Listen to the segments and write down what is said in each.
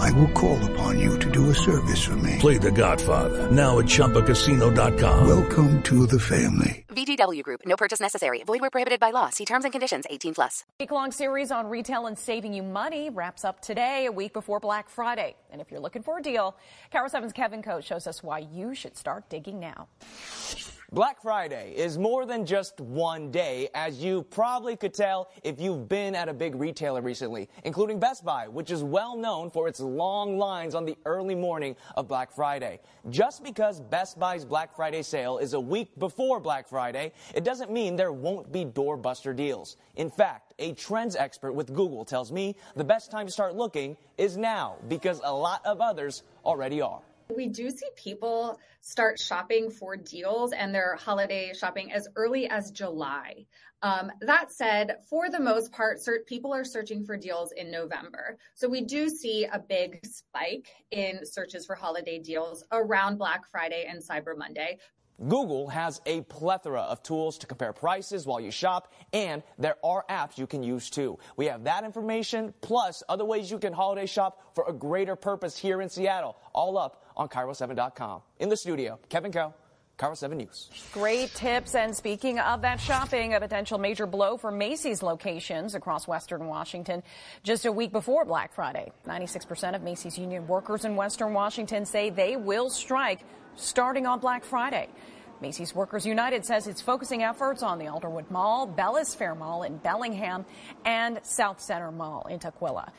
I will call upon you to do a service for me. Play The Godfather now at ChumbaCasino.com. Welcome to the family. VGW Group. No purchase necessary. Void where prohibited by law. See terms and conditions. 18 plus. Week-long series on retail and saving you money wraps up today, a week before Black Friday. And if you're looking for a deal, KIRO 7's Kevin Coe shows us why you should start digging now. Black Friday is more than just one day, as you probably could tell if you've been at a big retailer recently, including Best Buy, which is well known for its long lines on the early morning of Black Friday. Just because Best Buy's Black Friday sale is a week before Black Friday, it doesn't mean there won't be doorbuster deals. In fact, a trends expert with Google tells me the best time to start looking is now because a lot of others already are. We do see people start shopping for deals and their holiday shopping as early as July. Um, that said, for the most part, people are searching for deals in November. So we do see a big spike in searches for holiday deals around Black Friday and Cyber Monday. Google has a plethora of tools to compare prices while you shop, and there are apps you can use too. We have that information, plus other ways you can holiday shop for a greater purpose here in Seattle, all up on KIRO7.com. In the studio, Kevin Coe. KIRO 7 News. Great tips. And speaking of that shopping, a potential major blow for Macy's locations across Western Washington just a week before Black Friday. 96% of Macy's union workers in Western Washington say they will strike starting on Black Friday. Macy's Workers United says it's focusing efforts on the Alderwood Mall, Bellis Fair Mall in Bellingham, and South Center Mall in Tukwila.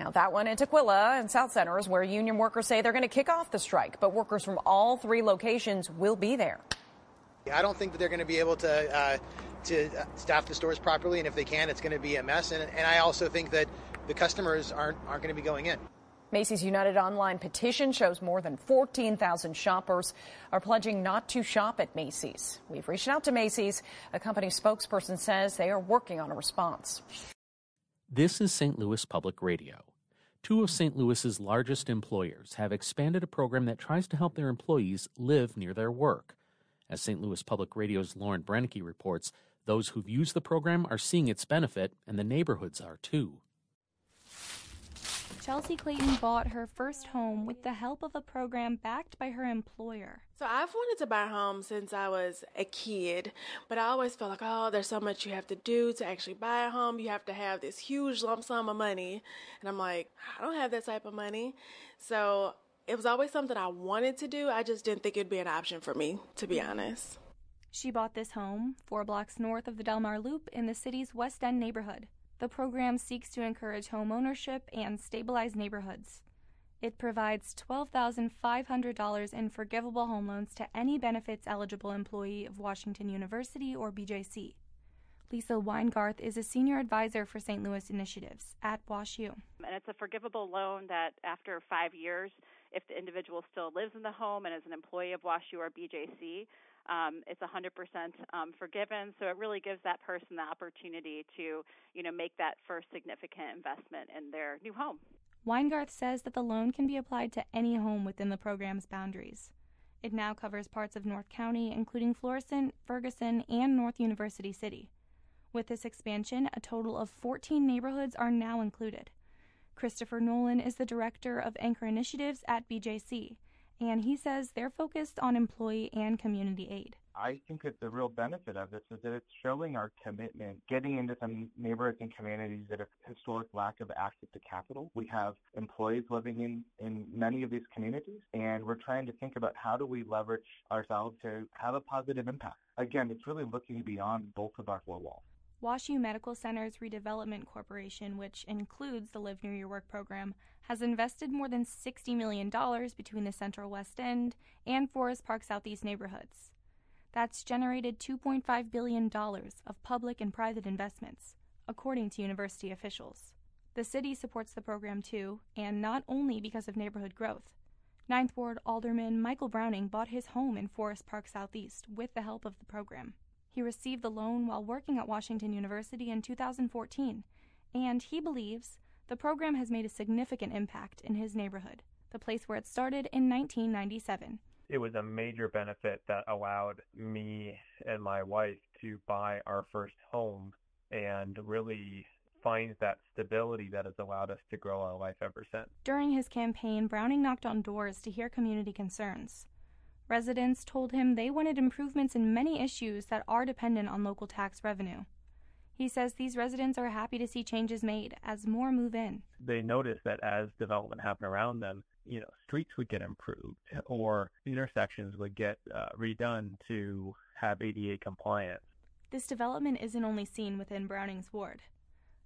Now, that one in Tukwila and South Center is where union workers say they're going to kick off the strike, but workers from all three locations will be there. I don't think that they're going to be able to uh, to staff the stores properly, and if they can, it's going to be a mess. And, and I also think that the customers aren't aren't going to be going in. Macy's United online petition shows more than 14,000 shoppers are pledging not to shop at Macy's. We've reached out to Macy's. A company spokesperson says they are working on a response. This is St. Louis Public Radio. Two of St. Louis's largest employers have expanded a program that tries to help their employees live near their work. As St. Louis Public Radio's Lauren Brennecke reports, those who've used the program are seeing its benefit, and the neighborhoods are too. Chelsea Clayton bought her first home with the help of a program backed by her employer. So I've wanted to buy a home since I was a kid, but I always felt like, oh, there's so much you have to do to actually buy a home. You have to have this huge lump sum of money. And I'm like, I don't have that type of money. So it was always something I wanted to do. I just didn't think it'd be an option for me, to be honest. She bought this home four blocks north of the Delmar Loop in the city's West End neighborhood. The program seeks to encourage home ownership and stabilize neighborhoods. It provides $12,500 in forgivable home loans to any benefits eligible employee of Washington University or BJC. Lisa Weingarth is a senior advisor for St. Louis initiatives at WashU. And it's a forgivable loan that after five years, if the individual still lives in the home and is an employee of WashU or BJC, um, it's 100% um, forgiven. So it really gives that person the opportunity to, you know, make that first significant investment in their new home. Weingarth says that the loan can be applied to any home within the program's boundaries. It now covers parts of North County, including Florissant, Ferguson, and North University City. With this expansion, a total of 14 neighborhoods are now included. Christopher Nolan is the director of Anchor Initiatives at BJC and he says they're focused on employee and community aid. I think that the real benefit of this is that it's showing our commitment, getting into some neighborhoods and communities that have historic lack of access to capital. We have employees living in, in many of these communities, and we're trying to think about how do we leverage ourselves to have a positive impact. Again, it's really looking beyond both of our four walls. WashU Medical Centers Redevelopment Corporation, which includes the Live Near Your Work program, has invested more than $60 million between the Central West End and Forest Park Southeast neighborhoods. That's generated $2.5 billion of public and private investments, according to university officials. The city supports the program too, and not only because of neighborhood growth. Ninth Ward Alderman Michael Browning bought his home in Forest Park Southeast with the help of the program. He received the loan while working at Washington University in 2014, and he believes the program has made a significant impact in his neighborhood, the place where it started in 1997. It was a major benefit that allowed me and my wife to buy our first home and really find that stability that has allowed us to grow our life ever since. During his campaign, Browning knocked on doors to hear community concerns. Residents told him they wanted improvements in many issues that are dependent on local tax revenue. He says these residents are happy to see changes made as more move in. They noticed that as development happened around them, you know, streets would get improved or intersections would get uh, redone to have ADA compliance. This development isn't only seen within Browning's ward.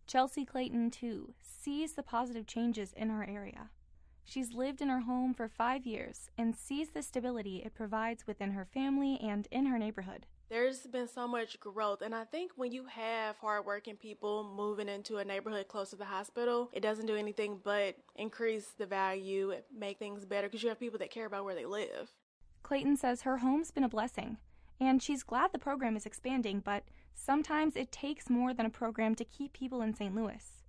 Chelsea Clayton, too, sees the positive changes in her area. She's lived in her home for five years and sees the stability it provides within her family and in her neighborhood. There's been so much growth, and I think when you have hardworking people moving into a neighborhood close to the hospital, it doesn't do anything but increase the value, make things better because you have people that care about where they live. Clayton says her home's been a blessing, and she's glad the program is expanding, but sometimes it takes more than a program to keep people in St. Louis.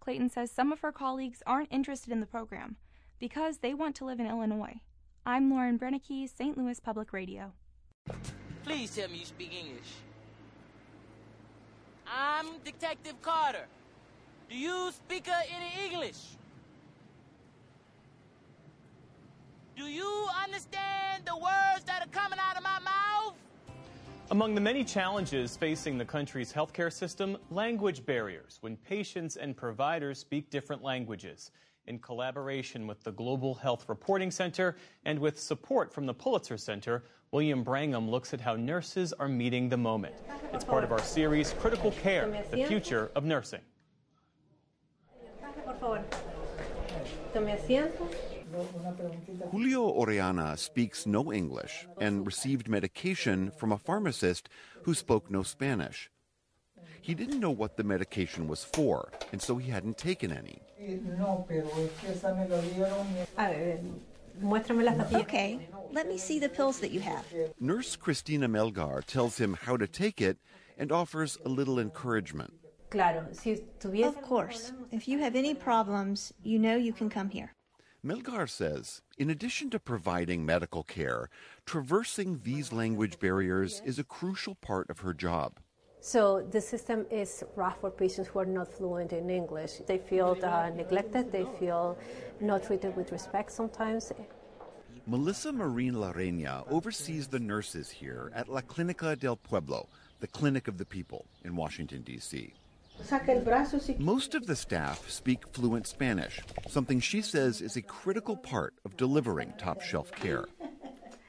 Clayton says some of her colleagues aren't interested in the program because they want to live in Illinois. I'm Lauren Brennecke, St. Louis Public Radio. Please tell me you speak English. I'm Detective Carter. Do you speak uh, any English? Do you understand the words that are coming out of my mouth? Among the many challenges facing the country's healthcare system, language barriers when patients and providers speak different languages. In collaboration with the Global Health Reporting Center and with support from the Pulitzer Center, William Brangham looks at how nurses are meeting the moment. It's part of our series, Critical Care The Future of Nursing. Julio Oriana speaks no English and received medication from a pharmacist who spoke no Spanish. He didn't know what the medication was for, and so he hadn't taken any. Okay, let me see the pills that you have. Nurse Christina Melgar tells him how to take it and offers a little encouragement. Of course. If you have any problems, you know you can come here. Melgar says, in addition to providing medical care, traversing these language barriers is a crucial part of her job. So the system is rough for patients who are not fluent in English. They feel uh, neglected, they feel not treated with respect sometimes. Melissa Marin Larena oversees the nurses here at La Clinica del Pueblo, the Clinic of the People in Washington, D.C. Most of the staff speak fluent Spanish, something she says is a critical part of delivering top shelf care.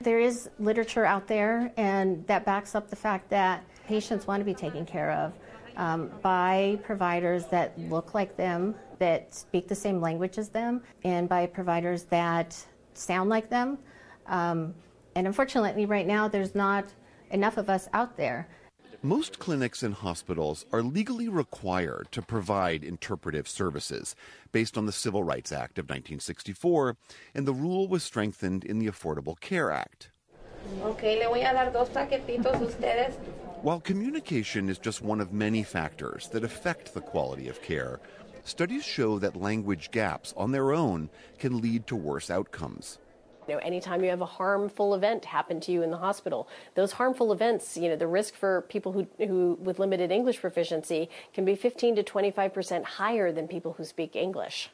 There is literature out there, and that backs up the fact that patients want to be taken care of um, by providers that look like them, that speak the same language as them, and by providers that sound like them. Um, and unfortunately, right now, there's not enough of us out there. Most clinics and hospitals are legally required to provide interpretive services based on the Civil Rights Act of 1964, and the rule was strengthened in the Affordable Care Act. Okay, le voy a dar dos paquetitos ustedes. While communication is just one of many factors that affect the quality of care, studies show that language gaps on their own can lead to worse outcomes. You know, anytime you have a harmful event happen to you in the hospital, those harmful events, you know, the risk for people who, who with limited English proficiency can be 15 to 25 percent higher than people who speak English.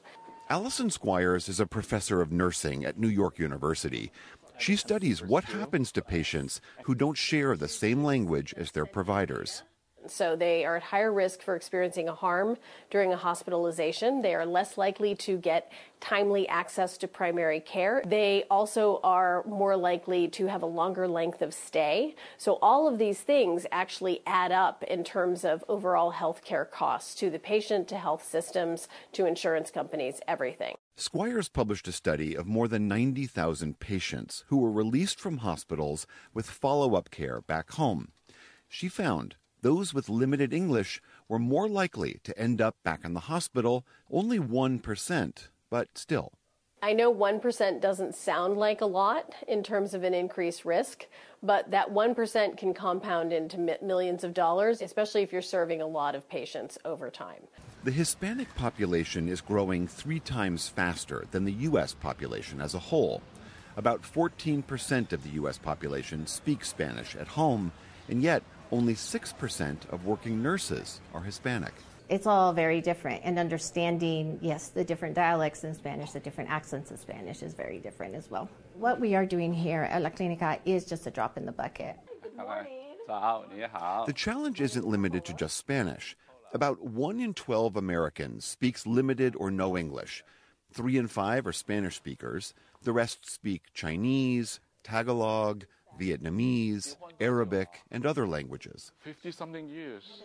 Allison Squires is a professor of nursing at New York University. She studies what happens to patients who don't share the same language as their providers. So they are at higher risk for experiencing a harm during a hospitalization. They are less likely to get timely access to primary care. They also are more likely to have a longer length of stay. So all of these things actually add up in terms of overall health care costs to the patient, to health systems, to insurance companies, everything. Squires published a study of more than 90,000 patients who were released from hospitals with follow up care back home. She found those with limited English were more likely to end up back in the hospital, only 1%, but still. I know 1% doesn't sound like a lot in terms of an increased risk, but that 1% can compound into millions of dollars, especially if you're serving a lot of patients over time. The Hispanic population is growing three times faster than the U.S. population as a whole. About 14% of the U.S. population speaks Spanish at home, and yet only 6% of working nurses are Hispanic it's all very different. And understanding, yes, the different dialects in Spanish, the different accents in Spanish is very different as well. What we are doing here at La Clinica is just a drop in the bucket. The challenge isn't limited to just Spanish. About 1 in 12 Americans speaks limited or no English. 3 in 5 are Spanish speakers. The rest speak Chinese, Tagalog, Vietnamese, Arabic, and other languages. 50 something years.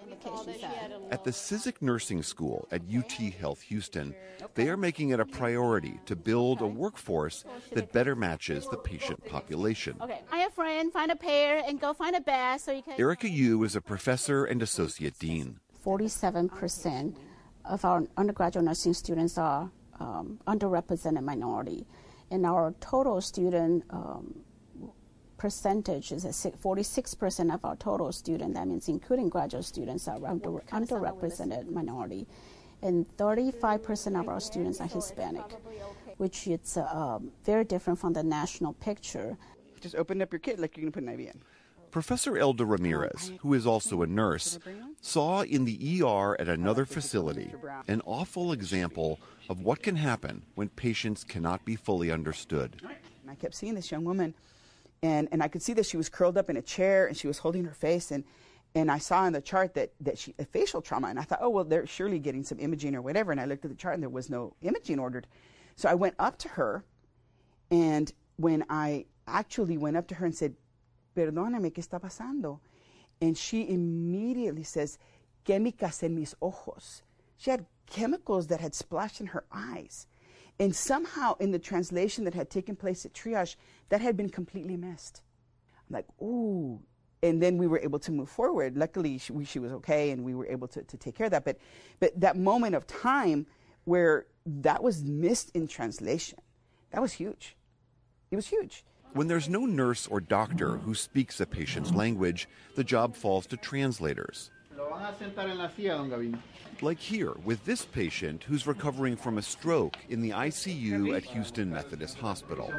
At the Cizik Nursing School at UT Health Houston, they are making it a priority to build a workforce that better matches the patient population. Okay, I a friend, find a pair, and go find a bath so you can. Erica Yu is a professor and associate dean. 47% of our undergraduate nursing students are um, underrepresented minority, and our total student um, percentage is 46% of our total student. That means including graduate students are under, underrepresented minority. And 35% of our students are Hispanic, which is uh, very different from the national picture. Just open up your kit like you're going to put an IV in. Professor Elda Ramirez, who is also a nurse, saw in the ER at another facility an awful example of what can happen when patients cannot be fully understood. And I kept seeing this young woman and and I could see that she was curled up in a chair and she was holding her face and and I saw in the chart that that she a facial trauma and I thought oh well they're surely getting some imaging or whatever and I looked at the chart and there was no imaging ordered. So I went up to her and when I actually went up to her and said perdóname qué está pasando? And she immediately says químicas en mis ojos. She had chemicals that had splashed in her eyes and somehow in the translation that had taken place at triage, that had been completely missed. I'm like, ooh. And then we were able to move forward. Luckily, she, we, she was okay and we were able to, to take care of that. But, but that moment of time where that was missed in translation, that was huge. It was huge. When there's no nurse or doctor who speaks a patient's language, the job falls to translators. Like here with this patient who's recovering from a stroke in the ICU at Houston Methodist Hospital.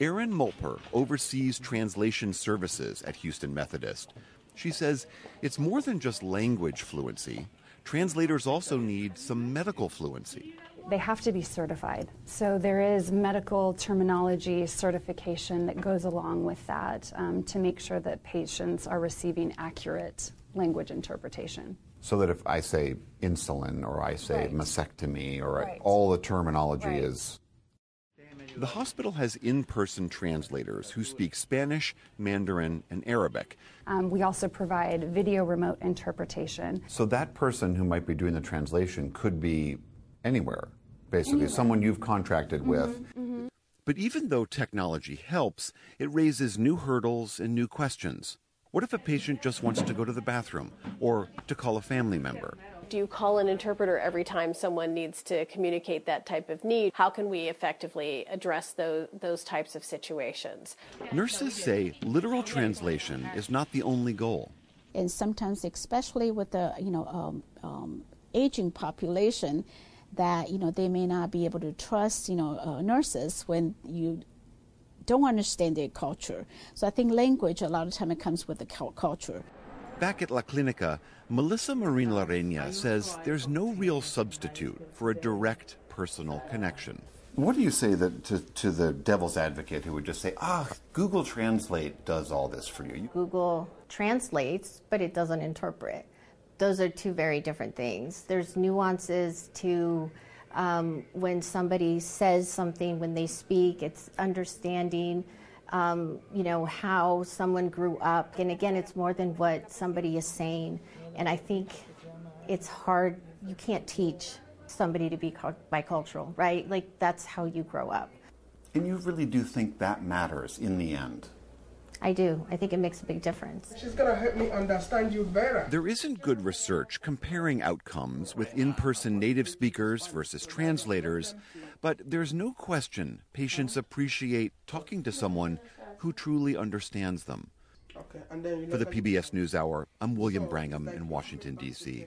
Erin Mulper oversees translation services at Houston Methodist. She says it's more than just language fluency. Translators also need some medical fluency they have to be certified. So there is medical terminology certification that goes along with that um, to make sure that patients are receiving accurate language interpretation. So that if I say insulin or I say right. mastectomy or right. all the terminology right. is. The hospital has in person translators who speak Spanish, Mandarin, and Arabic. Um, we also provide video remote interpretation. So that person who might be doing the translation could be anywhere basically, anyway. someone you've contracted mm-hmm, with. Mm-hmm. But even though technology helps, it raises new hurdles and new questions. What if a patient just wants to go to the bathroom or to call a family member? Do you call an interpreter every time someone needs to communicate that type of need? How can we effectively address those, those types of situations? Nurses say literal translation is not the only goal. And sometimes, especially with the you know um, um, aging population, that you know they may not be able to trust you know uh, nurses when you don't understand their culture. So I think language a lot of time it comes with the culture. Back at La Clinica, Melissa Marin Larena says there's no real substitute for a direct personal connection. What do you say that to, to the devil's advocate who would just say, ah, Google Translate does all this for you? Google translates, but it doesn't interpret those are two very different things. There's nuances to um, when somebody says something, when they speak, it's understanding, um, you know, how someone grew up. And again, it's more than what somebody is saying. And I think it's hard, you can't teach somebody to be bicultural, right? Like, that's how you grow up. And you really do think that matters in the end? I do. I think it makes a big difference. She's going to help me understand you better. There isn't good research comparing outcomes with in person native speakers versus translators, but there's no question patients appreciate talking to someone who truly understands them. Okay. And then you For the PBS NewsHour, I'm William Brangham in Washington, D.C.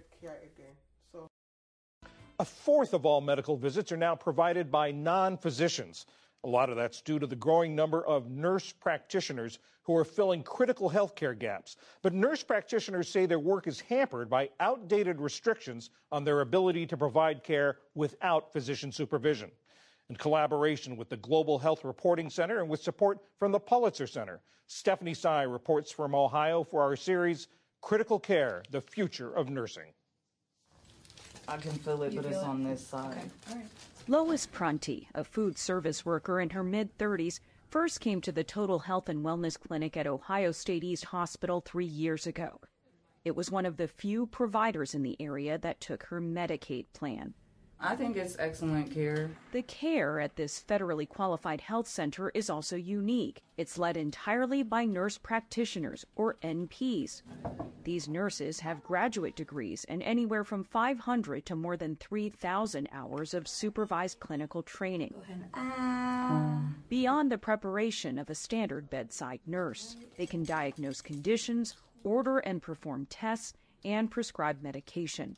A fourth of all medical visits are now provided by non physicians. A lot of that's due to the growing number of nurse practitioners who are filling critical healthcare gaps. But nurse practitioners say their work is hampered by outdated restrictions on their ability to provide care without physician supervision. In collaboration with the Global Health Reporting Center and with support from the Pulitzer Center, Stephanie Sy reports from Ohio for our series Critical Care The Future of Nursing. I can feel it, You but feel it's it? on this side. Okay, all right. Lois Prunty, a food service worker in her mid 30s, first came to the Total Health and Wellness Clinic at Ohio State East Hospital three years ago. It was one of the few providers in the area that took her Medicaid plan. I think it's excellent care. The care at this federally qualified health center is also unique. It's led entirely by nurse practitioners, or NPs. These nurses have graduate degrees and anywhere from 500 to more than 3,000 hours of supervised clinical training. Beyond the preparation of a standard bedside nurse, they can diagnose conditions, order and perform tests, and prescribe medication.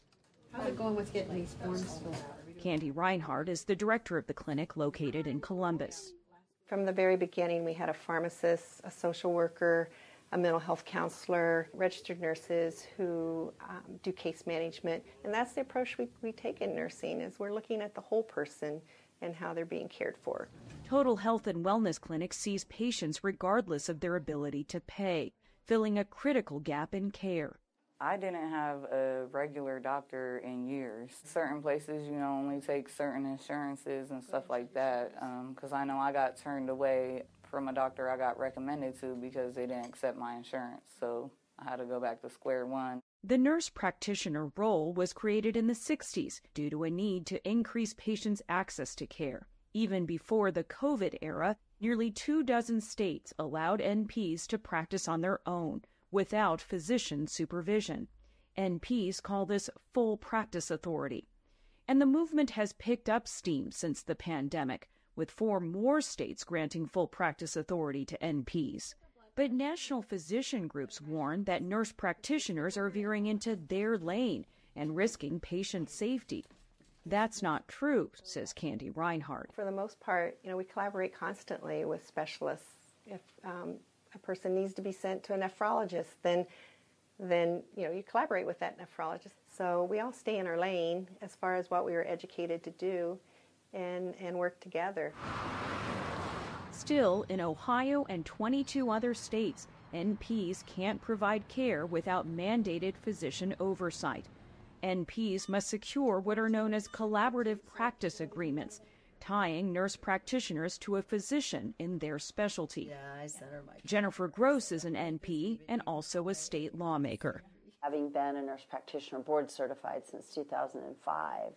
How's it going with getting these forms filled out? Candy Reinhardt is the director of the clinic located in Columbus. From the very beginning, we had a pharmacist, a social worker, a mental health counselor, registered nurses who um, do case management, and that's the approach we, we take in nursing. Is we're looking at the whole person and how they're being cared for. Total Health and Wellness Clinic sees patients regardless of their ability to pay, filling a critical gap in care. I didn't have a regular doctor in years. Certain places, you know, only take certain insurances and stuff like that. Um, because I know I got turned away from a doctor I got recommended to because they didn't accept my insurance. So I had to go back to square one. The nurse practitioner role was created in the 60s due to a need to increase patients' access to care. Even before the COVID era, nearly two dozen states allowed NPs to practice on their own without physician supervision. NPs call this full practice authority. And the movement has picked up steam since the pandemic, with four more states granting full practice authority to NPs. But national physician groups warn that nurse practitioners are veering into their lane and risking patient safety. That's not true, says Candy Reinhardt. For the most part, you know, we collaborate constantly with specialists. If um, a person needs to be sent to a nephrologist, then then you know you collaborate with that nephrologist. So we all stay in our lane as far as what we were educated to do, and and work together. Still, in Ohio and 22 other states, NPs can't provide care without mandated physician oversight. NPs must secure what are known as collaborative practice agreements, tying nurse practitioners to a physician in their specialty. Yeah, I sent her my. Jennifer Gross is an NP and also a state lawmaker. Having been a nurse practitioner board certified since 2005,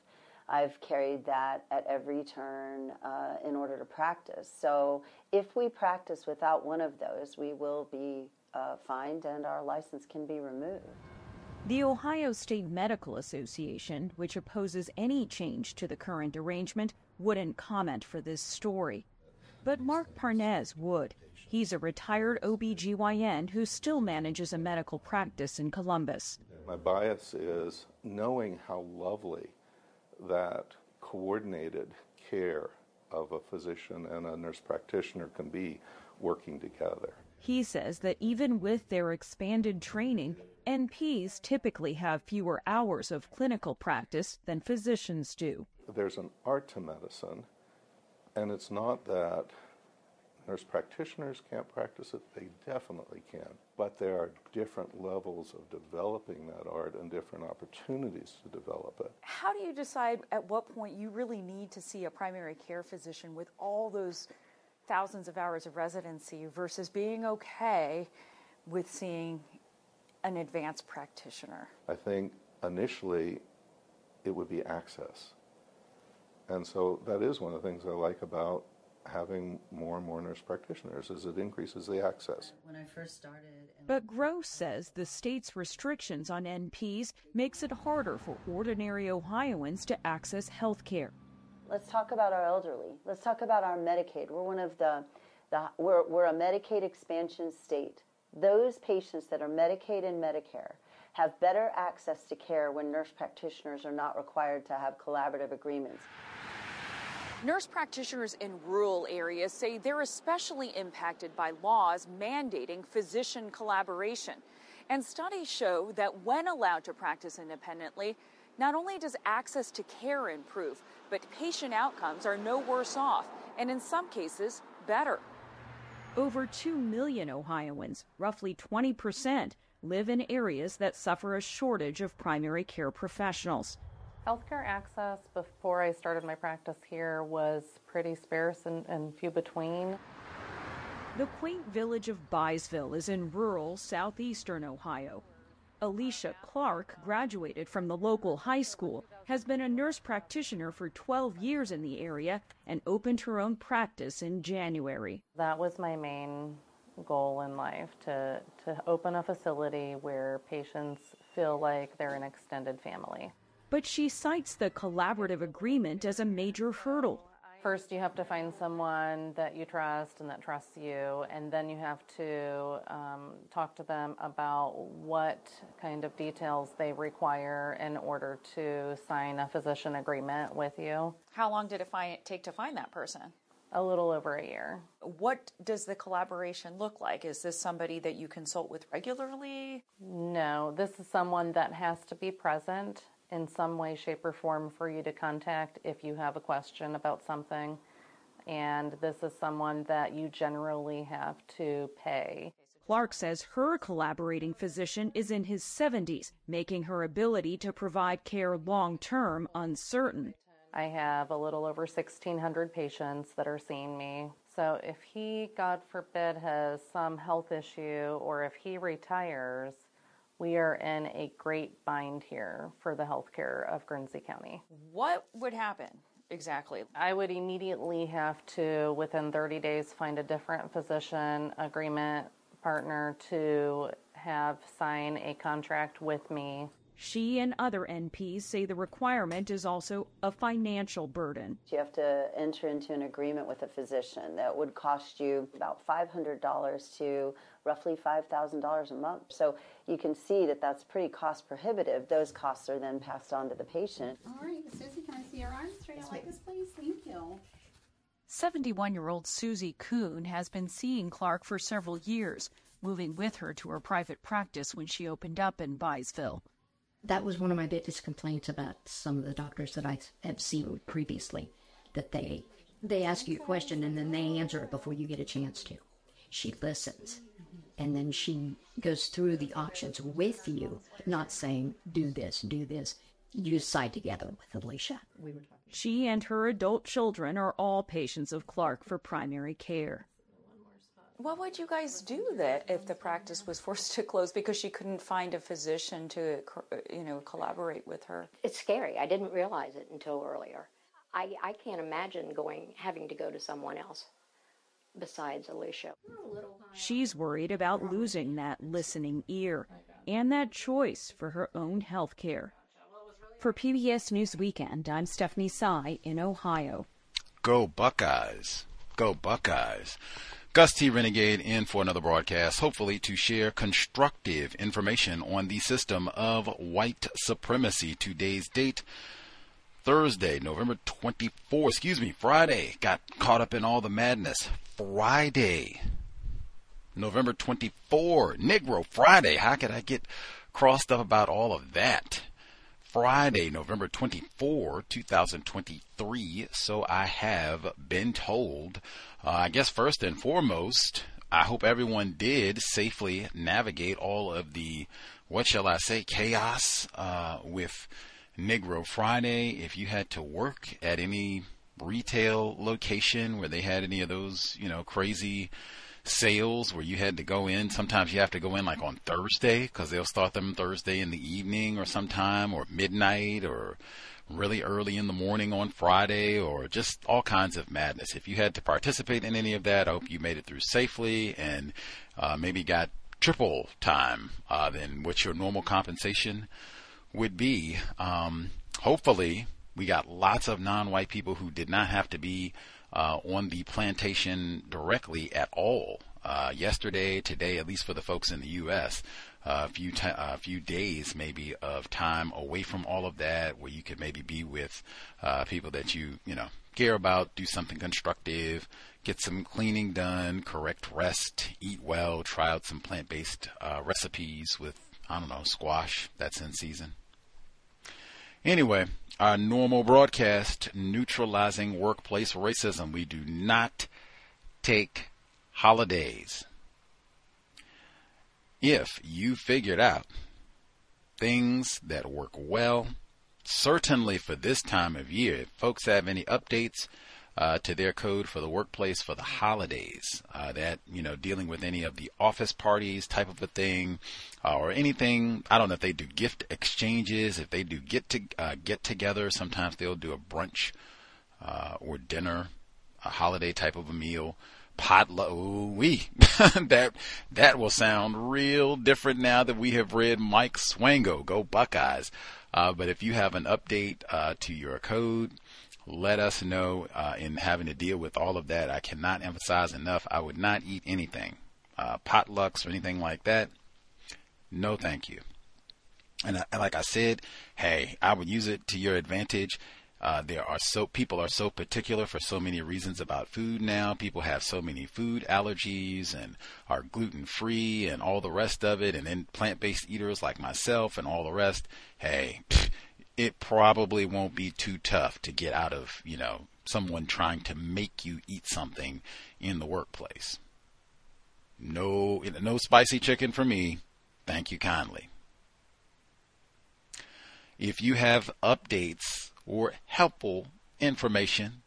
I've carried that at every turn uh, in order to practice. So if we practice without one of those, we will be uh, fined and our license can be removed. The Ohio State Medical Association, which opposes any change to the current arrangement, wouldn't comment for this story. But Mark Parnez would. He's a retired OBGYN who still manages a medical practice in Columbus. My bias is knowing how lovely that coordinated care of a physician and a nurse practitioner can be working together. He says that even with their expanded training, NPs typically have fewer hours of clinical practice than physicians do. There's an art to medicine, and it's not that nurse practitioners can't practice it, they definitely can. But there are different levels of developing that art and different opportunities to develop it. How do you decide at what point you really need to see a primary care physician with all those thousands of hours of residency versus being okay with seeing an advanced practitioner? I think initially it would be access. And so that is one of the things I like about having more and more nurse practitioners is it increases the access. When I first started. But Gross says the state's restrictions on NPs makes it harder for ordinary Ohioans to access health care. Let's talk about our elderly. Let's talk about our Medicaid. We're one of the, the we're, we're a Medicaid expansion state. Those patients that are Medicaid and Medicare have better access to care when nurse practitioners are not required to have collaborative agreements. Nurse practitioners in rural areas say they're especially impacted by laws mandating physician collaboration. And studies show that when allowed to practice independently, not only does access to care improve, but patient outcomes are no worse off, and in some cases, better. Over 2 million Ohioans, roughly 20%, live in areas that suffer a shortage of primary care professionals. Healthcare access before I started my practice here was pretty sparse and, and few between. The quaint village of Byesville is in rural southeastern Ohio. Alicia Clark graduated from the local high school, has been a nurse practitioner for 12 years in the area, and opened her own practice in January. That was my main goal in life to, to open a facility where patients feel like they're an extended family. But she cites the collaborative agreement as a major hurdle. First, you have to find someone that you trust and that trusts you, and then you have to um, talk to them about what kind of details they require in order to sign a physician agreement with you. How long did it find, take to find that person? A little over a year. What does the collaboration look like? Is this somebody that you consult with regularly? No, this is someone that has to be present in some way, shape, or form for you to contact if you have a question about something. And this is someone that you generally have to pay. Clark says her collaborating physician is in his 70s, making her ability to provide care long term uncertain. I have a little over 1,600 patients that are seeing me. So if he, God forbid, has some health issue or if he retires, we are in a great bind here for the healthcare of Guernsey County. What would happen exactly? I would immediately have to, within 30 days, find a different physician agreement partner to have sign a contract with me. She and other NPs say the requirement is also a financial burden. You have to enter into an agreement with a physician that would cost you about $500 to roughly $5,000 a month. So you can see that that's pretty cost prohibitive. Those costs are then passed on to the patient. All right, Susie, can I see your arms straight out like this, please? Thank you. 71 year old Susie Kuhn has been seeing Clark for several years, moving with her to her private practice when she opened up in Byesville. That was one of my biggest complaints about some of the doctors that I have seen previously, that they they ask you a question and then they answer it before you get a chance to. She listens and then she goes through the options with you, not saying, do this, do this. You decide together with Alicia. She and her adult children are all patients of Clark for primary care. What would you guys do that if the practice was forced to close because she couldn't find a physician to, you know, collaborate with her? It's scary. I didn't realize it until earlier. I, I can't imagine going having to go to someone else besides Alicia. She's worried about losing that listening ear and that choice for her own health care. For PBS News Weekend, I'm Stephanie Sy in Ohio. Go Buckeyes! Go Buckeyes! Gus T. Renegade in for another broadcast, hopefully to share constructive information on the system of white supremacy. Today's date, Thursday, November 24, excuse me, Friday. Got caught up in all the madness. Friday, November 24, Negro Friday. How could I get crossed up about all of that? Friday, November 24, 2023. So I have been told. Uh, I guess first and foremost, I hope everyone did safely navigate all of the, what shall I say, chaos uh, with Negro Friday. If you had to work at any retail location where they had any of those, you know, crazy sales where you had to go in. Sometimes you have to go in like on Thursday because they'll start them Thursday in the evening or sometime or midnight or really early in the morning on Friday or just all kinds of madness. If you had to participate in any of that, I hope you made it through safely and uh, maybe got triple time uh, than what your normal compensation would be. Um, hopefully, we got lots of non-white people who did not have to be uh, on the plantation directly at all. Uh, yesterday, today, at least for the folks in the U.S., a few t- a few days maybe of time away from all of that, where you could maybe be with uh, people that you you know care about, do something constructive, get some cleaning done, correct rest, eat well, try out some plant-based uh, recipes with I don't know squash that's in season. Anyway, our normal broadcast neutralizing workplace racism. We do not take holidays if you figured out things that work well, certainly for this time of year, if folks have any updates uh, to their code for the workplace for the holidays, uh, that, you know, dealing with any of the office parties type of a thing, uh, or anything, I don't know if they do gift exchanges, if they do get to uh, get together, sometimes they'll do a brunch uh, or dinner, a holiday type of a meal potluck. We that that will sound real different now that we have read Mike Swango. Go Buckeyes! Uh, but if you have an update to your code, let us know. Uh, in having to deal with all of that, I cannot emphasize enough. I would not eat anything, uh, potlucks or anything like that. No, thank you. And, and like I said, hey, I would use it to your advantage uh, there are so people are so particular for so many reasons about food now. People have so many food allergies and are gluten free and all the rest of it. And then plant based eaters like myself and all the rest. Hey, it probably won't be too tough to get out of you know someone trying to make you eat something in the workplace. No, no spicy chicken for me. Thank you kindly. If you have updates or helpful information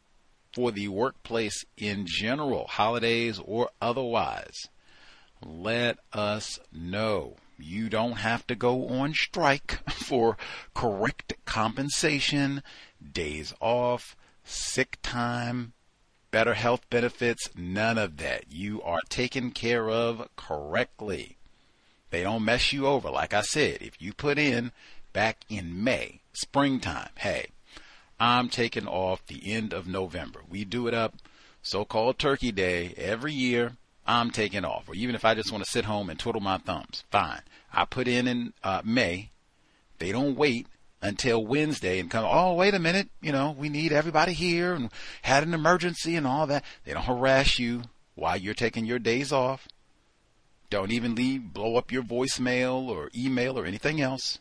for the workplace in general, holidays or otherwise, let us know. You don't have to go on strike for correct compensation, days off, sick time, better health benefits, none of that. You are taken care of correctly. They don't mess you over. Like I said, if you put in back in May, springtime, hey, I'm taking off the end of November. We do it up so called Turkey Day every year. I'm taking off. Or even if I just want to sit home and twiddle my thumbs, fine. I put in in uh, May. They don't wait until Wednesday and come, oh, wait a minute, you know, we need everybody here and had an emergency and all that. They don't harass you while you're taking your days off. Don't even leave, blow up your voicemail or email or anything else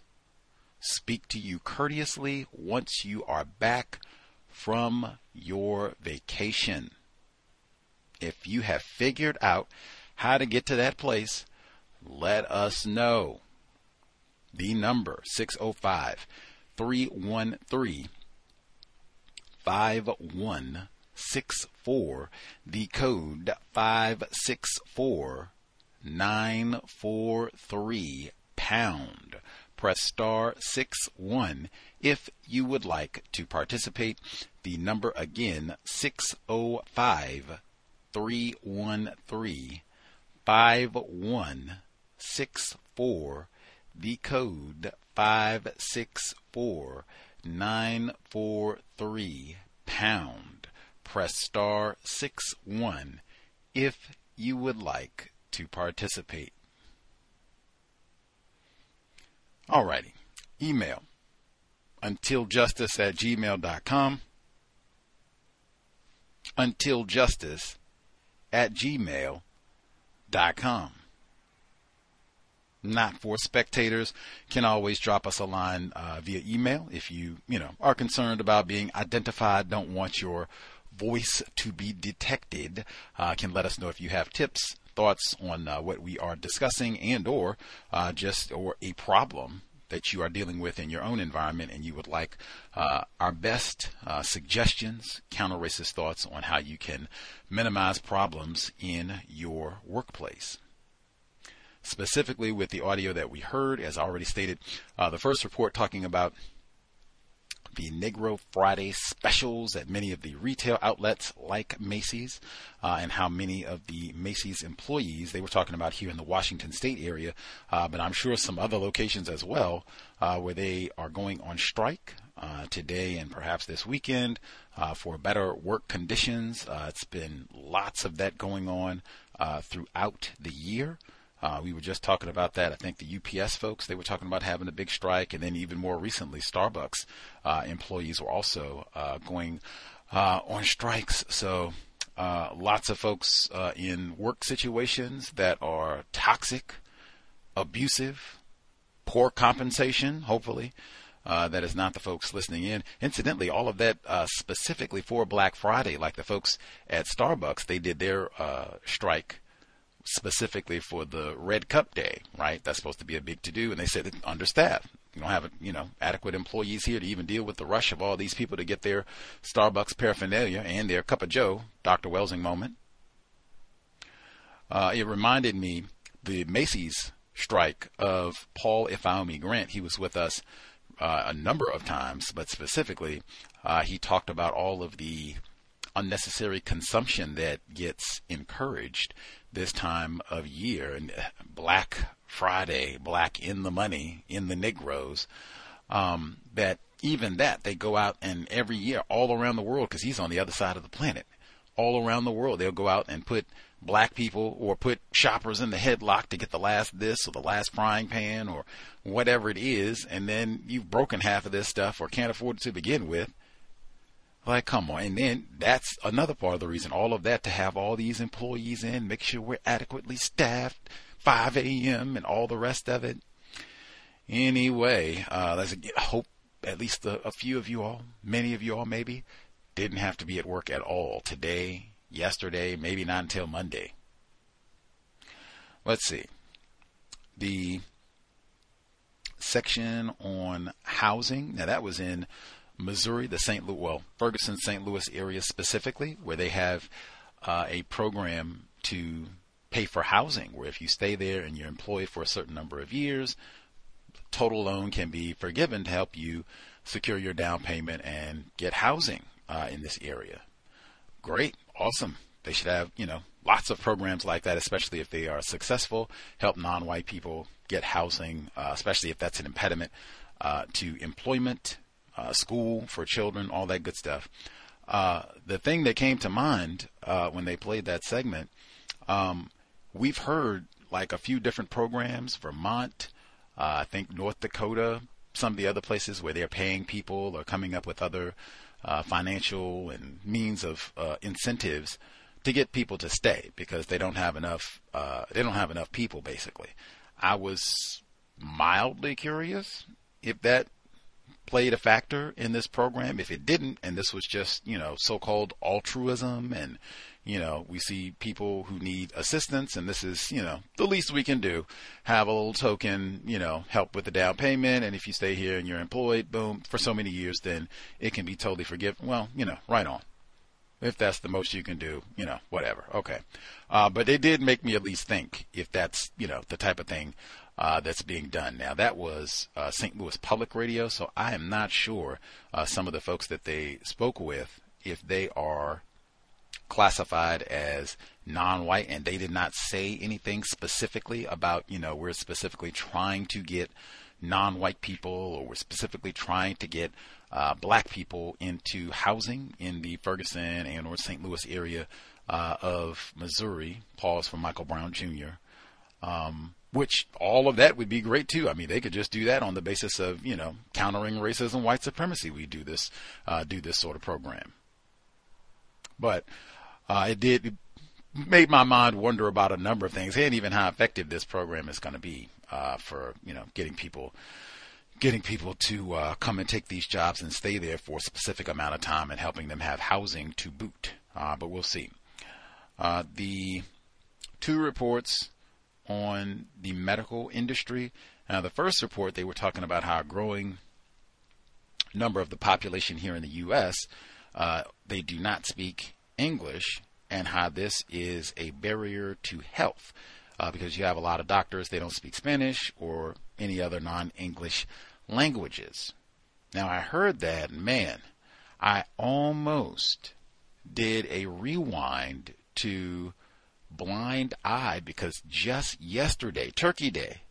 speak to you courteously once you are back from your vacation. If you have figured out how to get to that place, let us know. The number 605 313 5164. The code 564 943 pound press star 6 1 if you would like to participate. The number again 605 313 5164. The code 564 943 pound. Press star 6 1 if you would like to participate. Alrighty. Email untiljustice at gmail.com. Untiljustice at gmail.com. Not for spectators can always drop us a line uh, via email if you, you know, are concerned about being identified, don't want your voice to be detected. Uh, can let us know if you have tips, thoughts on uh, what we are discussing and or uh, just or a problem that you are dealing with in your own environment and you would like uh, our best uh, suggestions, counter racist thoughts on how you can minimize problems in your workplace. Specifically, with the audio that we heard, as I already stated, uh, the first report talking about the Negro Friday specials at many of the retail outlets like Macy's, uh, and how many of the Macy's employees they were talking about here in the Washington State area, uh, but I'm sure some other locations as well, uh, where they are going on strike. Uh, today and perhaps this weekend uh, for better work conditions. Uh, it's been lots of that going on throughout the year. Uh, we were just talking about that. I think the UPS folks they were talking about having a big strike, and then even more recently, Starbucks uh, employees were also uh, going uh, on strikes. So uh, lots of folks uh, in work situations that are toxic, abusive, poor compensation. Hopefully. that is not the folks listening in. Incidentally, all of that specifically for Black Friday, like the folks at Starbucks, they did their strike specifically for the Red Cup Day, right? That's supposed to be a big to do, and they said it's understaffed. You don't have you know adequate employees here to even deal with the rush of all these people to get their Starbucks paraphernalia and their cup of Joe. Dr. Welsing moment. Uh, it reminded me the Macy's strike of Paul Ifeanyi Grant. He was with us uh, a number of times, but specifically, uh, he talked about all of the unnecessary consumption that gets encouraged this time of year. And uh, Black Friday, Black in the money, in the Negroes, um, that even that they go out and every year all around the world, because he's on the other side of the planet, all around the world, they'll go out and put black people or put shoppers in the headlock to get the last this or the last frying pan or whatever it is, and then you've broken half of this stuff or can't afford it to begin with. Like, come on. And then that's another part of the reason. All of that to have all these employees in, make sure we're adequately staffed, 5 a.m. and all the rest of it. Anyway, uh, let's hope at least a, a few of you all, many of you all maybe, didn't have to be at work at all today, yesterday, maybe not until Monday. Let's see. The section on housing, now that was in Missouri, the St. Louis, well, Ferguson, St. Louis area specifically, where they have uh, a program to pay for housing, where if you stay there and you're employed for a certain number of years, total loan can be forgiven to help you secure your down payment and get housing uh, in this area. Great, awesome. They should have, you know, lots of programs like that, especially if they are successful, help non-white people get housing, uh, especially if that's an impediment uh, to employment uh, school for children, all that good stuff. Uh, the thing that came to mind uh, when they played that segment, um, we've heard like a few different programs, Vermont, uh, I think North Dakota, some of the other places where they're paying people or coming up with other uh, financial and means of uh, incentives to get people to stay because they don't have enough. they don't have enough people, basically. I was mildly curious if that played a factor in this program. If it didn't, and this was just, you know, so called altruism, and, you know, we see people who need assistance, and this is, you know, the least we can do. Have a little token, you know, help with the down payment, and if you stay here and you're employed, boom, for so many years, then it can be totally forgiven. Well, you know, right on. If that's the most you can do, you know, whatever. Okay. Uh, but it did make me at least think if that's, you know, the type of thing uh, that's being done. Now, that was uh, St. Louis Public Radio, so I am not sure uh, some of the folks that they spoke with, if they are classified as non-white and they did not say anything specifically about, you know, we're specifically trying to get non-white people or we're specifically trying to get uh, black people into housing in the Ferguson and or St. Louis area uh, of Missouri. Pause for Michael Brown Jr. Um, which all of that would be great too. I mean, they could just do that on the basis of you know countering racism, white supremacy. We do this, uh, do this sort of program. But uh, it did it made my mind wonder about a number of things, and even how effective this program is going to be uh, for you know getting people getting people to uh, come and take these jobs and stay there for a specific amount of time and helping them have housing to boot. Uh, but we'll see. Uh, the two reports on the medical industry. Now, the first report, they were talking about how a growing number of the population here in the U.S. Uh, they do not speak English, and how this is a barrier to health uh, because you have a lot of doctors they don't speak Spanish or any other non-English languages. Now I heard that, man, I almost did a rewind to Blind Eye because just yesterday, Turkey Day,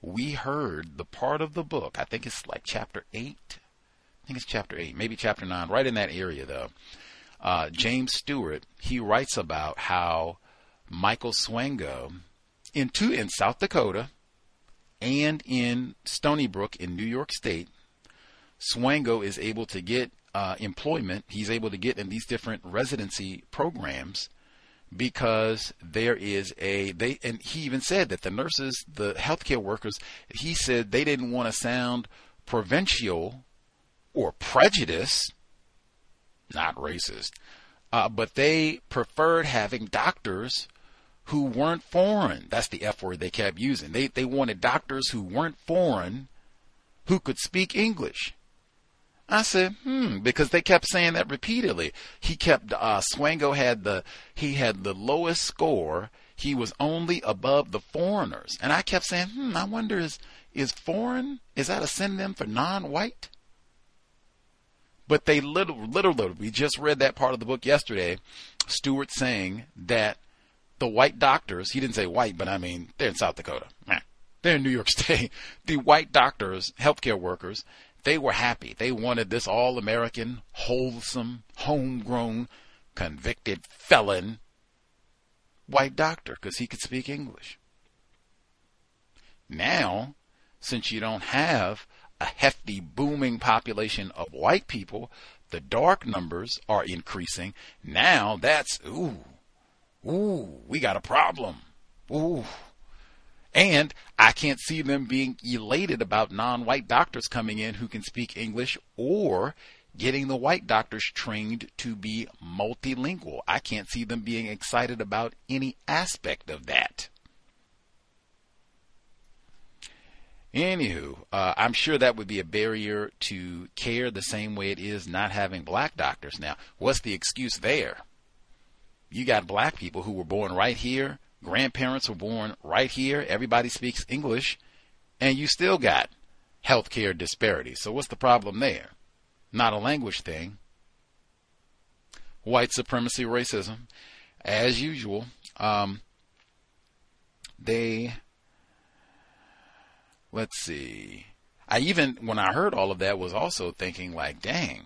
we heard the part of the book, I think it's like chapter 8. I think it's chapter 8, maybe chapter 9, right in that area though. Uh, James Stewart, he writes about how Michael Swango in two in South Dakota and in Stony Brook in New York State, Swango is able to get uh, employment. He's able to get in these different residency programs because there is a they and he even said that the nurses, the healthcare workers, he said they didn't want to sound provincial or prejudiced, not racist, uh, but they preferred having doctors who weren't foreign. That's the F word they kept using. They they wanted doctors who weren't foreign, who could speak English. I said, hmm, because they kept saying that repeatedly. He kept, uh, Swango had the, he had the lowest score. He was only above the foreigners. And I kept saying, hmm, I wonder is, is foreign, is that a synonym for non-white? But they little, literally, we just read that part of the book yesterday, Stewart saying that the white doctors, he didn't say white, but I mean, they're in South Dakota. They're in New York State. The white doctors, healthcare workers, they were happy. They wanted this all American, wholesome, homegrown, convicted felon white doctor because he could speak English. Now, since you don't have a hefty, booming population of white people, the dark numbers are increasing. Now that's, ooh, ooh, we got a problem. Ooh. And I can't see them being elated about non white doctors coming in who can speak English or getting the white doctors trained to be multilingual. I can't see them being excited about any aspect of that. Anywho, uh, I'm sure that would be a barrier to care the same way it is not having black doctors. Now, what's the excuse there? You got black people who were born right here grandparents were born right here, everybody speaks English, and you still got healthcare disparities. So what's the problem there? Not a language thing. White supremacy, racism, as usual. Um, they, let's see. I even, when I heard all of that, was also thinking like, dang,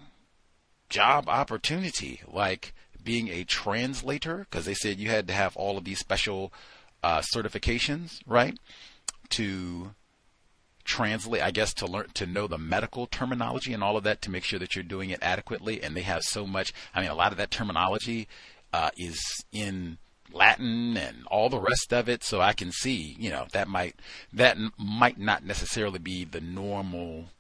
job opportunity. Like, being a translator because they said you had to have all of these special uh, certifications, right? To translate, I guess, to learn to know the medical terminology and all of that to make sure that you're doing it adequately. And they have so much. I mean, a lot of that terminology uh, is in Latin and all the rest of it. So I can see, you know, that might that might not necessarily be the normal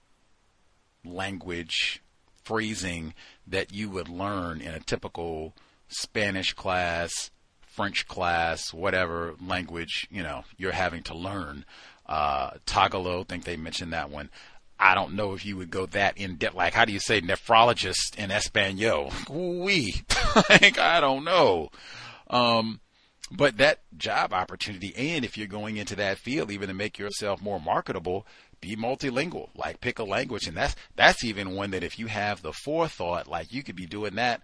language phrasing that you would learn in a typical Spanish class, French class, whatever language, you know, you're having to learn. Uh, Tagalog, I think they mentioned that one. I don't know if you would go that in depth. Like, how do you say nephrologist in Espanol? We, like, I don't know. Um, but that job opportunity, and if you're going into that field, even to make yourself more marketable, be multilingual. Like pick a language, and that's that's even one that if you have the forethought, like you could be doing that,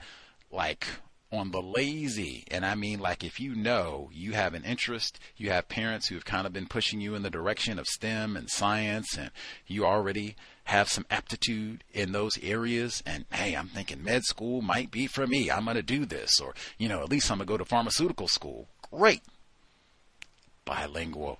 like on the lazy. And I mean, like if you know you have an interest, you have parents who have kind of been pushing you in the direction of STEM and science, and you already have some aptitude in those areas and hey i'm thinking med school might be for me. I'm going to do this. Or you know at least i'm going to go to pharmaceutical school. Great. Bilingual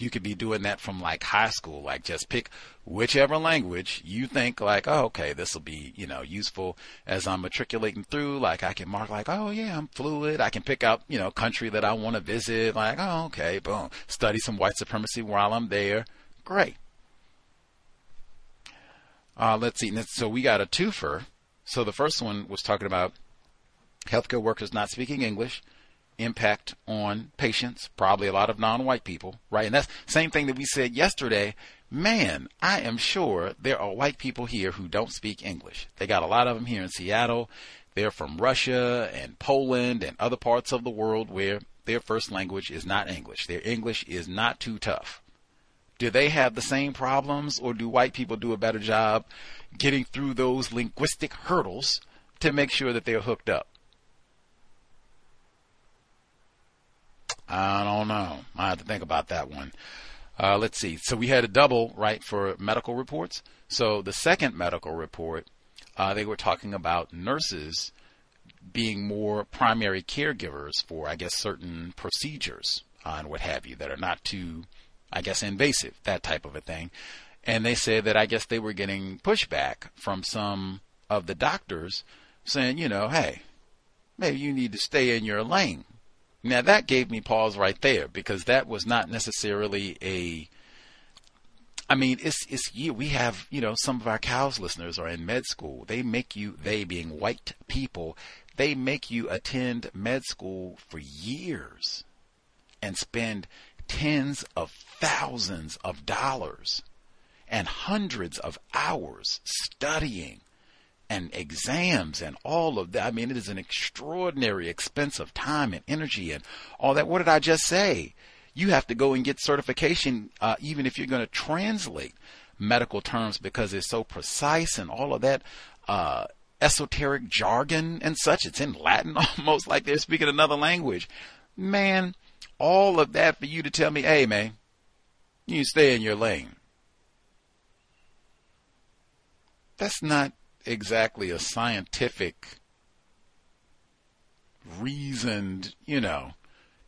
you could be doing that from like high school, like just pick whichever language you think like, oh, okay, this will be, you know, useful as I'm matriculating through. Like I can mark like, oh yeah, I'm fluid. I can pick out, you know, country that I want to visit. Like, oh, okay, boom. Study some white supremacy while I'm there. Great. Uh, let's see. So we got a twofer. So the first one was talking about healthcare workers not speaking English impact on patients, probably a lot of non-white people, right? And that's same thing that we said yesterday. Man, I am sure there are white people here who don't speak English. They got a lot of them here in Seattle. They're from Russia and Poland and other parts of the world where their first language is not English. Their English is not too tough. Do they have the same problems, or do white people do a better job getting through those linguistic hurdles to make sure that they're hooked up? I don't know. I have to think about that one. Uh, let's see. So we had a double, right, for medical reports. So the second medical report, uh, they were talking about nurses being more primary caregivers for, I guess, certain procedures uh, and what have you that are not too, I guess, invasive, that type of a thing. And they said that I guess they were getting pushback from some of the doctors saying, you know, hey, maybe you need to stay in your lane. Now that gave me pause right there because that was not necessarily a I mean, it's it's you. We have you know some of our cows listeners are in med school. They make you they being white people, they make you attend med school for years, and spend tens of thousands of dollars, and hundreds of hours studying, and exams and all of that. I mean, it is an extraordinary expense of time and energy and all that. What did I just say? you have to go and get certification, uh, even if you're going to translate medical terms because it's so precise and all of that uh, esoteric jargon and such. It's in Latin almost like they're speaking another language. Man, all of that for you to tell me, hey, man, you stay in your lane. That's not exactly a scientific, reasoned, you know,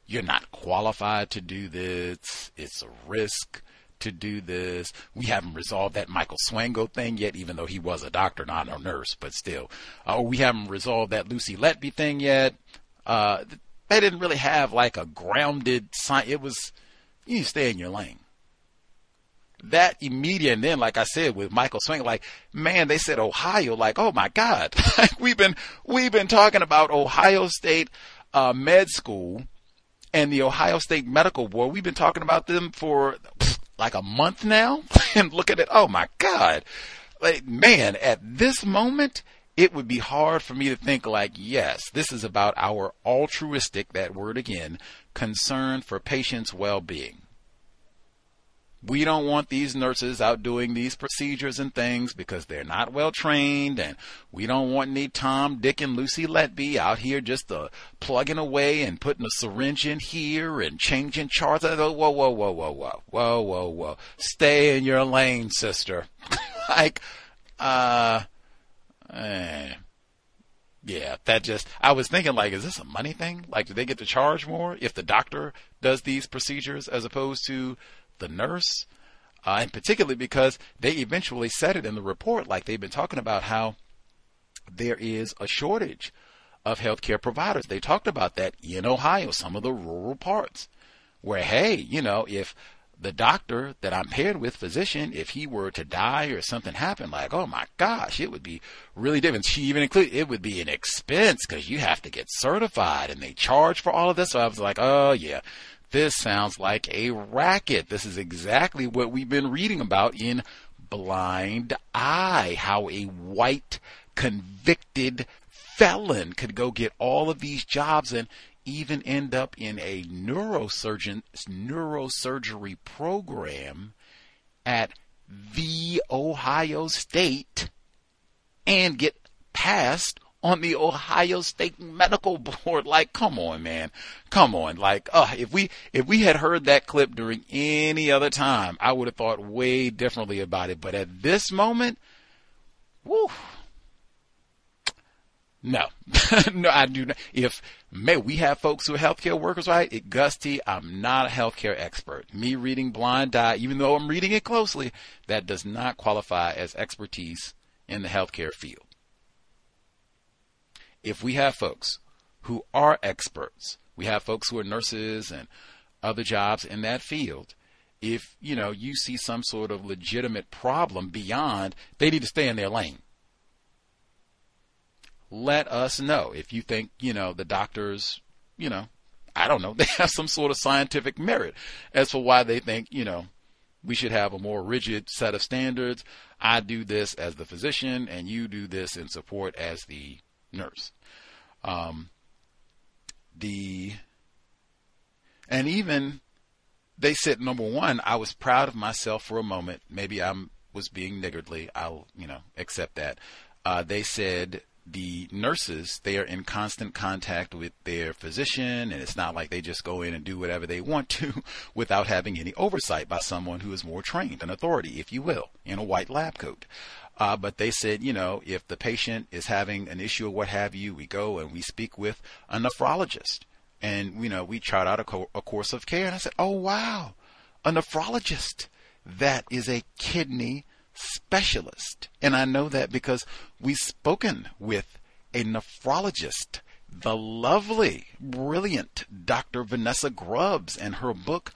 you're not qualified to do this. It's a risk to do this. We haven't resolved that Michael Swango thing yet, even though he was a doctor, not a nurse, but still. Uh, we haven't resolved that Lucy Letby thing yet. Uh, they didn't really have like a grounded science. It was, you stay in your lane. That immediate, and then, like I said, with Michael Swango, like, man, they said Ohio, like, oh my God. we've been, we've been talking about Ohio State, uh, med school and the Ohio State Medical Board. We've been talking about them for like a month now. and look at it. Oh my God. Like, man, at this moment, it would be hard for me to think like, yes, this is about our altruistic, that word again, concern for patients' well-being. We don't want these nurses out doing these procedures and things because they're not well trained, and we don't want any Tom, Dick, and Lucy Letby out here just uh, plugging away and putting a syringe in here and changing charts. Whoa, whoa, whoa, whoa, whoa, whoa, whoa, whoa! Stay in your lane, sister. like, uh, eh. Yeah, that just, I was thinking like, is this a money thing? Like, do they get to charge more if the doctor does these procedures as opposed to the nurse, uh, and particularly because they eventually said it in the report, like they've been talking about how there is a shortage of healthcare providers. They talked about that in Ohio, some of the rural parts, where hey, you know, if the doctor that I'm paired with, physician, if he were to die or something happened, like, oh my gosh, it would be really different. She even included, it would be an expense because you have to get certified and they charge for all of this. So I was like, oh yeah, this sounds like a racket. This is exactly what we've been reading about in Blind Eye. How a white convicted felon could go get all of these jobs and even end up in a neurosurgery program at the Ohio State and get passed on the Ohio State Medical Board. Like, come on, man. Come on. Like, uh, if we, if we had heard that clip during any other time, I would have thought way differently about it. But at this moment, whoo. No, no, I do not. If may we have folks who are healthcare workers, right? It, Gus T, I'm not a healthcare expert. Me reading Blind Eye, even though I'm reading it closely, that does not qualify as expertise in the healthcare field if we have folks who are experts, we have folks who are nurses and other jobs in that field. If you know you see some sort of legitimate problem beyond, they need to stay in their lane. Let us know if you think you know the doctors, you know, I don't know, they have some sort of scientific merit as for why they think you know we should have a more rigid set of standards. I do this as the physician, and you do this in support as the nurse. Um, the and even they said number one, I was proud of myself for a moment. Maybe I was being niggardly. I'll you know accept that. Uh, they said the nurses they are in constant contact with their physician and it's not like they just go in and do whatever they want to without having any oversight by someone who is more trained an authority if you will in a white lab coat uh, but they said you know if the patient is having an issue or what have you we go and we speak with a nephrologist and you know we chart out a, co- a course of care and i said oh wow a nephrologist that is a kidney specialist. And I know that because we've spoken with a nephrologist, the lovely, brilliant Dr. Vanessa Grubbs, and her book,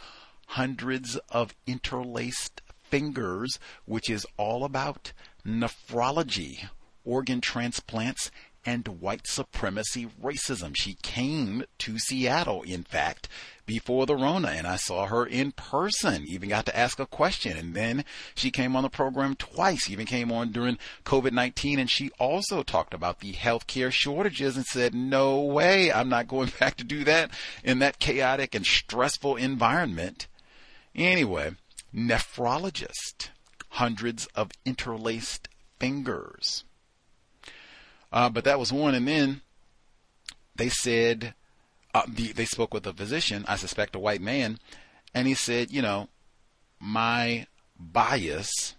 Hundreds of Interlaced Fingers, which is all about nephrology, organ transplants, and white supremacy racism. She came to Seattle, in fact, before the Rona, and I saw her in person. Even got to ask a question, and then she came on the program twice. Even came on during COVID nineteen, and she also talked about the healthcare shortages and said, "No way, I'm not going back to do that in that chaotic and stressful environment." Anyway, nephrologist, hundreds of interlaced fingers. Uh, but that was one. And then they said, uh, the, they spoke with a physician, I suspect a white man, and he said, you know, my bias,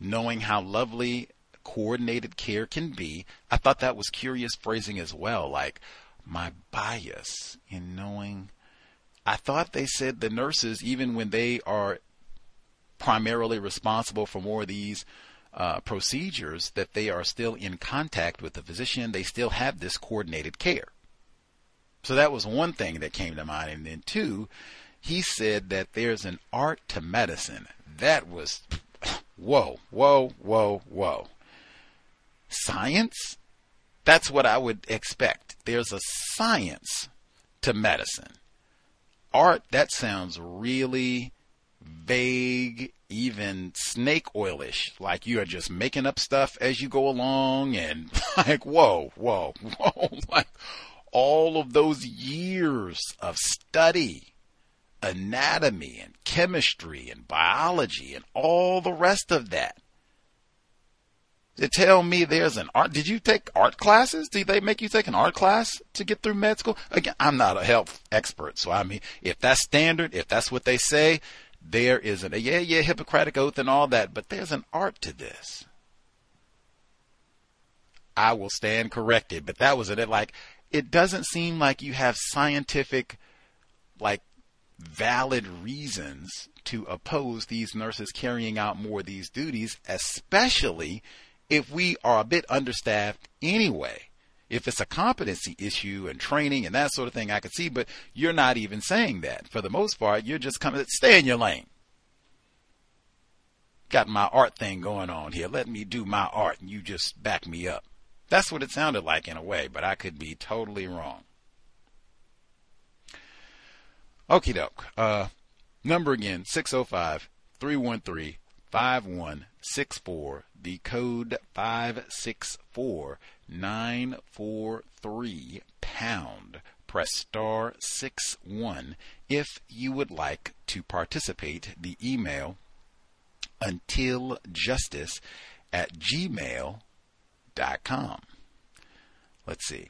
knowing how lovely coordinated care can be, I thought that was curious phrasing as well. Like, my bias in knowing. I thought they said the nurses, even when they are primarily responsible for more of these uh, procedures that they are still in contact with the physician. They still have this coordinated care. So that was one thing that came to mind. And then two, he said that there's an art to medicine. That was whoa, whoa, whoa, whoa. Science? That's what I would expect. There's a science to medicine. Art, that sounds really vague even snake oilish, like you are just making up stuff as you go along, and like, whoa, whoa, whoa, like all of those years of study, anatomy and chemistry and biology and all the rest of that. To tell me there's an art, did you take art classes? Did they make you take an art class to get through med school? Again, I'm not a health expert, so I mean, if that's standard, if that's what they say, there is an yeah yeah Hippocratic oath and all that, but there's an art to this. I will stand corrected, but that was it. Like it doesn't seem like you have scientific, like valid reasons to oppose these nurses carrying out more of these duties, especially if we are a bit understaffed anyway. If it's a competency issue and training and that sort of thing, I could see, but you're not even saying that. For the most part, you're just coming, stay in your lane. Got my art thing going on here. Let me do my art and you just back me up. That's what it sounded like in a way, but I could be totally wrong. Okie doke. Uh, number again, 605 313 5164. The code 564 943 pound. Press star 6 1 if you would like to participate. The email until justice at gmail.com. Let's see.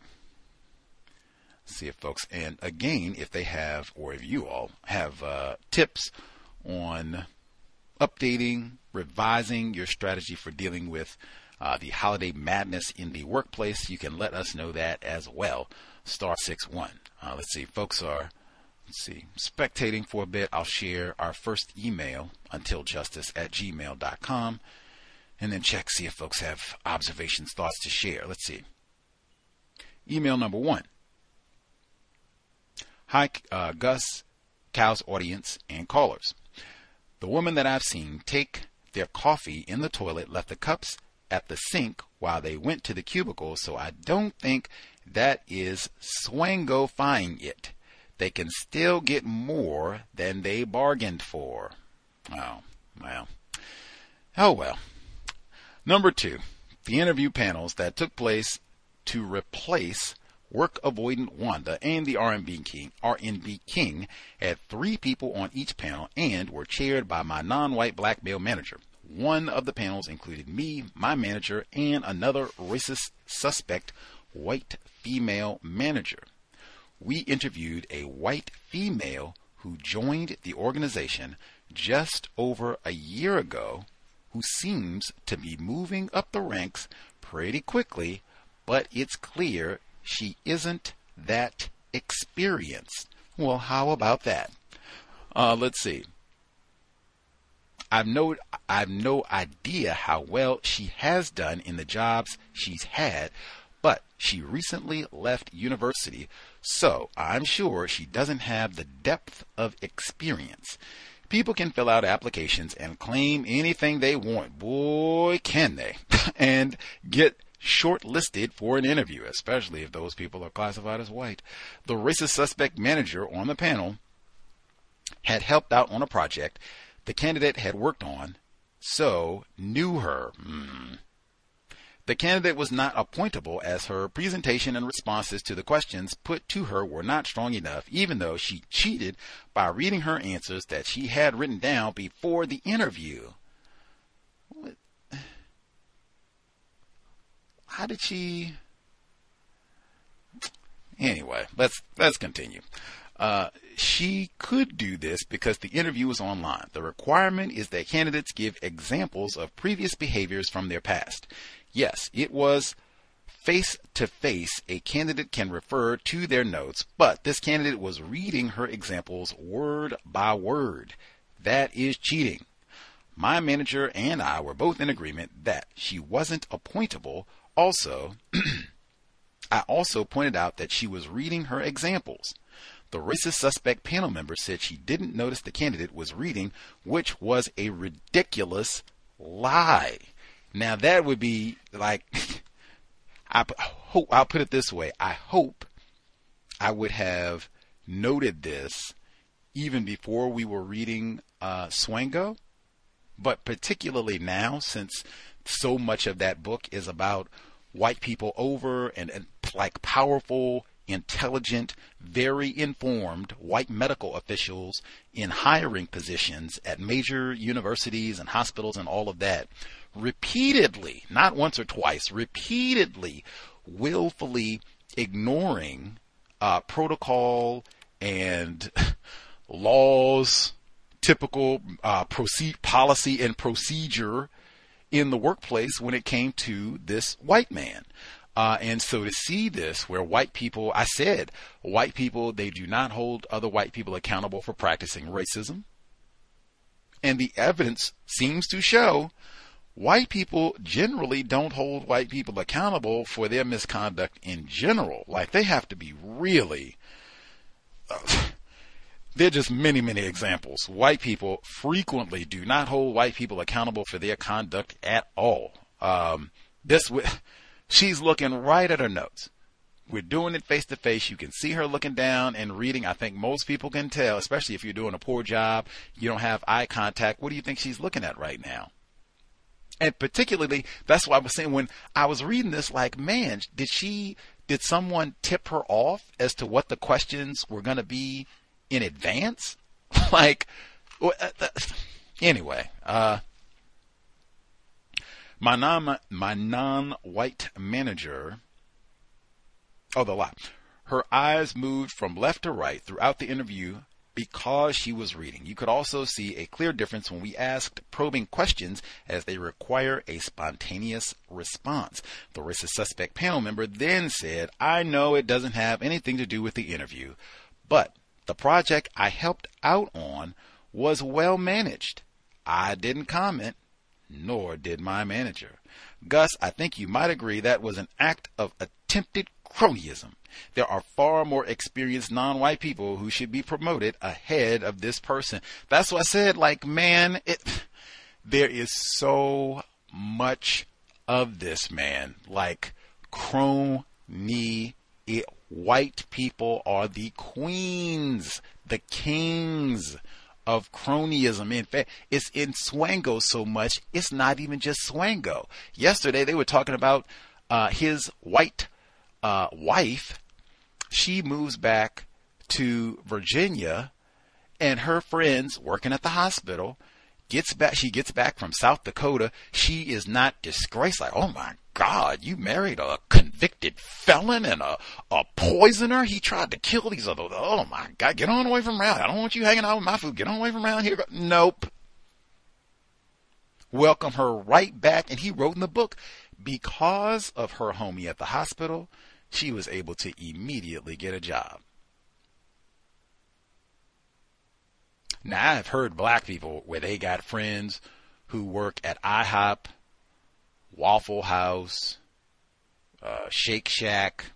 See if folks, and again, if they have, or if you all have uh, tips on updating, revising your strategy for dealing with uh, the holiday madness in the workplace, you can let us know that as well. Star six one. Uh, let's see, folks are let's see spectating for a bit. I'll share our first email until justice at gmail.com and then check see if folks have observations, thoughts to share. Let's see. Email number one. Hi, uh, Gus, COWS audience, and callers. The woman that I've seen take their coffee in the toilet left the cups at the sink while they went to the cubicle, so I don't think that is swangifying it. They can still get more than they bargained for. Oh, well. Oh, well. Number two, the interview panels that took place to replace work avoidant Wanda, and the RNB King, RNB King had three people on each panel and were chaired by my non-white black male manager. One of the panels included me, my manager, and another racist suspect white female manager. We interviewed a white female who joined the organization just over a year ago who seems to be moving up the ranks pretty quickly, but it's clear she isn't that experienced. Well, how about that? Uh, let's see. I've no I've no idea how well she has done in the jobs she's had, but she recently left university, so I'm sure she doesn't have the depth of experience. People can fill out applications and claim anything they want. Boy, can they. and get shortlisted for an interview, especially if those people are classified as white. The racist suspect manager on the panel had helped out on a project the candidate had worked on, so knew her. Mm. The candidate was not appointable as her presentation and responses to the questions put to her were not strong enough, even though she cheated by reading her answers that she had written down before the interview. What? How did she? Anyway, let's let's continue. Uh, she could do this because the interview is online. The requirement is that candidates give examples of previous behaviors from their past. Yes, it was face to face. A candidate can refer to their notes, but this candidate was reading her examples word by word. That is cheating. My manager and I were both in agreement that she wasn't appointable. Also, I also pointed out that she was reading her examples. The racist suspect panel member said she didn't notice the candidate was reading, which was a ridiculous lie. Now that would be like, I hope I'll put it this way. I hope I would have noted this even before we were reading uh, Swango, but particularly now since so much of that book is about white people over and, and like powerful intelligent, very informed white medical officials in hiring positions at major universities and hospitals and all of that repeatedly, not once or twice, repeatedly, willfully ignoring uh, protocol and laws, typical uh, proceed, policy and procedure in the workplace when it came to this white man. Uh, and so to see this, where white people, I said, white people, they do not hold other white people accountable for practicing racism. And the evidence seems to show white people generally don't hold white people accountable for their misconduct in general. Like they have to be really. Uh, there are just many, many examples. White people frequently do not hold white people accountable for their conduct at all. Um, this She's looking right at her notes. We're doing it face to face. You can see her looking down and reading. I think most people can tell, especially if you're doing a poor job, you don't have eye contact. What do you think she's looking at right now? And particularly, that's why I was saying when I was reading this, like, man, did she, did someone tip her off as to what the questions were going to be in advance? like, uh, anyway, uh, my non my non-white manager. Oh, the lie. Her eyes moved from left to right throughout the interview because she was reading. You could also see a clear difference when we asked probing questions as they require a spontaneous response. The racist suspect panel member then said, I know it doesn't have anything to do with the interview, but the project I helped out on was well managed. I didn't comment nor did my manager. Gus, I think you might agree that was an act of attempted cronyism. There are far more experienced non-white people who should be promoted ahead of this person. That's what I said. Like, man, it, there is so much of this, man. Like, crony. It, white people are the queens, the kings of cronyism. In fact, it's in Swango so much, it's not even just Swango. Yesterday, they were talking about uh, his white uh, wife she moves back to Virginia and her friends working at the hospital gets back she gets back from South Dakota. She is not disgraced like, "Oh my God, you married a convicted felon and a, a poisoner. He tried to kill these other. Oh my God, get on away from around. I don't want you hanging out with my food. Get on away from around here. Nope. Welcome her right back. And he wrote in the book, because of her homie at the hospital, she was able to immediately get a job. Now I've heard black people where they got friends who work at IHOP, Waffle House, uh, Shake Shack,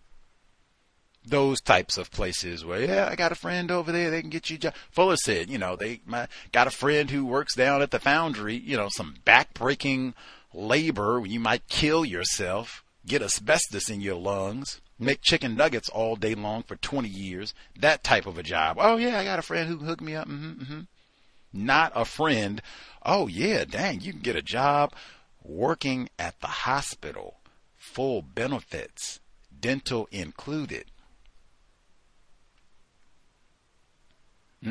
those types of places where yeah, I got a friend over there, they can get you. job. Fuller said, you know, they my, got a friend who works down at the foundry. You know, some backbreaking labor you might kill yourself, get asbestos in your lungs make chicken nuggets all day long for 20 years. That type of a job. Oh yeah, I got a friend who hooked me up. Mm-hmm, mm-hmm. Not a friend. Oh yeah, dang, you can get a job working at the hospital, full benefits, dental included.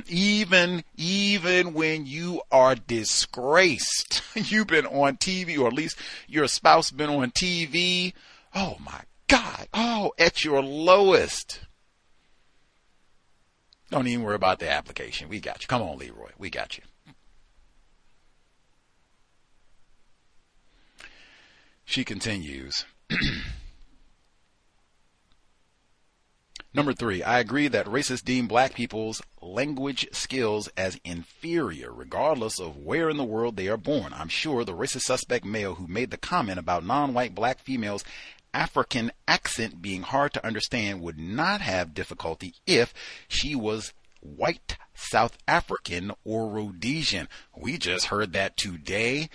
Even, even when you are disgraced, you've been on TV, or at least your spouse been on TV. Oh my God, oh, at your lowest. Don't even worry about the application. We got you. Come on, Leroy. We got you. She continues. Number three, I agree that racists deem black people's language skills as inferior, regardless of where in the world they are born. I'm sure the racist suspect male who made the comment about non white black females African accent being hard to understand would not have difficulty if she was white South African or Rhodesian. We just heard that today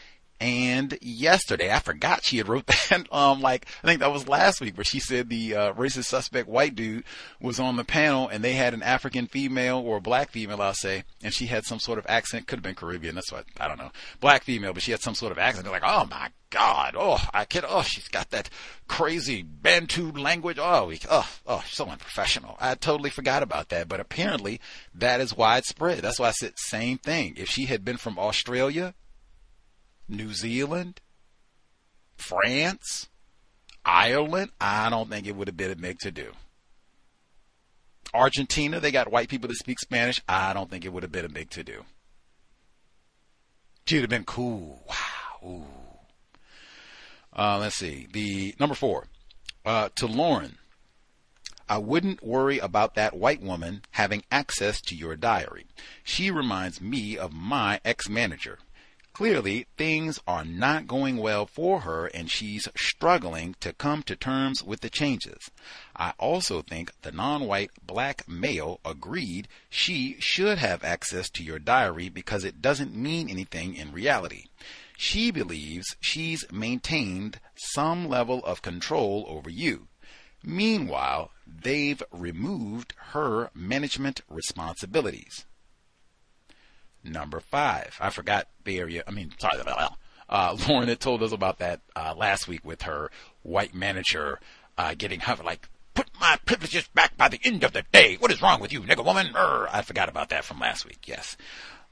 and yesterday. I forgot she had wrote that. Um, like I think that was last week, where she said the uh, racist suspect white dude was on the panel, and they had an African female or a black female, I'll say, and she had some sort of accent. Could have been Caribbean. That's what I don't know. Black female, but she had some sort of accent. They're like, oh my god, oh I kid, oh she's got that crazy Bantu language. Oh, we, oh, oh, so unprofessional. I totally forgot about that, but apparently that is widespread. That's why I said same thing. If she had been from Australia New Zealand, France, Ireland, I don't think it would have been a big to do. Argentina, they got white people that speak Spanish. I don't think it would have been a big to do. She would have been cool. Wow. Ooh. Uh, let's see. The number four. Uh, to Lauren, I wouldn't worry about that white woman having access to your diary. She reminds me of my ex manager. Clearly, things are not going well for her and she's struggling to come to terms with the changes. I also think the non-white black male agreed she should have access to your diary because it doesn't mean anything in reality. She believes she's maintained some level of control over you. Meanwhile, they've removed her management responsibilities. Number five, I forgot the area. I mean, sorry, uh, Lauren had told us about that uh, last week with her white manager uh, getting her like, put my privileges back by the end of the day. What is wrong with you, nigger woman? Urgh. I forgot about that from last week. Yes.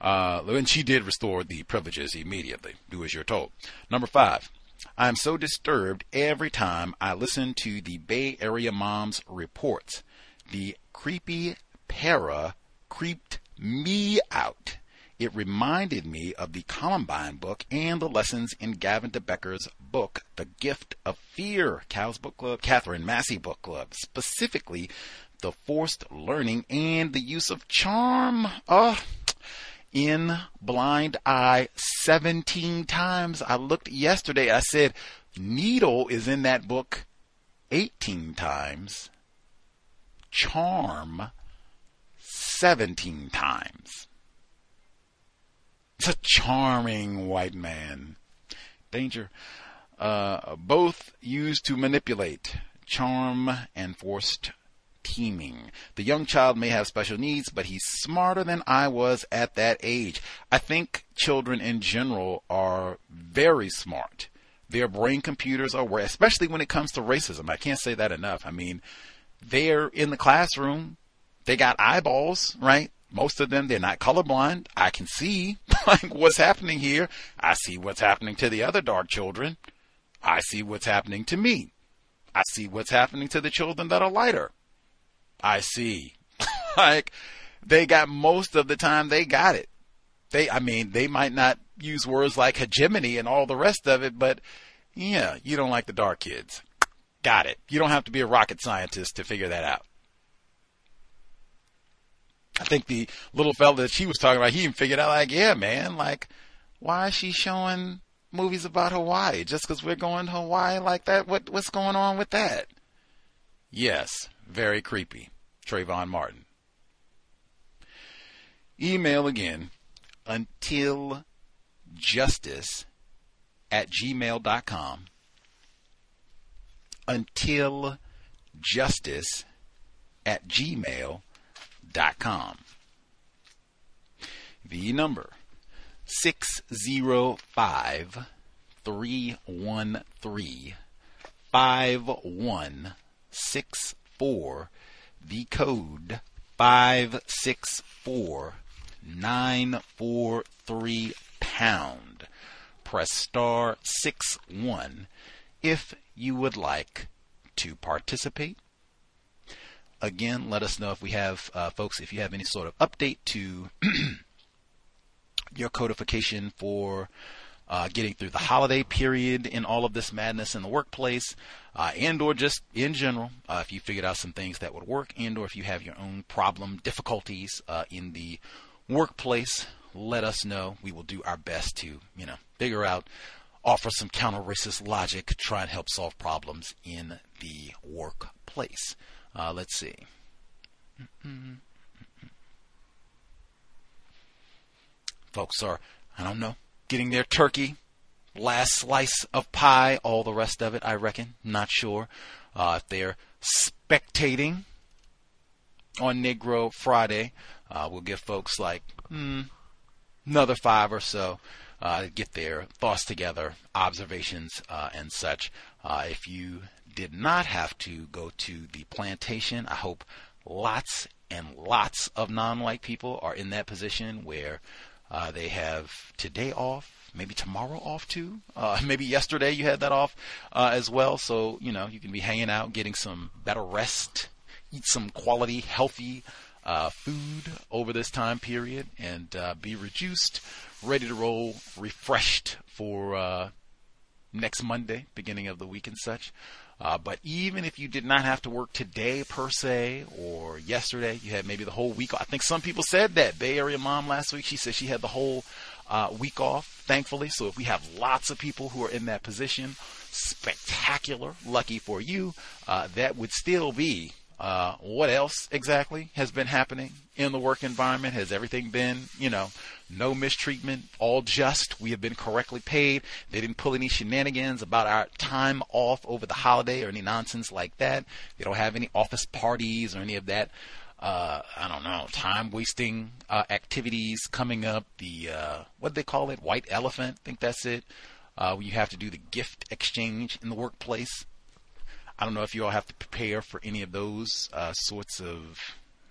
Uh, and she did restore the privileges immediately, do as you're told. Number five, I'm so disturbed every time I listen to the Bay Area Moms reports. The creepy para creeped me out. It reminded me of the Columbine book and the lessons in Gavin de Becker's book, The Gift of Fear, COWS Book Club, Catherine Massey Book Club, specifically the forced teaming and the use of charm. Uh, in Blind Eye 17 times. I looked yesterday, I said, Needle is in that book 18 times. Charm 17 times. It's a charming white man. Danger. Uh, both used to manipulate, charm, and forced teaming. The young child may have special needs, but he's smarter than I was at that age. I think children in general are very smart. Their brain computers are, where, especially when it comes to racism. I can't say that enough. I mean, they're in the classroom. They got eyeballs, right? Most of them, they're not colorblind. I can see like what's happening here. I see what's happening to the other dark children. I see what's happening to me. I see what's happening to the children that are lighter. I see. like they got most of the time they got it. They I mean, they might not use words like hegemony and all the rest of it, but yeah, you don't like the dark kids. Got it. You don't have to be a rocket scientist to figure that out. I think the little fella that she was talking about, he even figured out like, yeah, man, like, why is she showing movies about Hawaii just because we're going to Hawaii like that? What what's going on with that? Yes, very creepy. Trayvon Martin. Email again until justice at gmail.com until justice at gmail.com. The number 605 313 5164. The code 564 943 pound. Press star 6 1 if you would like to participate. Again, let us know if we have, uh, folks, if you have any sort of update to your codification for uh, getting through the holiday period in all of this madness in the workplace, uh, and or just in general, uh, if you figured out some things that would work, and or if you have your own problem difficulties uh, in the workplace, let us know. We will do our best to, you know, figure out offer some counter racist logic, try and help solve problems in the workplace. Uh, let's see. Folks are, I don't know, getting their turkey, last slice of pie, all the rest of it, I reckon. Not sure. Uh, if they're spectating on Negro Friday, uh, we'll give folks like hmm, another five or so uh, get their thoughts together, observations, uh, and such. Uh, if you did not have to go to the plantation, I hope lots and lots of non white people are in that position where uh, they have today off, maybe tomorrow off too. Uh, maybe yesterday you had that off uh, as well. So, you know, you can be hanging out, getting some better rest, eat some quality, healthy uh, food over this time period, and uh, be reduced, ready to roll, refreshed for uh, next Monday, beginning of the week and such. Uh, but even if you did not have to work today per se or yesterday, you had maybe the whole week. Off. I think some people said that. Bay Area mom last week, she said she had the whole uh, week off, thankfully. So if we have lots of people who are in that position, spectacular, lucky for you, uh, that would still be uh, what else exactly has been happening in the work environment? Has everything been, you know, no mistreatment, all just? We have been correctly paid. They didn't pull any shenanigans about our time off over the holiday or any nonsense like that. They don't have any office parties or any of that. Uh, I don't know, time wasting uh, activities coming up. The uh, what do they call it? White elephant. I think that's it. Uh, you have to do the gift exchange in the workplace. I don't know if you all have to prepare for any of those uh, sorts of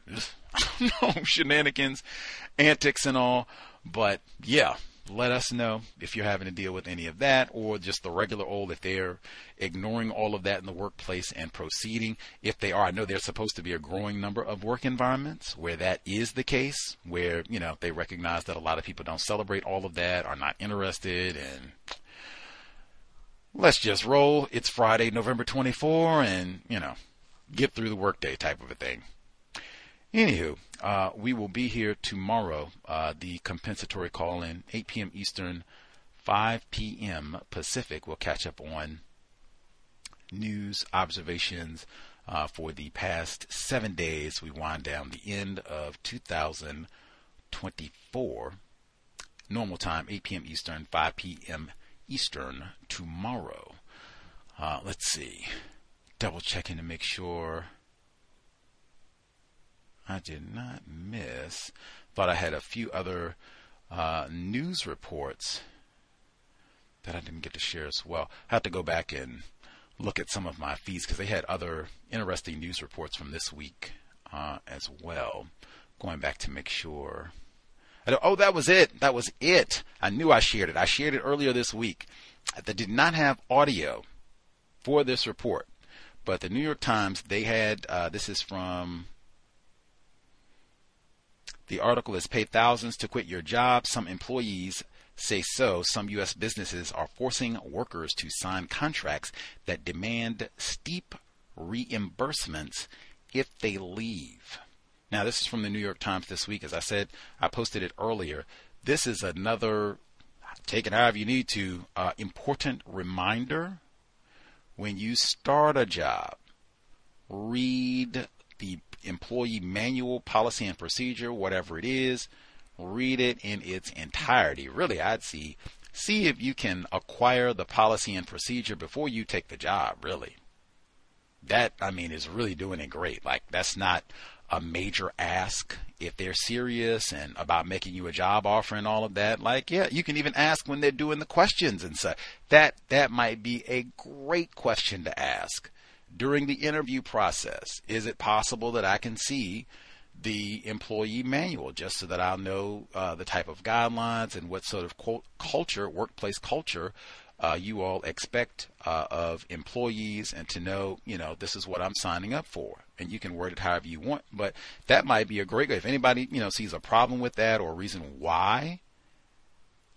shenanigans, antics, and all. But yeah, let us know if you're having to deal with any of that or just the regular old, if they're ignoring all of that in the workplace and proceeding. If they are, I know there's supposed to be a growing number of work environments where that is the case, where, you know, they recognize that a lot of people don't celebrate all of that, are not interested, and let's just roll. It's Friday, November 24, and, you know, get through the workday type of a thing. Anywho, uh, we will be here tomorrow. Uh, the compensatory call in 8 p.m. Eastern, 5 p.m. Pacific. We'll catch up on news observations uh, for the past seven days. We wind down the end of 2024. Normal time, 8 p.m. Eastern, 5 p.m. Eastern tomorrow. Uh, let's see. Double checking to make sure I did not miss. Thought I had a few other uh, news reports that I didn't get to share as well. I have to go back and look at some of my feeds because they had other interesting news reports from this week uh, as well. Going back to make sure. Oh, that was it. That was it. I knew I shared it. I shared it earlier this week. That did not have audio for this report, but the New York Times they had. Uh, this is from. The article is paid thousands to quit your job. Some employees say so, some U.S. businesses are forcing workers to sign contracts that demand steep reimbursements if they leave. Now, this is from the New York Times this week. As I said, I posted it earlier. This is another, take it however you need to, uh, important reminder. When you start a job, read the employee manual, policy, and procedure, whatever it is read it in its entirety. Really, I'd see see if you can acquire the policy and procedure before you take the job, really. That I mean is really doing it great. Like that's not a major ask if they're serious and about making you a job offer and all of that. Like yeah you can even ask when they're doing the questions and such. That that might be a great question to ask during the interview process. Is it possible that i can see the employee manual just so that I'll know uh, the type of guidelines and what sort of quote, culture, workplace culture, uh, you all expect uh, of employees and to know, you know, this is what I'm signing up for. And you can word it however you want, but that might be a great, way. if anybody, you know, sees a problem with that or a reason why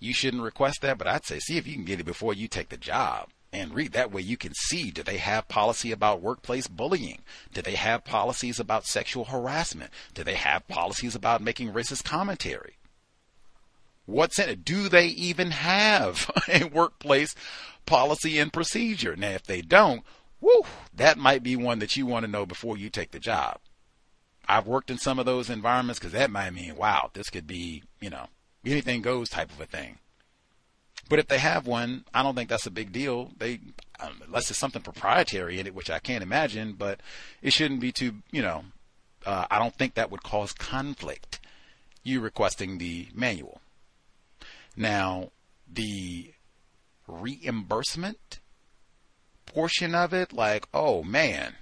you shouldn't request that, but I'd say see if you can get it before you take the job and read. That way you can see do they have policy about workplace bullying? Do they have policies about sexual harassment? Do they have policies about making racist commentary? What's in it? Do they even have a workplace policy and procedure? Now, if they don't, that might be one that you want to know before you take the job. I've worked in some of those environments because that might mean, wow, this could be, you know, anything goes type of a thing. But if they have one, I don't think that's a big deal. They, um, unless it's something proprietary in it, which I can't imagine, but it shouldn't be too, you know, uh, I don't think that would cause conflict. You requesting the manual. Now, the reimbursement portion of it, like, oh man,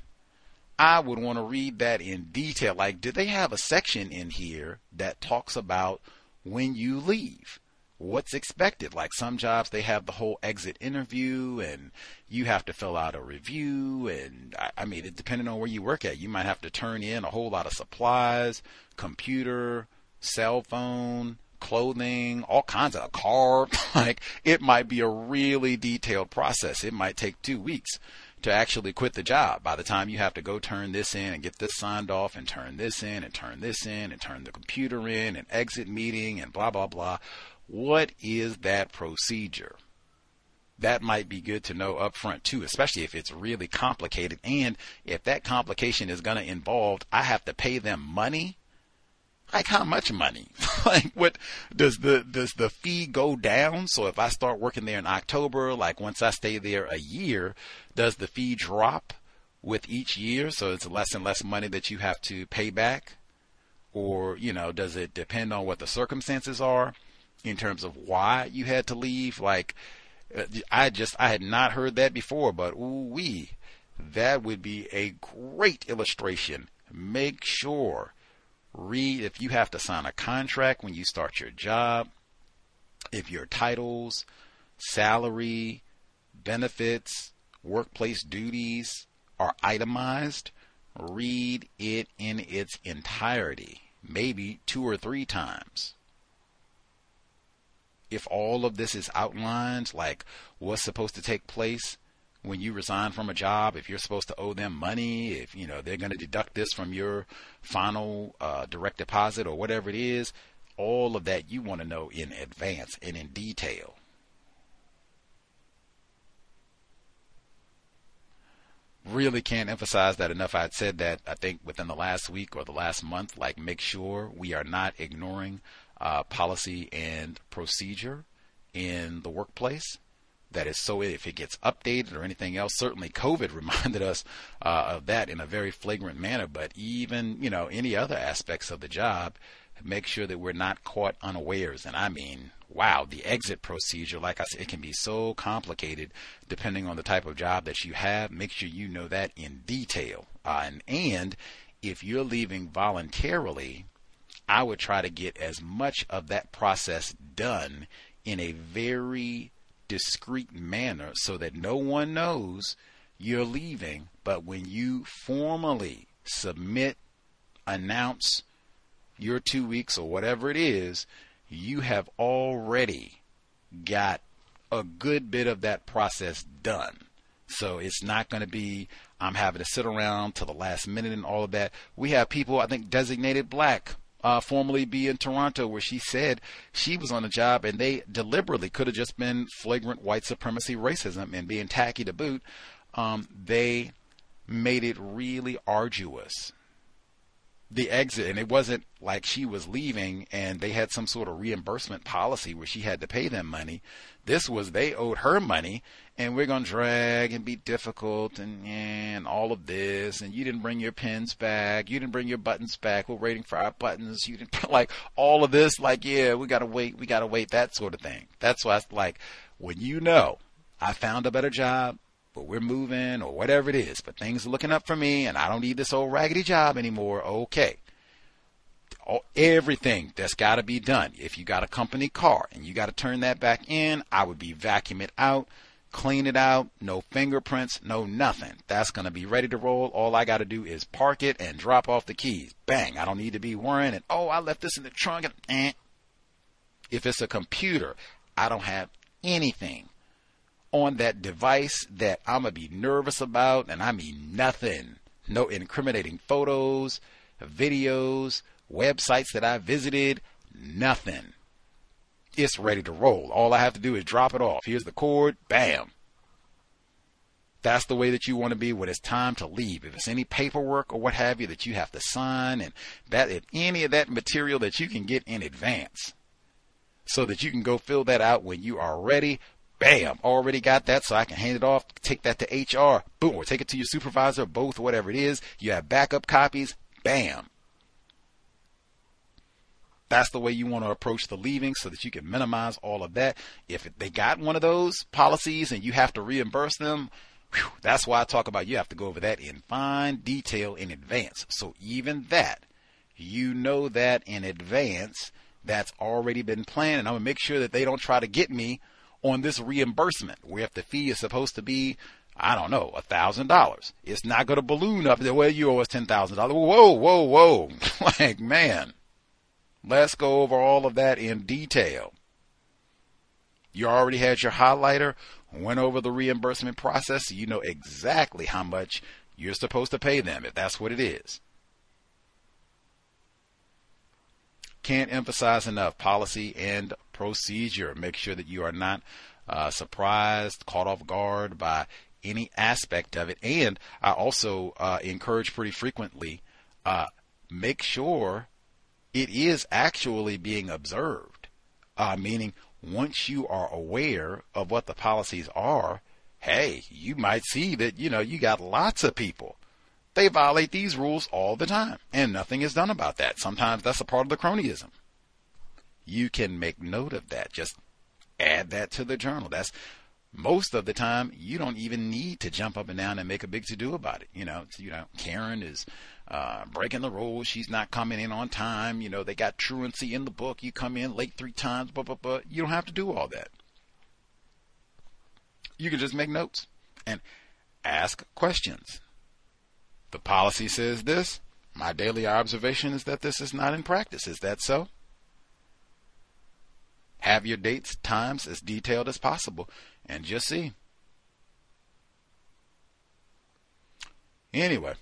I would want to read that in detail. Like, do they have a section in here that talks about when you leave? what's expected. Like some jobs, they have the whole exit interview and you have to fill out a review. And I, I mean, it, depending on where you work at, you might have to turn in a whole lot of supplies, computer, cell phone, clothing, all kinds of a car. like it might be a really detailed process. It might take two weeks to actually quit the job by the time you have to go turn this in and get this signed off and turn this in and turn this in and turn the computer in and exit meeting and blah blah blah what is that procedure? That might be good to know up front too, especially if it's really complicated. And if that complication is going to involve, I have to pay them money. Like how much money? like what does the does the fee go down? So if I start working there in October, like once I stay there a year, does the fee drop with each year? So it's less and less money that you have to pay back, or you know, does it depend on what the circumstances are? in terms of why you had to leave. Like, uh, I just I had not heard that before, but ooh wee, that would be a great illustration. Make sure read if you have to sign a contract when you start your job, if your titles, salary, benefits, workplace duties are itemized, read it in its entirety, maybe two or three times. If all of this is outlined, like what's supposed to take place when you resign from a job, if you're supposed to owe them money, if you know they're going to deduct this from your final uh, direct deposit or whatever it is, all of that you want to know in advance and in detail. Really can't emphasize that enough. I'd said that I think within the last week or the last month, like make sure we are not ignoring uh, policy and procedure in the workplace that is so if it gets updated or anything else certainly covid reminded us uh, of that in a very flagrant manner but even you know any other aspects of the job make sure that we're not caught unawares and i mean wow, the exit procedure, like I said, it can be so complicated depending on the type of job that you have. Make sure you know that in detail. Uh, and, and if you're leaving voluntarily, I would try to get as much of that process done in a very discreet manner so that no one knows you're leaving. But when you formally submit, announce your two weeks or whatever it is, you have already got a good bit of that process done. So it's not going to be, I'm having to sit around till the last minute and all of that. We have people, I think, designated black uh, formerly be in Toronto, where she said she was on a job and they deliberately could have just been flagrant white supremacy racism and being tacky to boot. Um, they made it really arduous the exit and it wasn't like she was leaving and they had some sort of reimbursement policy where she had to pay them money. This was they owed her money and we're going to drag and be difficult and, and all of this and you didn't bring your pins back you didn't bring your buttons back we're waiting for our buttons you didn't like all of this like yeah we got to wait we got to wait that sort of thing. That's why it's like when you know i found a better job but we're moving or whatever it is, but things are looking up for me and I don't need this old raggedy job anymore. Okay. Everything that's got to be done. If you got a company car and you got to turn that back in, I would be vacuum it out, clean it out, no fingerprints, no nothing. That's going to be ready to roll. All I got to do is park it and drop off the keys. Bang. I don't need to be worrying and, oh, I left this in the trunk. And, eh. If it's a computer, I don't have anything on that device that I'm going to be nervous about, and I mean nothing. No incriminating photos, videos, websites that I visited, nothing. It's ready to roll. All I have to do is drop it off. Here's the cord, bam. That's the way that you want to be when it's time to leave. If it's any paperwork or what have you that you have to sign, and that if any of that material that you can get in advance, so that you can go fill that out when you are ready Bam, already got that, so I can hand it off, take that to HR, boom, or take it to your supervisor, both, whatever it is. You have backup copies, bam. That's the way you want to approach the leaving so that you can minimize all of that. If they got one of those policies and you have to reimburse them, whew, that's why I talk about you have to go over that in fine detail in advance. So even that, you know that in advance, that's already been planned, and I'm gonna make sure that they don't try to get me on this reimbursement, where if the fee is supposed to be, I don't know, a thousand dollars, it's not going to balloon up the way you owe us ten thousand dollars. Whoa, whoa, whoa! like man, let's go over all of that in detail. You already had your highlighter, went over the reimbursement process, so you know exactly how much you're supposed to pay them if that's what it is. Can't emphasize enough policy and procedure. Make sure that you are not uh, surprised, caught off guard by any aspect of it. And I also uh, encourage pretty frequently uh, make sure it is actually being observed. Uh, meaning, once you are aware of what the policies are, hey, you might see that, you know, you got lots of people. They violate these rules all the time, and nothing is done about that. Sometimes that's a part of the cronyism you can make note of that. Just add that to the journal. That's most of the time you don't even need to jump up and down and make a big to do about it. You know, you know, Karen is uh, breaking the rules. She's not coming in on time. You know, they got truancy in the book. You come in late three times, but but but you don't have to do all that. You can just make notes and ask questions. The policy says this. My daily observation is that this is not in practice. Is that so? Have your dates, times as detailed as possible, and just see. Anyway,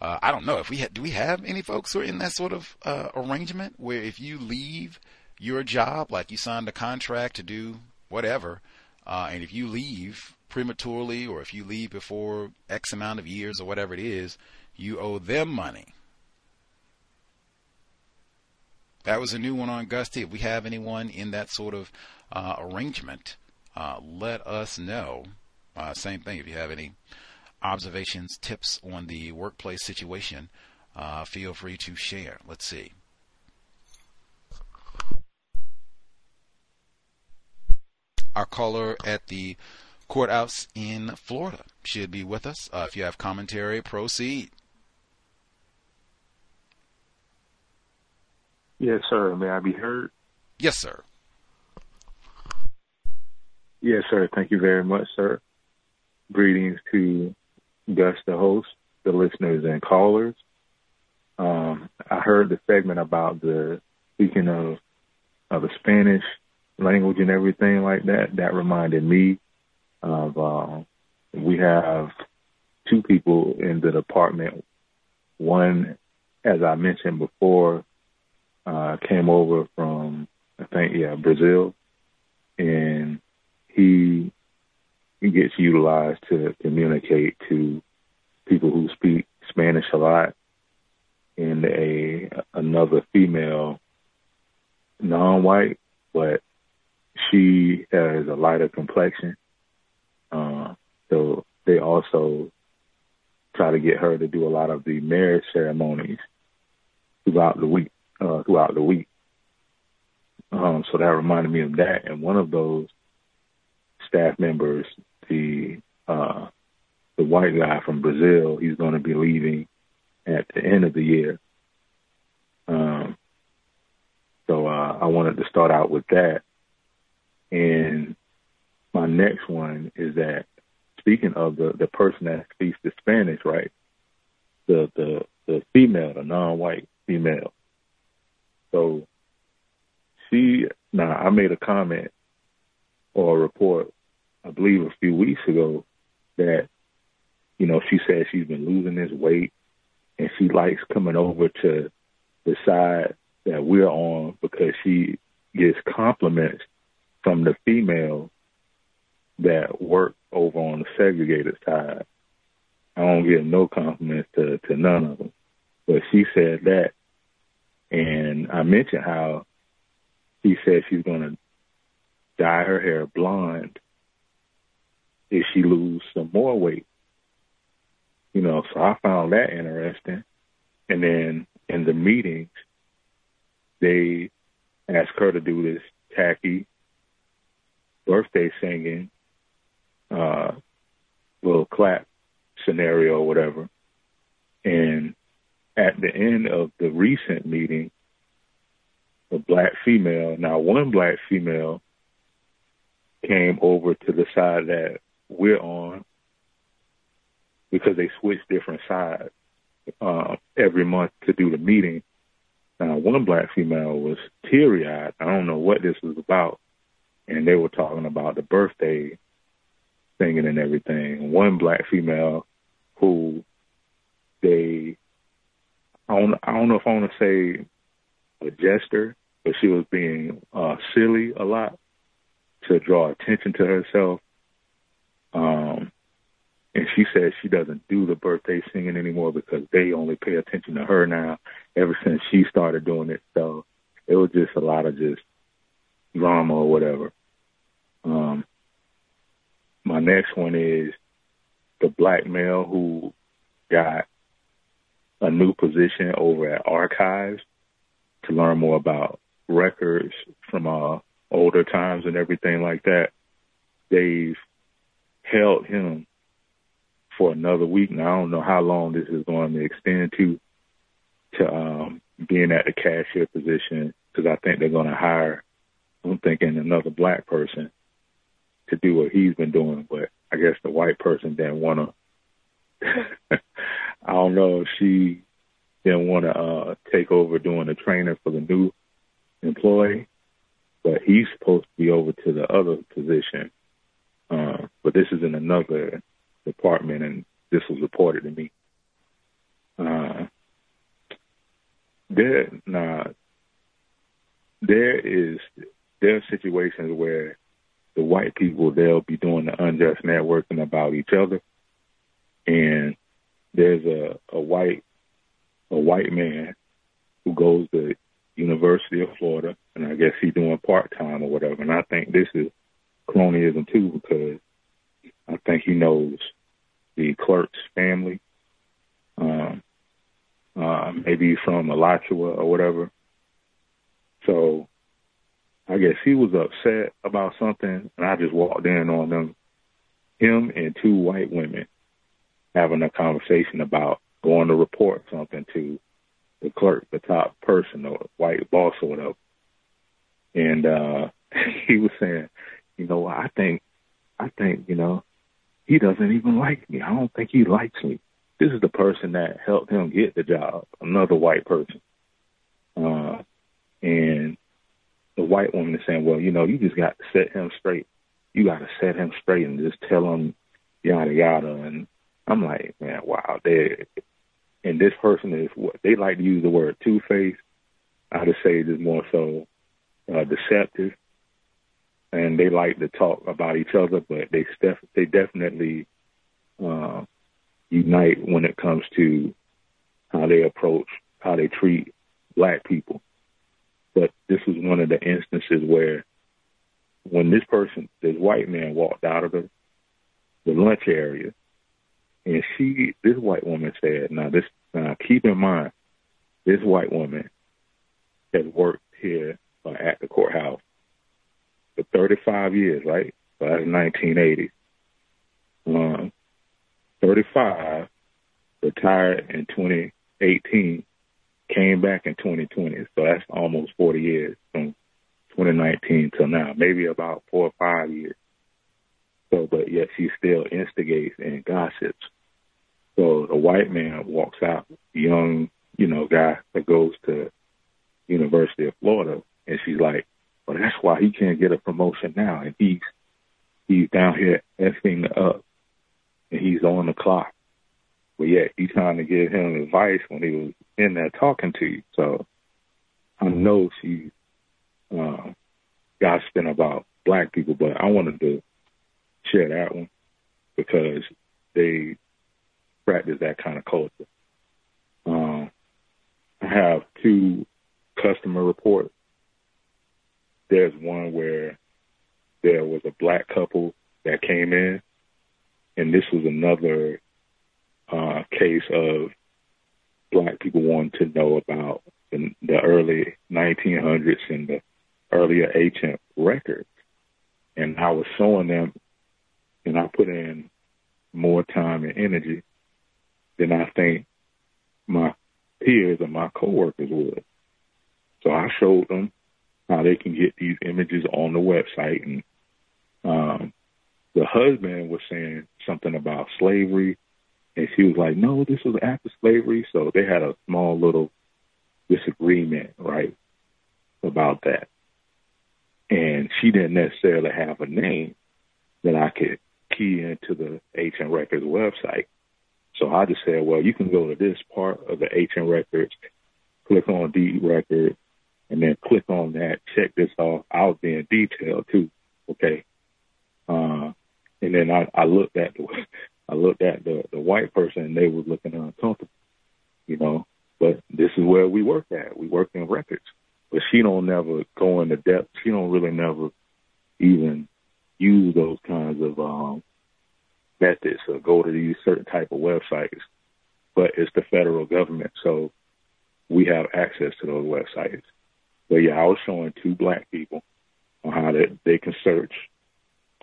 uh, I don't know if we ha- do we have any folks who are in that sort of uh, arrangement where if you leave your job, like you signed a contract to do whatever, uh, and if you leave prematurely or if you leave before X amount of years or whatever it is, you owe them money. That was a new one on Gus T. If we have anyone in that sort of uh, arrangement, uh, let us know. Uh, same thing. If you have any observations, tips on the workplace situation, uh, feel free to share. Let's see. our caller at the courthouse in Florida should be with us. Uh, if you have commentary, proceed. Yes, sir. May I be heard? Yes, sir. Yes, sir. Thank you very much, sir. Greetings to Gus, the host, the listeners, and callers. Um, I heard the segment about the speaking of of the Spanish language and everything like that. That reminded me of uh, we have two people in the department. One, as I mentioned before, uh, came over from I think yeah Brazil, and he gets utilized to communicate to people who speak Spanish a lot, and a another female, non-white, but she has a lighter complexion. Uh, so they also try to get her to do a lot of the marriage ceremonies throughout the week. Uh, throughout the week. Um, so that reminded me of that. And one of those staff members, the uh, the white guy from Brazil, he's going to be leaving at the end of the year. Um, so uh, I wanted to start out with that. And my next one is that speaking of the the person that speaks the Spanish, right? The the the female, the non-white female. So she now I made a comment or a report, I believe a few weeks ago, that you know she said she's been losing this weight and she likes coming over to the side that we're on because she gets compliments from the female that work over on the segregated side. I don't give no compliments to, to none of them. But she said that. And I mentioned how she said she's going to dye her hair blonde if she lose some more weight. You know, so I found that interesting. And then in the meetings, they asked her to do this tacky birthday singing, uh, little clap scenario or whatever. And at the end of the recent meeting, a black female, now one black female came over to the side that we're on because they switch different sides uh, every month to do the meeting. Now, one black female was teary eyed. I don't know what this was about. And they were talking about the birthday singing and everything. One black female who they, I don't, I don't know if I want to say a jester, but she was being uh, silly a lot to draw attention to herself. Um, and she says she doesn't do the birthday singing anymore because they only pay attention to her now ever since she started doing it. So it was just a lot of just drama or whatever. Um, my next one is the black male who got a new position over at Archives to learn more about records from uh, older times and everything like that. They've held him for another week. Now I don't know how long this is going to extend to to um, being at the cashier position because I think they're going to hire. I'm thinking another black person to do what he's been doing, but I guess the white person didn't want to. I don't know if she didn't want to uh, take over doing the training for the new employee, but he's supposed to be over to the other position. Uh, but this is in another department, and this was reported to me. Uh, there, now, there is there are situations where the white people they'll be doing the unjust networking about each other, and there's a, a white a white man who goes to University of Florida, and I guess he's doing part time or whatever. And I think this is cronyism too because I think he knows the clerk's family, um, uh, maybe from Alachua or whatever. So I guess he was upset about something, and I just walked in on them, him and two white women having a conversation about going to report something to the clerk, the top person, or white boss or whatever. And uh he was saying, you know, I think, I think, you know, he doesn't even like me. I don't think he likes me. This is the person that helped him get the job, another white person. Uh, and the white woman is saying, well, you know, you just got to set him straight. You got to set him straight and just tell him yada yada. And I'm like, man, wow, they and this person is what they like to use the word two faced. I would say it is more so uh, deceptive, and they like to talk about each other, but they def- they definitely uh, unite when it comes to how they approach, how they treat black people. But this was one of the instances where when this person, this white man walked out of the, the lunch area, and she, this white woman said, now this, now keep in mind, this white woman has worked here uh, at the courthouse for 35 years, right? So that's 1980. Um, 35, retired in 2018, came back in 2020. So that's almost 40 years from 2019 till now, maybe about four or five years. So, but yet she still instigates and gossips. So the white man walks out, young, you know, guy that goes to University of Florida, and she's like, "Well, that's why he can't get a promotion now, and he's he's down here effing up, and he's on the clock." But yet you trying to give him advice when he was in there talking to you. So I know she's uh, gossiping about black people, but I wanted to share that one because they practice that kind of culture. Um, I have two customer reports. There's one where there was a black couple that came in, and this was another uh, case of black people wanting to know about the, the early 1900s and the earlier ancient records. And I was showing them, and I put in more time and energy than I think my peers and my coworkers would. So I showed them how they can get these images on the website. And um, the husband was saying something about slavery, and she was like, "No, this was after slavery." So they had a small little disagreement, right, about that. And she didn't necessarily have a name that I could key into the ancient records website. So I just said, well, you can go to this part of the ancient records, click on deed record, and then click on that, check this off. I was in detail too. Okay. Uh, and then I, I looked at the, I looked at the, the white person and they was looking uncomfortable, you know, but this is where we work at. We work in records, but she don't never go into depth. She don't really never even use those kinds of, um, methods or go to these certain type of websites, but it's the federal government, so we have access to those websites. But yeah, I was showing two black people on how that they can search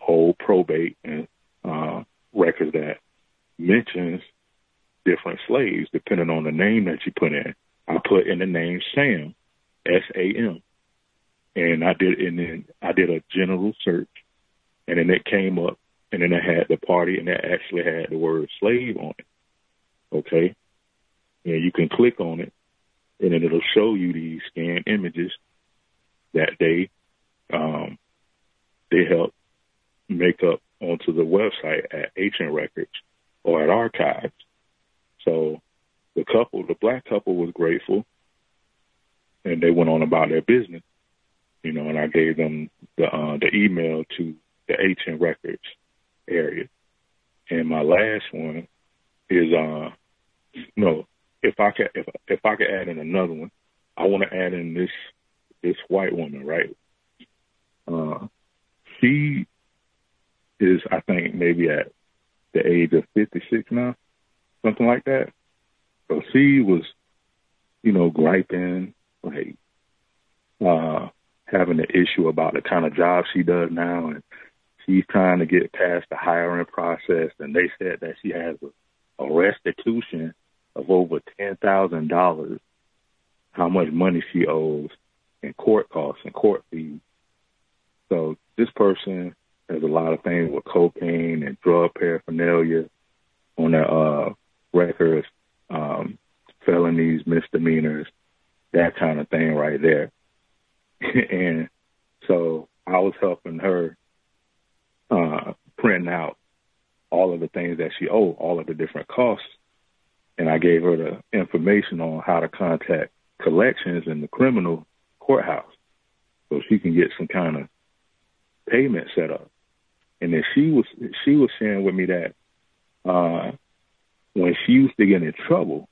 old probate and uh, records that mentions different slaves depending on the name that you put in. I put in the name Sam, S A M, and I did and then I did a general search, and then it came up and then I had the party, and it actually had the word slave on it. Okay, and you can click on it, and then it'll show you these scanned images that they um, they help make up onto the website at Ancient Records or at Archives. So the couple, the black couple, was grateful, and they went on about their business. You know, and I gave them the uh, the email to the Ancient Records area. And my last one is uh no, if I could if if I could add in another one, I want to add in this this white woman, right? Uh, she is, I think, maybe at the age of 56 now, something like that. So she was, you know, griping, like, uh, having an issue about the kind of job she does now, and she's trying to get past the hiring process. And they said that she has a, a restitution of over ten thousand dollars, how much money she owes in court costs and court fees. So this person has a lot of things with cocaine and drug paraphernalia on their uh, records, um, felonies, misdemeanors, that kind of thing right there. and so I was helping her uh, print out all of the things that she owed, all of the different costs, and I gave her the information on how to contact collections in the criminal courthouse so she can get some kind of payment set up. And then she was she was sharing with me that uh, when she used to get in trouble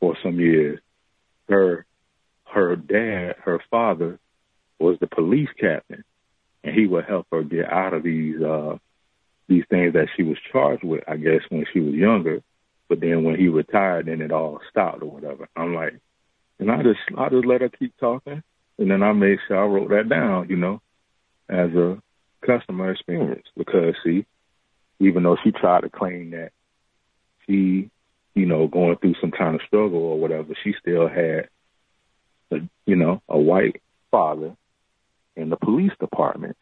for some years, her her dad, her father, was the police captain, and he would help her get out of these uh, these things that she was charged with. I guess when she was younger, but then when he retired, then it all stopped or whatever. I'm like, and I just I just let her keep talking, and then I made sure I wrote that down, you know, as a customer experience because see, even though she tried to claim that she, you know, going through some kind of struggle or whatever, she still had, a, you know, a white father in the police department,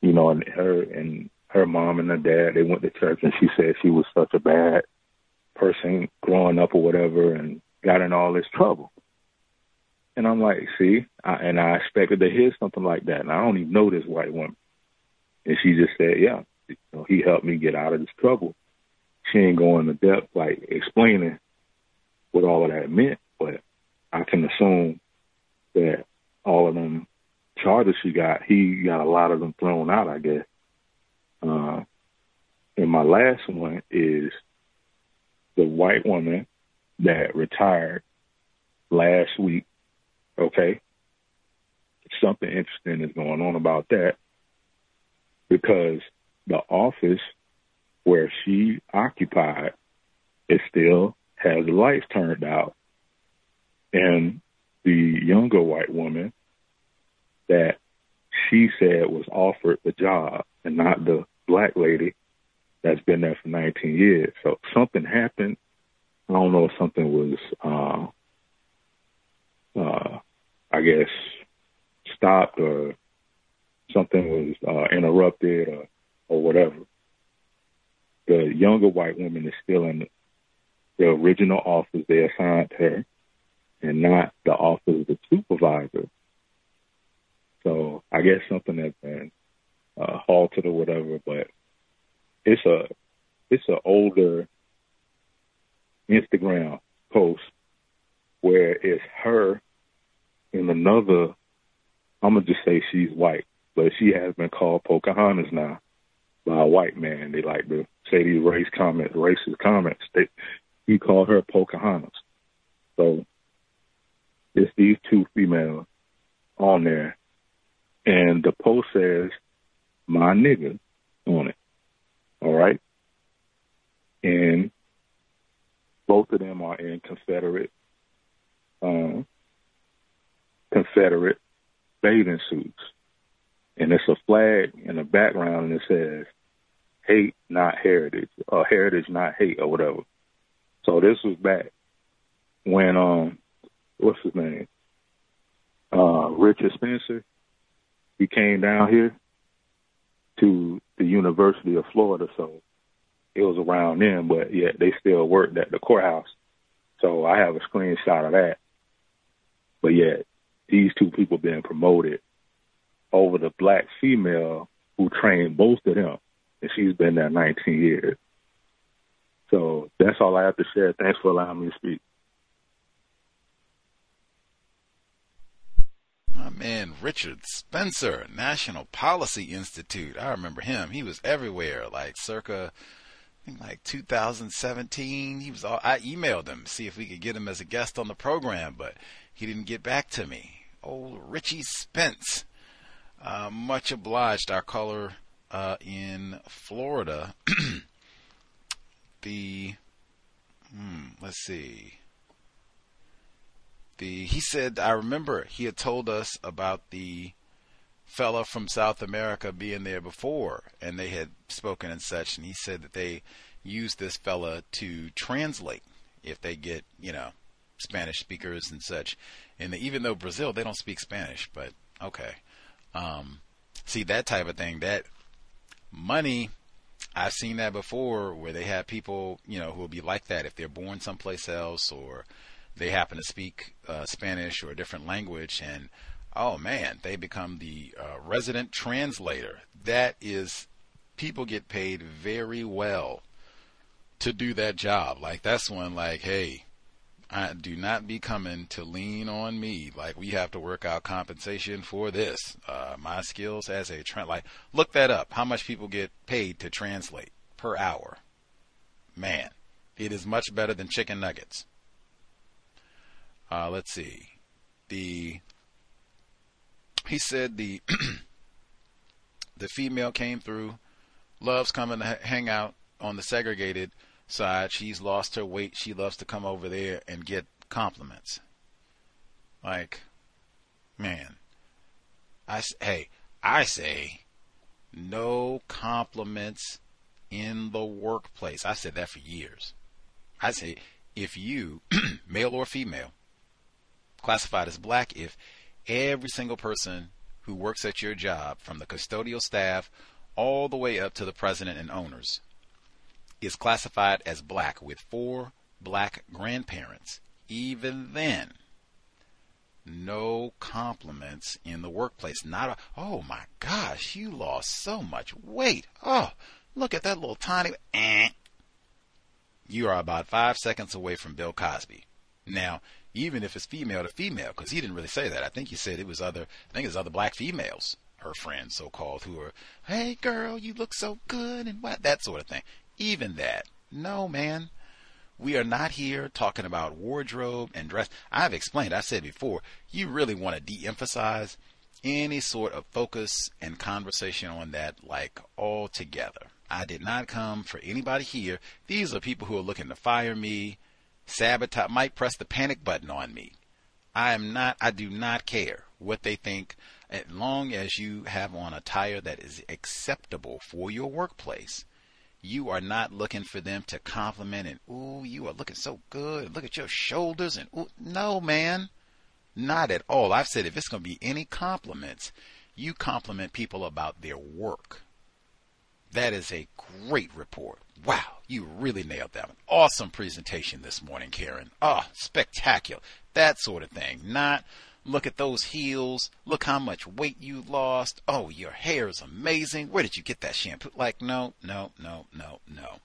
you know, and her and her mom and her dad they went to church, and she said she was such a bad person growing up or whatever, and got in all this trouble. And I'm like, see, I, and I expected to hear something like that, and I don't even know this white woman. And she just said, yeah, you know, he helped me get out of this trouble. She ain't going into depth, like explaining what all of that meant, but I can assume that all of them charges she got, he got a lot of them thrown out, I guess. Uh, and my last one is the white woman that retired last week. Okay. Something interesting is going on about that because the office where she occupied it still has lights turned out. And the younger white woman that she said was offered the job and not the black lady that's been there for 19 years. So something happened. I don't know if something was, uh, uh, I guess, stopped or something was uh, interrupted or, or whatever. The younger white woman is still in the original office they assigned her and not the office of the supervisor. So I guess something has been uh, halted or whatever, but it's a it's an older Instagram post where it's her and another. I'm gonna just say she's white, but she has been called Pocahontas now by a white man. They like to say these race comments, racist comments. They he called her Pocahontas. So it's these two females on there, and the post says "my nigga" on it. All right, and both of them are in Confederate, um, Confederate bathing suits, and it's a flag in the background, and it says "Hate, not heritage," or "Heritage, not hate," or whatever. So this was back when um, what's his name? Uh, Richard Spencer. He came down here to the University of Florida, so it was around then, but yet they still worked at the courthouse. So I have a screenshot of that. But yet these two people being promoted over the black female who trained both of them, and she's been there 19 years. So that's all I have to share. Thanks for allowing me to speak. My man Richard Spencer, National Policy Institute. I remember him. He was everywhere, like circa like 2017. He was all, I emailed him to see if we could get him as a guest on the program, but he didn't get back to me. Old Richie Spence. Uh, much obliged, our caller uh, in Florida. the hmm, let's see. the he said I remember he had told us about the fella from South America being there before, and they had spoken and such, and he said that they use this fella to translate if they get you know Spanish speakers and such. And even though Brazil they don't speak Spanish, but okay, um, see that type of thing that money I've seen that before where they have people, you know, who will be like that if they're born someplace else or they happen to speak uh, Spanish or a different language and oh man, they become the uh, resident translator. That is people get paid very well to do that job. Like that's one, like, hey, I do not be coming to lean on me. Like we have to work out compensation for this. Uh, my skills as a trend, like look that up. How much people get paid to translate per hour? Man, it is much better than chicken nuggets. Uh, let's see. The he said the the female came through, loves coming to hang out on the segregated side. She's lost her weight. She loves to come over there and get compliments. Like, man, I hey, I say no compliments in the workplace. I said that for years. I say if you, male or female, classified as black, if every single person who works at your job, from the custodial staff all the way up to the president and owners, is classified as black with four black grandparents, even then, no compliments in the workplace. Not a, oh my gosh, you lost so much weight. Oh, look at that little tiny, eh. You are about five seconds away from Bill Cosby. Now, even if it's female to female, because he didn't really say that. I think he said it was other, I think it's other black females, her friends, so called, who are, hey girl, you look so good and what, that sort of thing even that. No, man. We are not here talking about wardrobe and dress. I've explained, I said before, you really want to de emphasize any sort of focus and conversation on that, like altogether. I did not come for anybody here. These are people who are looking to fire me, sabotage, might press the panic button on me. I am not, I do not care what they think as long as you have on attire that is acceptable for your workplace you are not looking for them to compliment and ooh, you are looking so good. Look at your shoulders and ooh, no, man, not at all. I've said if it's going to be any compliments, you compliment people about their work. That is a great report. Wow, you really nailed that one. Awesome presentation this morning, Karen. Oh, spectacular. That sort of thing. Not Look at those heels. Look how much weight you lost. Oh, your hair is amazing. Where did you get that shampoo? Like, no, no, no, no, no.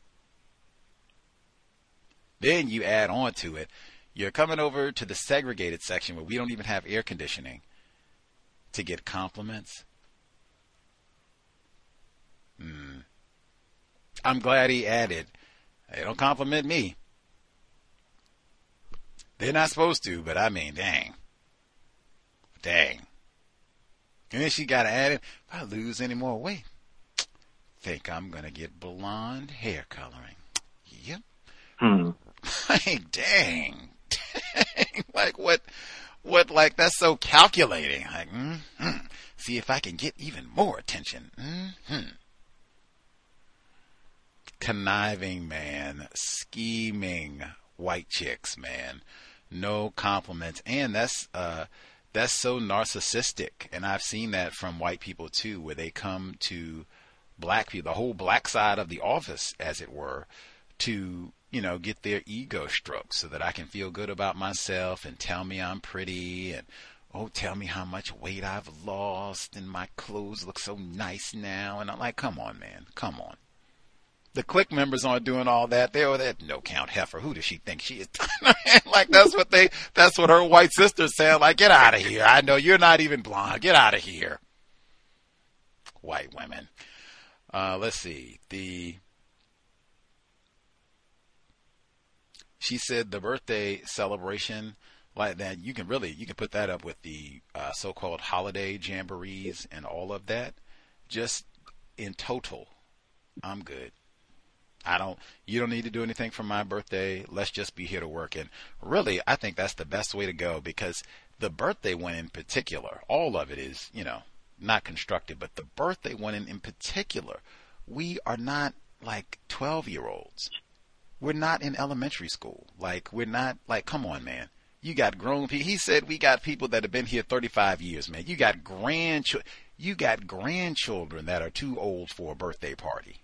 Then you add on to it. You're coming over to the segregated section where we don't even have air conditioning to get compliments. Hmm. I'm glad he added. They don't compliment me. They're not supposed to, but I mean, dang. Dang. And then she got added, if I lose any more weight, think I'm going to get blonde hair coloring. Yep. Hmm. Like, dang. dang. Like, what, what, like, that's so calculating. Like, mm-hmm. See if I can get even more attention. Mm-hmm. Conniving man, scheming white chicks, man. No compliments. And that's, uh, that's so narcissistic. And i've seen that from white people too where they come to black people the whole black side of the office as it were to you know get their ego stroked so that i can feel good about myself and tell me i'm pretty and oh tell me how much weight i've lost and my clothes look so nice now. And i'm like come on man. Come on the clique members aren't doing all that. They're that no count heifer. Who does she think she is? like that's what they, that's what her white sisters saying. Like, get out of here. I know you're not even blonde. Get out of here. White women. Uh, let's see. The, she said the birthday celebration like that, you can really, you can put that up with the uh, so-called holiday jamborees and all of that. Just in total, I'm good. I don't, you don't need to do anything for my birthday. Let's just be here to work. And really, I think that's the best way to go because the birthday one in particular, all of it is, you know, not constructive, but the birthday one in, in particular, we are not like 12 year olds. We're not in elementary school. Like, we're not, like, come on, man. You got grown people. He said we got people that have been here 35 years, man. You got grandchildren. You got grandchildren that are too old for a birthday party.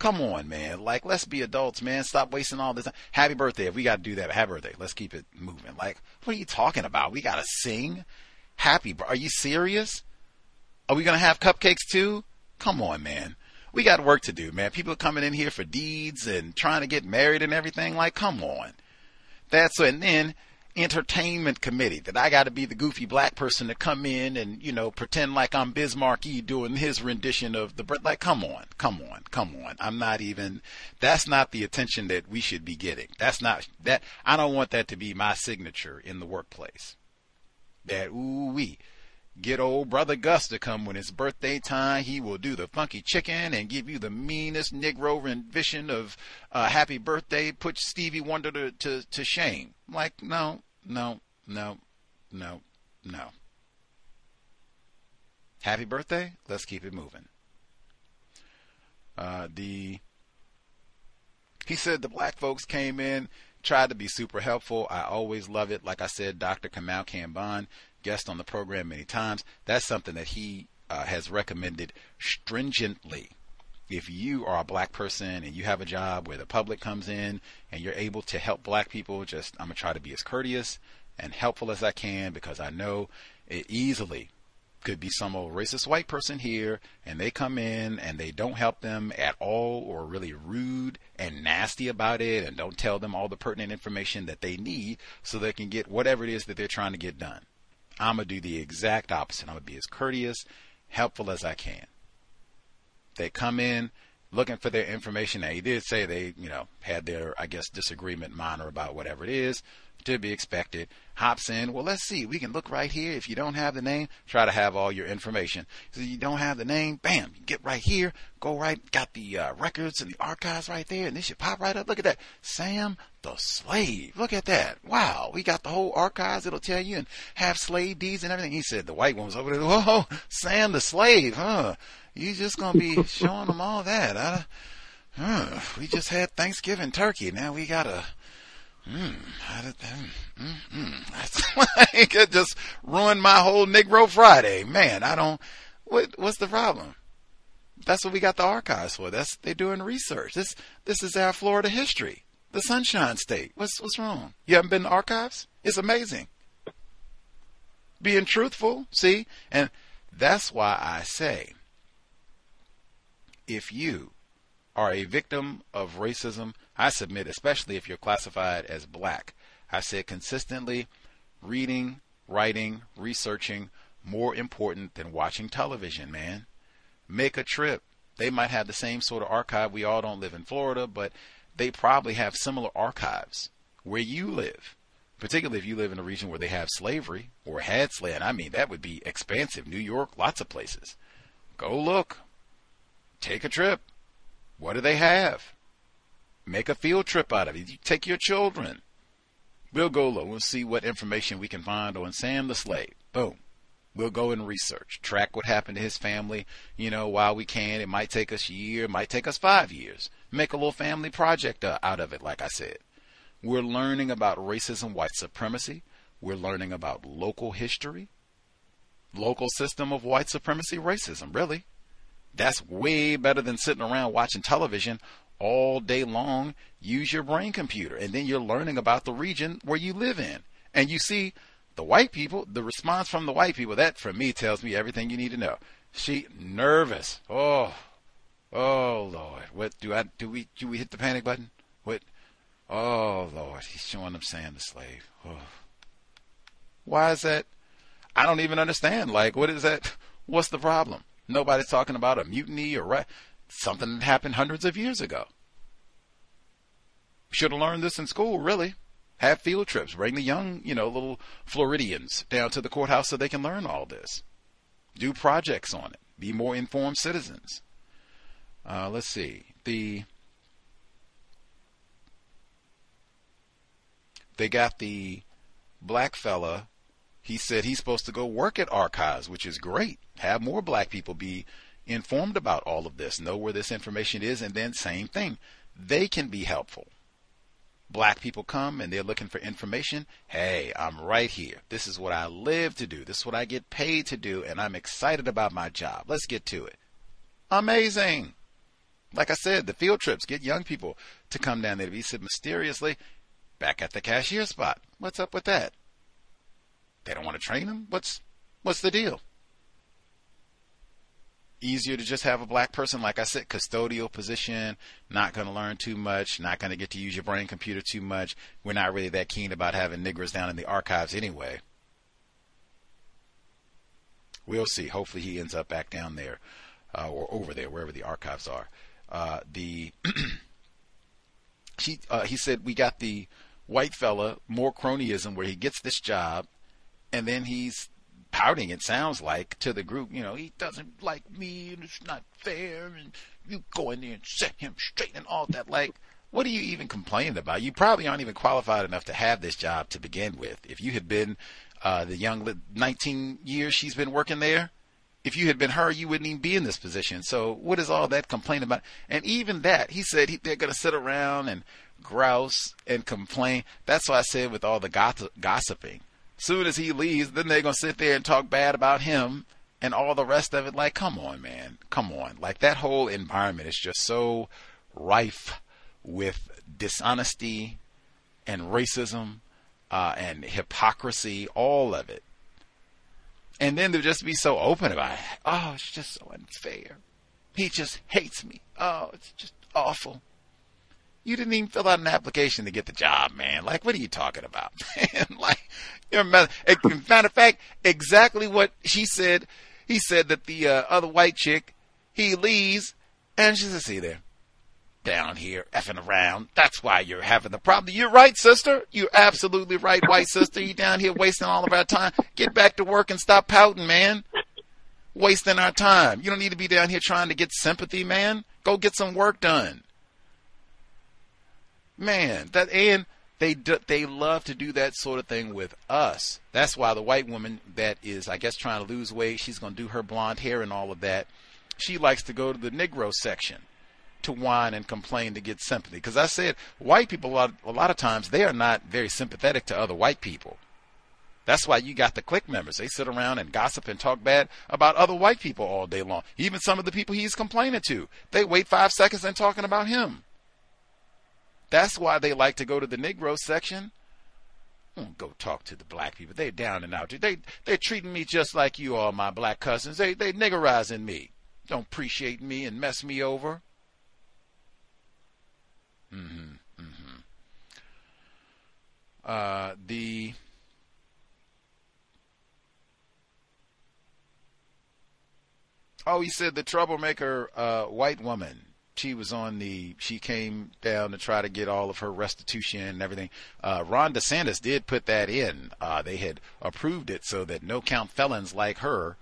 Come on, man. Like, let's be adults, man. Stop wasting all this time. Happy birthday. If we got to do that, happy birthday. Let's keep it moving. Like, what are you talking about? We got to sing. Happy. Are you serious? Are we going to have cupcakes too? Come on, man. We got work to do, man. People are coming in here for deeds and trying to get married and everything. Like, come on. That's and then entertainment committee that I got to be the goofy black person to come in and you know pretend like I'm Biz Markie doing his rendition of the like come on come on come on I'm not even that's not the attention that we should be getting that's not that I don't want that to be my signature in the workplace that ooh wee Get old brother Gus to come when it's birthday time. He will do the funky chicken and give you the meanest Negro rendition of uh, happy birthday. Put Stevie Wonder to, to, to shame. Like, no, no, no, no, no. Happy birthday. Let's keep it moving. Uh, the he said the black folks came in, tried to be super helpful. I always love it. Like I said, Dr. Kamau Kambon guest on the program many times. That's something that he uh, has recommended stringently. If you are a black person and you have a job where the public comes in and you're able to help black people, just I'm gonna try to be as courteous and helpful as I can because I know it easily could be some old racist white person here and they come in and they don't help them at all or really rude and nasty about it and don't tell them all the pertinent information that they need so they can get whatever it is that they're trying to get done. I'm going to do the exact opposite. I'm going to be as courteous, helpful as I can. They come in looking for their information. Now, he did say they, you know, had their, I guess, disagreement minor about whatever it is to be expected. Hops in. Well, let's see. We can look right here. If you don't have the name, try to have all your information. So you don't have the name, bam, you get right here. Go right. Got the uh, records and the archives right there, and this should pop right up. Look at that, Sam the slave. Look at that. Wow, we got the whole archives. It'll tell you and have slave deeds and everything. He said the white one was over there. Whoa, Sam the slave, huh? You just gonna be showing them all that? Huh? huh. We just had Thanksgiving turkey. Now we gotta Mm, that? Mm, mm, like it just ruined my whole Negro Friday. Man, I don't. What what's the problem? That's what we got the archives for. That's they're doing research. This this is our Florida history, the Sunshine State. What's what's wrong? You haven't been to archives? It's amazing. Being truthful, see, and that's why I say, if you are a victim of racism, I submit, especially if you're classified as black. I said consistently, reading, writing, researching, more important than watching television, man. Make a trip. They might have the same sort of archive. We all don't live in Florida, but they probably have similar archives where you live. Particularly if you live in a region where they have slavery or had slavery. I mean, that would be expansive. New York, lots of places. Go look. Take a trip. What do they have? Make a field trip out of it. You take your children. We'll go low. We'll see what information we can find on Sam the Slave. Boom. We'll go and research, track what happened to his family, you know, while we can. It might take us a year, it might take us five years. Make a little family project uh, out of it, like I said. We're learning about racism, white supremacy. We're learning about local history, local system of white supremacy, racism, really. That's way better than sitting around watching television all day long, use your brain computer. And then you're learning about the region where you live in. And you see the white people, the response from the white people, that for me tells me everything you need to know. She nervous. Oh, oh Lord. What do I do we do we hit the panic button? What oh Lord, he's showing them Sam the slave. Oh. Why is that? I don't even understand. Like, what is that? What's the problem? Nobody's talking about a mutiny or something that happened hundreds of years ago. Should have learned this in school, really. Have field trips, bring the young, you know, little Floridians down to the courthouse so they can learn all this. Do projects on it. Be more informed citizens. Uh, let's see. The they got the black fella he said he's supposed to go work at archives, which is great. Have more black people be informed about all of this, know where this information is, and then same thing. They can be helpful. Black people come and they're looking for information. Hey, I'm right here. This is what I live to do. This is what I get paid to do, and I'm excited about my job. Let's get to it. Amazing. Like I said, the field trips get young people to come down there to be said mysteriously back at the cashier spot. What's up with that? They don't want to train them? What's what's the deal? easier to just have a black person, like I said, custodial position, not going to learn too much, not going to get to use your brain computer too much. We're not really that keen about having niggers down in the archives anyway. We'll see. Hopefully he ends up back down there uh, or over there, wherever the archives are. Uh, the he, uh, he said we got the white fella, more cronyism, where he gets this job, and then he's pouting, it sounds like, to the group, you know, he doesn't like me and it's not fair and you go in there and set him straight and all that. Like, what are you even complaining about? You probably aren't even qualified enough to have this job to begin with. If you had been uh, the young 19 years she's been working there, if you had been her, you wouldn't even be in this position. So what is all that complaining about? And even that, he said he, they're going to sit around and grouse and complain. That's why I said with all the gossiping soon as he leaves, then they're gonna sit there and talk bad about him and all the rest of it. Like, come on, man, come on. Like that whole environment is just so rife with dishonesty and racism uh, and hypocrisy, all of it. And then to just be so open about it. Oh, it's just so unfair. He just hates me. Oh, it's just awful. You didn't even fill out an application to get the job, man. Like, what are you talking about, man? like, you're a matter of fact, exactly what she said. He said that the uh, other white chick, he leaves, and she says, "See there, down here effing around. That's why you're having the problem. You're right, sister. You're absolutely right, white sister. You down here wasting all of our time. Get back to work and stop pouting, man. Wasting our time. You don't need to be down here trying to get sympathy, man. Go get some work done." Man, that and they do, they love to do that sort of thing with us. That's why the white woman that is, I guess, trying to lose weight, she's going to do her blonde hair and all of that. She likes to go to the Negro section to whine and complain to get sympathy. Because I said, white people, a lot, a lot of times, they are not very sympathetic to other white people. That's why you got the clique members. They sit around and gossip and talk bad about other white people all day long. Even some of the people he's complaining to. They wait five seconds and talking about him. That's why they like to go to the Negro section. Go talk to the black people. They're down and out. They they're treating me just like you all, my black cousins. They they niggerizing me. Don't appreciate me and mess me over. Mm-hmm. Mm-hmm. Uh, the oh, he said the troublemaker uh, white woman she was on the she came down to try to get all of her restitution and everything. Uh, Ron DeSantis did put that in. Uh, they had approved it so that no count felons like her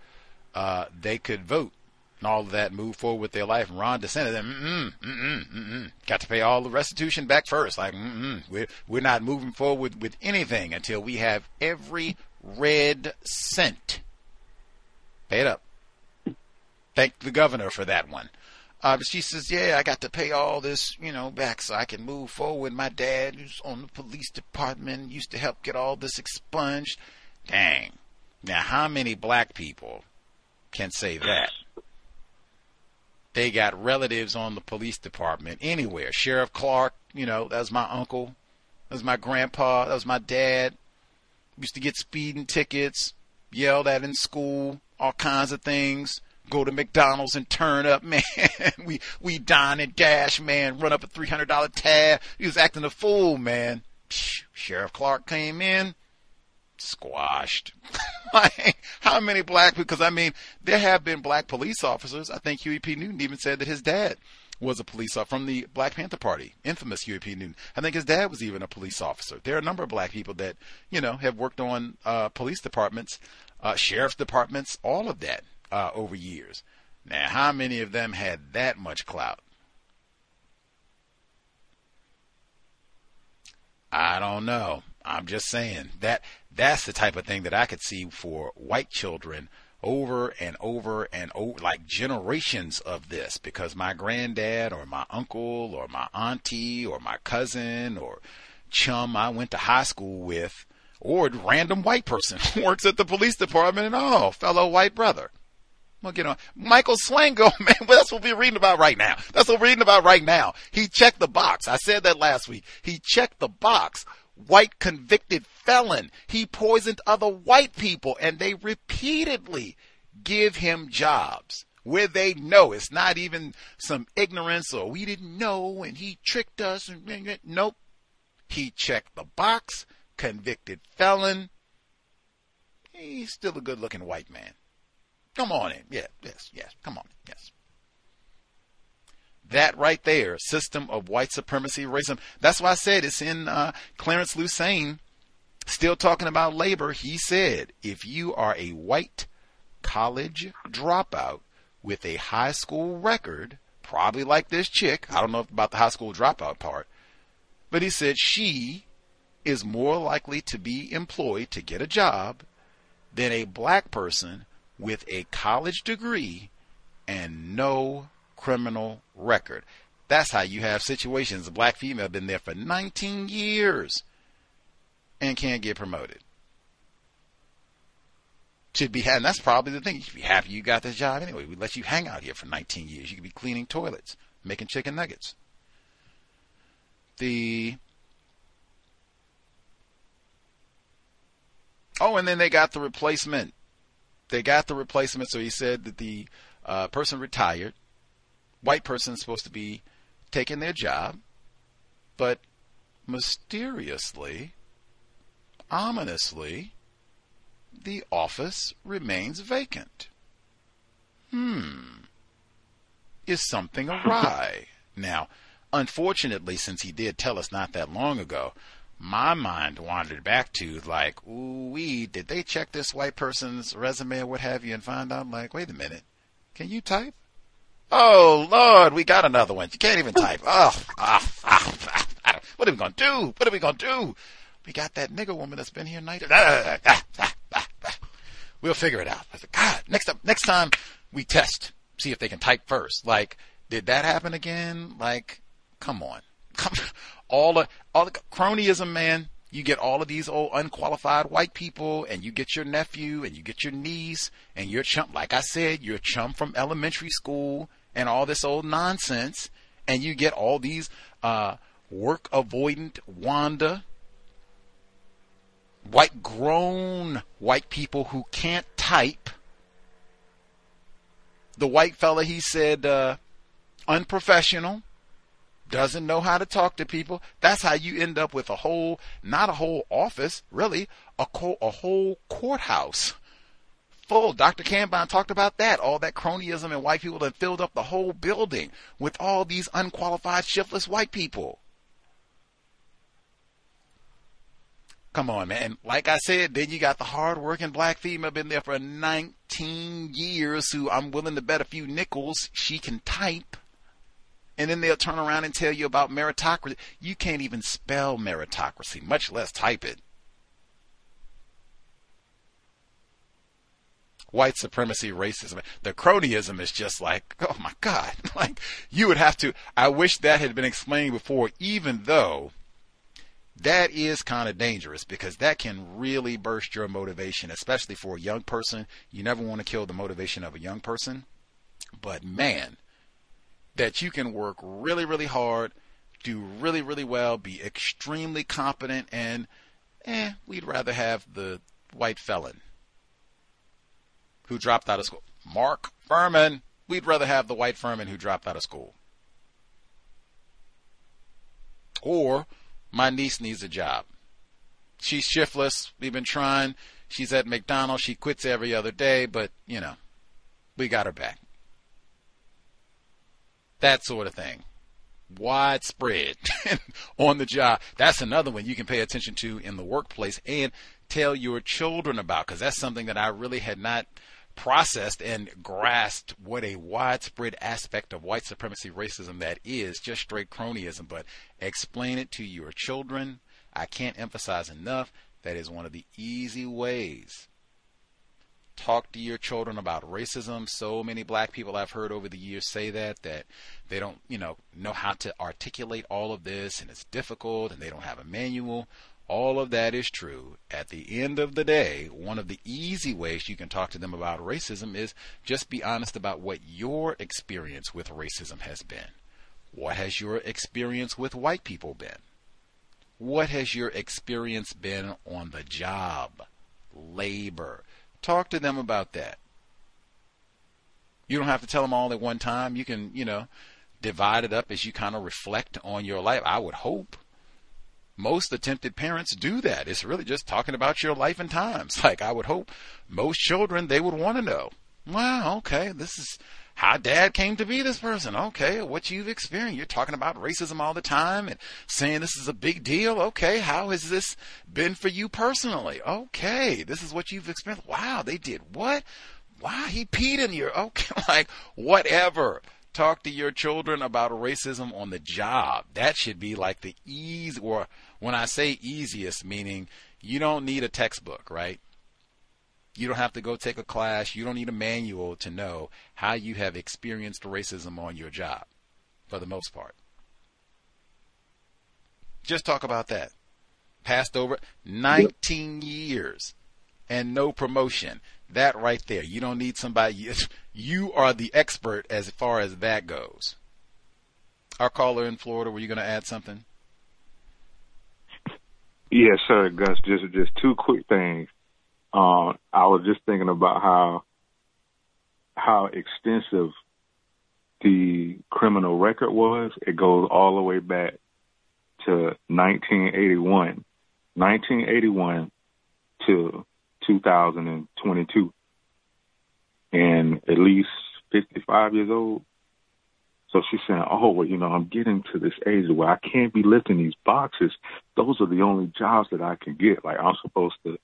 uh, they could vote and all of that move forward with their life. And Ron DeSantis, mm-mm, mm-mm, mm-mm, got to pay all the restitution back first. Like, mm-mm, we're we're not moving forward with, with anything until we have every red cent. Pay it up. Thank the governor for that one. Uh, but she says, yeah, I got to pay all this, you know, back so I can move forward. My dad, who's on the police department, used to help get all this expunged. Dang. Now, how many black people can say that? They got relatives on the police department anywhere. Sheriff Clark, you know, that was my uncle. That was my grandpa. That was my dad. Used to get speeding tickets, yelled at in school, all kinds of things go to McDonald's and turn up, man. we we dine and dash, man. Run up a three hundred dollar tab. He was acting a fool, man. Sheriff Clark came in, squashed. how many black? Because I mean, there have been black police officers. I think Huey P. Newton even said that his dad was a police officer from the Black Panther Party, infamous Huey P. Newton. I think his dad was even a police officer. There are a number of black people that you know have worked on uh, police departments, uh, sheriff departments, all of that uh, over years. Now, how many of them had that much clout? I don't know. I'm just saying that that's the type of thing that I could see for white children over and over and over, like generations of this, because my granddad or my uncle or my auntie or my cousin or chum I went to high school with, or random white person works at the police department and oh, fellow white brother. Well, get on. Michael Swango, man, that's what we're reading about right now. That's what we're reading about right now. He checked the box. I said that last week. He checked the box. White convicted felon. He poisoned other white people and they repeatedly give him jobs where they know it's not even some ignorance or we didn't know and he tricked us. Nope. He checked the box. Convicted felon. He's still a good looking white man. Come on in. Yeah, yes, yes. Come on. Yes. That right there, system of white supremacy, racism. That's why I said it's in uh, Clarence Lusane, still talking about labor. He said, if you are a white college dropout with a high school record, probably like this chick, I don't know about the high school dropout part, but he said she is more likely to be employed to get a job than a black person with a college degree and no criminal record. That's how you have situations. A black female been there for 19 years and can't get promoted. Should be, and that's probably the thing. You should be happy you got this job anyway. We let you hang out here for 19 years. You could be cleaning toilets, making chicken nuggets. The oh, and then they got the replacement they got the replacement. So he said that the uh, person retired, white person is supposed to be taking their job, but mysteriously, ominously, the office remains vacant. Hmm. Is something awry? now, unfortunately, since he did tell us not that long ago, my mind wandered back to like, ooh wee, did they check this white person's resume or what have you and find out like, wait a minute, can you type? Oh Lord, we got another one. You can't even type. Oh, ah, ah, ah, ah, what are we gonna do? What are we gonna do? We got that nigger woman that's been here night. Ah, ah, we'll figure it out. I said, God, next up, next time we test, see if they can type first. Like, did that happen again? Like, come on, come all the all the cronyism, man. You get all of these old unqualified white people, and you get your nephew, and you get your niece, and your chum. Like I said, your chum from elementary school, and all this old nonsense, and you get all these uh, work avoidant Wanda, white grown white people who can't type. The white fella, he said, uh, unprofessional doesn't know how to talk to people. That's how you end up with a whole, not a whole office, really, a, co- a whole courthouse full. Dr. Campbell talked about that. All that cronyism and white people that filled up the whole building with all these unqualified, shiftless white people. Come on, man. Like I said, then you got the hard-working black female been there for 19 years who I'm willing to bet a few nickels she can type and then they'll turn around and tell you about meritocracy. You can't even spell meritocracy, much less type it. White supremacy, racism. The cronyism is just like, oh my God. Like, you would have to, I wish that had been explained before, even though that is kind of dangerous because that can really burst your motivation, especially for a young person. You never want to kill the motivation of a young person. But man, that you can work really, really hard, do really, really well, be extremely competent, and eh, we'd rather have the white felon who dropped out of school. Mark Fuhrman. We'd rather have the white Fuhrman who dropped out of school. Or my niece needs a job. She's shiftless. We've been trying. She's at McDonald's. She quits every other day, but, you know, we got her back that sort of thing. Widespread on the job. That's another one you can pay attention to in the workplace and tell your children about because that's something that I really had not processed and grasped what a widespread aspect of white supremacy racism that is, just straight cronyism. But explain it to your children, I can't emphasize enough that is one of the easy ways. Talk to your children about racism. So many black people I've heard over the years say that that they don't, you know, know how to articulate all of this and it's difficult and they don't have a manual. All of that is true. At the end of the day, one of the easy ways you can talk to them about racism is just be honest about what your experience with racism has been. What has your experience with white people been? What has your experience been on the job? Labor. Talk to them about that. You don't have to tell them all at one time. You can, you know, divide it up as you kind of reflect on your life. I would hope most attempted parents do that. It's really just talking about your life and times. Like I would hope most children they would want to know. Wow, okay, this is how dad came to be this person. Okay, what you've experienced. You're talking about racism all the time and saying this is a big deal. Okay, how has this been for you personally? Okay, this is what you've experienced. Wow, they did what? Wow, he peed in your okay, like whatever talk to your children about racism on the job. That should be like the easy, or when I say easiest, meaning you don't need a textbook, right? You don't have to go take a class. You don't need a manual to know how you have experienced racism on your job, for the most part. Just talk about that. Passed over 19 years and no promotion. That right there. You don't need somebody. You are the expert as far as that goes. Our caller in Florida, were you going to add something? Yes, sir, Gus. Just just two quick things. Uh, I was just thinking about how how extensive the criminal record was. It goes all the way back to 1981, 1981 to 2022, and at least 55 years old. So she's saying, "Oh, well, you know, I'm getting to this age where I can't be lifting these boxes. Those are the only jobs that I can get. Like I'm supposed to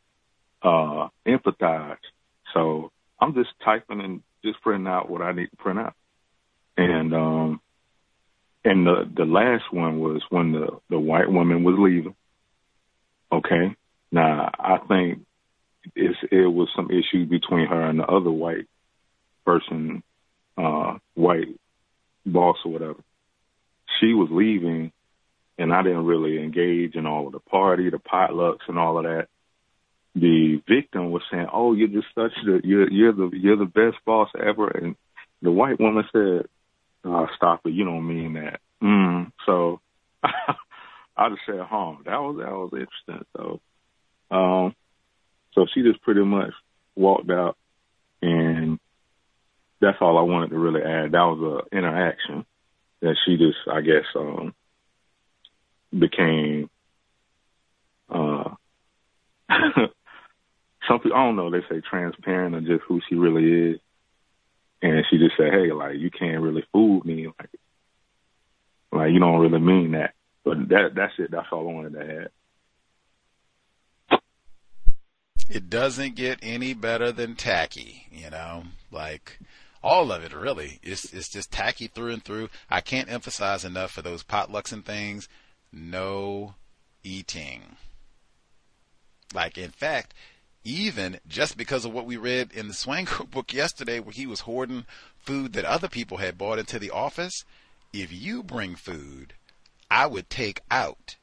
uh empathize. So I'm just typing and just printing out what I need to print out. And um and the the last one was when the the white woman was leaving. Okay. Now I think it's, it was some issue between her and the other white person, uh, white boss or whatever. She was leaving, and I didn't really engage in all of the party, the potlucks, and all of that. The victim was saying, "Oh, you're just such the you're you're the you're the best boss ever," and the white woman said, oh, "Stop it, you don't mean that." Mm. So I just said, "Huh, that was that was interesting." So, um, so she just pretty much walked out, and that's all I wanted to really add. That was a interaction that she just, I guess, um, became. Uh, some people, I don't know, they say transparent or just who she really is, and she just said, "Hey, like you can't really fool me, like, like you don't really mean that." But that that's it. That's all I wanted to add. it doesn't get any better than tacky, you know, like all of it really. It's it's just tacky through and through. I can't emphasize enough for those potlucks and things. No eating. Like in fact, even just because of what we read in the Swango book yesterday, where he was hoarding food that other people had bought into the office, if you bring food, I would take out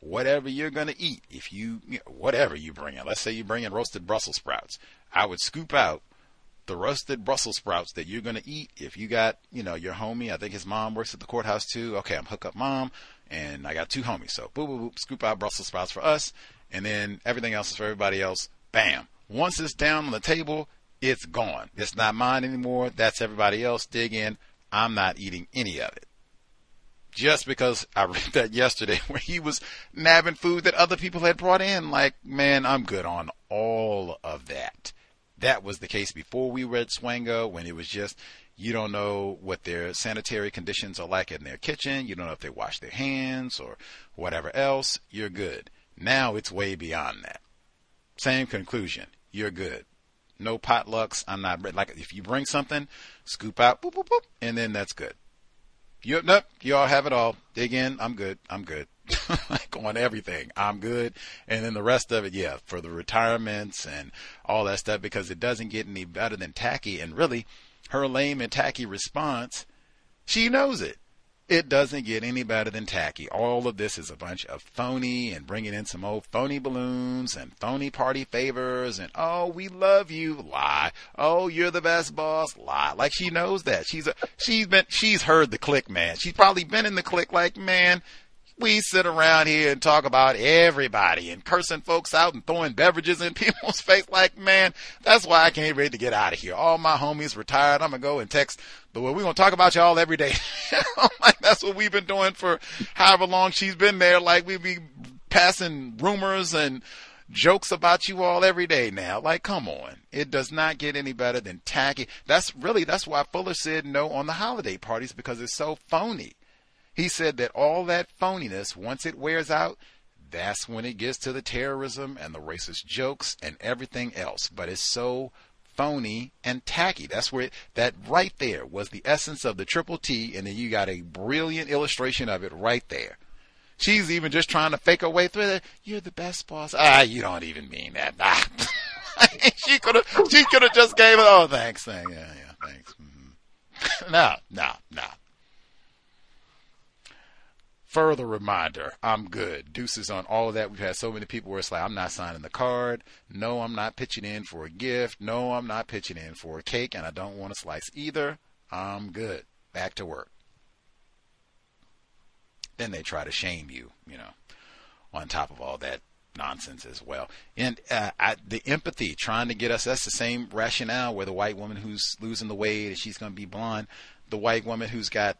whatever you're going to eat, if you, you whatever you bring in, let's say you bring in roasted Brussels sprouts, I would scoop out the roasted Brussels sprouts that you're going to eat. If you got, you know, your homie, I think his mom works at the courthouse too. Okay, I'm hook up mom and I got two homies. So boop, boop, boop, scoop out Brussels sprouts for us. And then everything else is for everybody else. Bam. Once it's down on the table, it's gone. It's not mine anymore. That's everybody else. Dig in. I'm not eating any of it just because I read that yesterday where he was nabbing food that other people had brought in. Like, man, I'm good on all of that. That was the case before we read Swango when it was just you don't know what their sanitary conditions are like in their kitchen. You don't know if they wash their hands or whatever else. You're good. Now it's way beyond that. Same conclusion. You're good. No potlucks. I'm not like if you bring something, scoop out, boop, boop, boop, and then that's good. You nope, you all have it all. Dig in. I'm good. I'm good. like on everything. I'm good. And then the rest of it, yeah, for the retirements and all that stuff because it doesn't get any better than tacky. And really, her lame and tacky response, she knows it. It doesn't get any better than tacky. All of this is a bunch of phony and bringing in some old phony balloons and phony party favors and oh, we love you, lie. Oh, you're the best boss, lie. Like she knows that. She's a, she's been she's heard the clique, man. She's probably been in the clique like, man, we sit around here and talk about everybody and cursing folks out and throwing beverages in people's face like, man, that's why I can't wait to get out of here. All my homies retired. I'm going to go and text, but we're to talk about y'all every day. like, that's what we've been doing for however long she's been there. Like, we be passing rumors and jokes about you all every day now. Like, come on. It does not get any better than tacky. That's really, that's why Fuller said no on the holiday parties because it's so phony. He said that all that phoniness, once it wears out, that's when it gets to the terrorism and the racist jokes and everything else. But it's so phony and tacky. That's where it, that right there was the essence of the triple T, and then you got a brilliant illustration of it right there. She's even just trying to fake her way through it. You're the best boss. Ah, you don't even mean that. Ah. she could have. She could have just gave it. Oh, thanks, thanks. Yeah, yeah, thanks. Mm-hmm. no, no, no. Further reminder, I'm good. Deuces on all of that. We've had so many people where it's like, I'm not signing the card. No, I'm not pitching in for a gift. No, I'm not pitching in for a cake, and I don't want a slice either. I'm good. Back to work. Then they try to shame you, you know, on top of all that nonsense as well. And uh, I, the empathy, trying to get us, that's the same rationale where the white woman who's losing the weight, and she's going to be blonde. The white woman who's got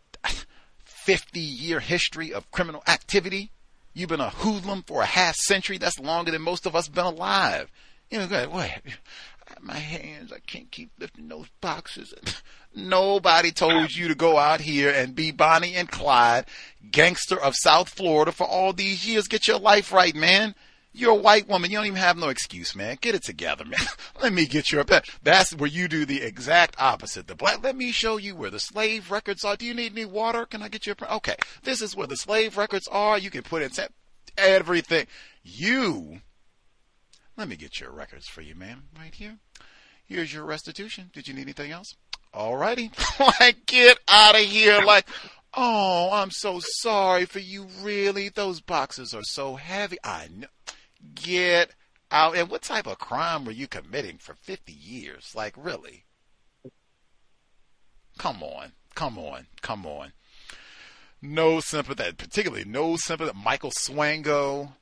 50 year history of criminal activity. You've been a hoodlum for a half century. That's longer than most of us been alive. You know, go what? My hands, I can't keep lifting those boxes. Nobody told you to go out here and be Bonnie and Clyde, gangster of South Florida for all these years. Get your life right, man. You're a white woman. You don't even have no excuse, man. Get it together, man. let me get your that. That's where you do the exact opposite. The black. Let me show you where the slave records are. Do you need any water? Can I get your? Okay, this is where the slave records are. You can put in everything. You. Let me get your records for you, man. Right here. Here's your restitution. Did you need anything else? Alrighty. like, get out of here. Like, oh, I'm so sorry for you. Really, those boxes are so heavy. I know. Get out. And what type of crime were you committing for 50 years? Like, really? Come on. Come on. Come on. No sympathy, particularly no sympathy. Michael Swango,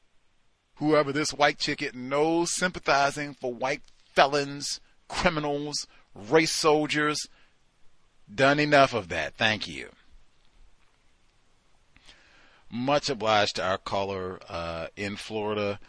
whoever this white chick is, no sympathizing for white felons, criminals, race soldiers. Done enough of that. Thank you. Much obliged to our caller uh, in Florida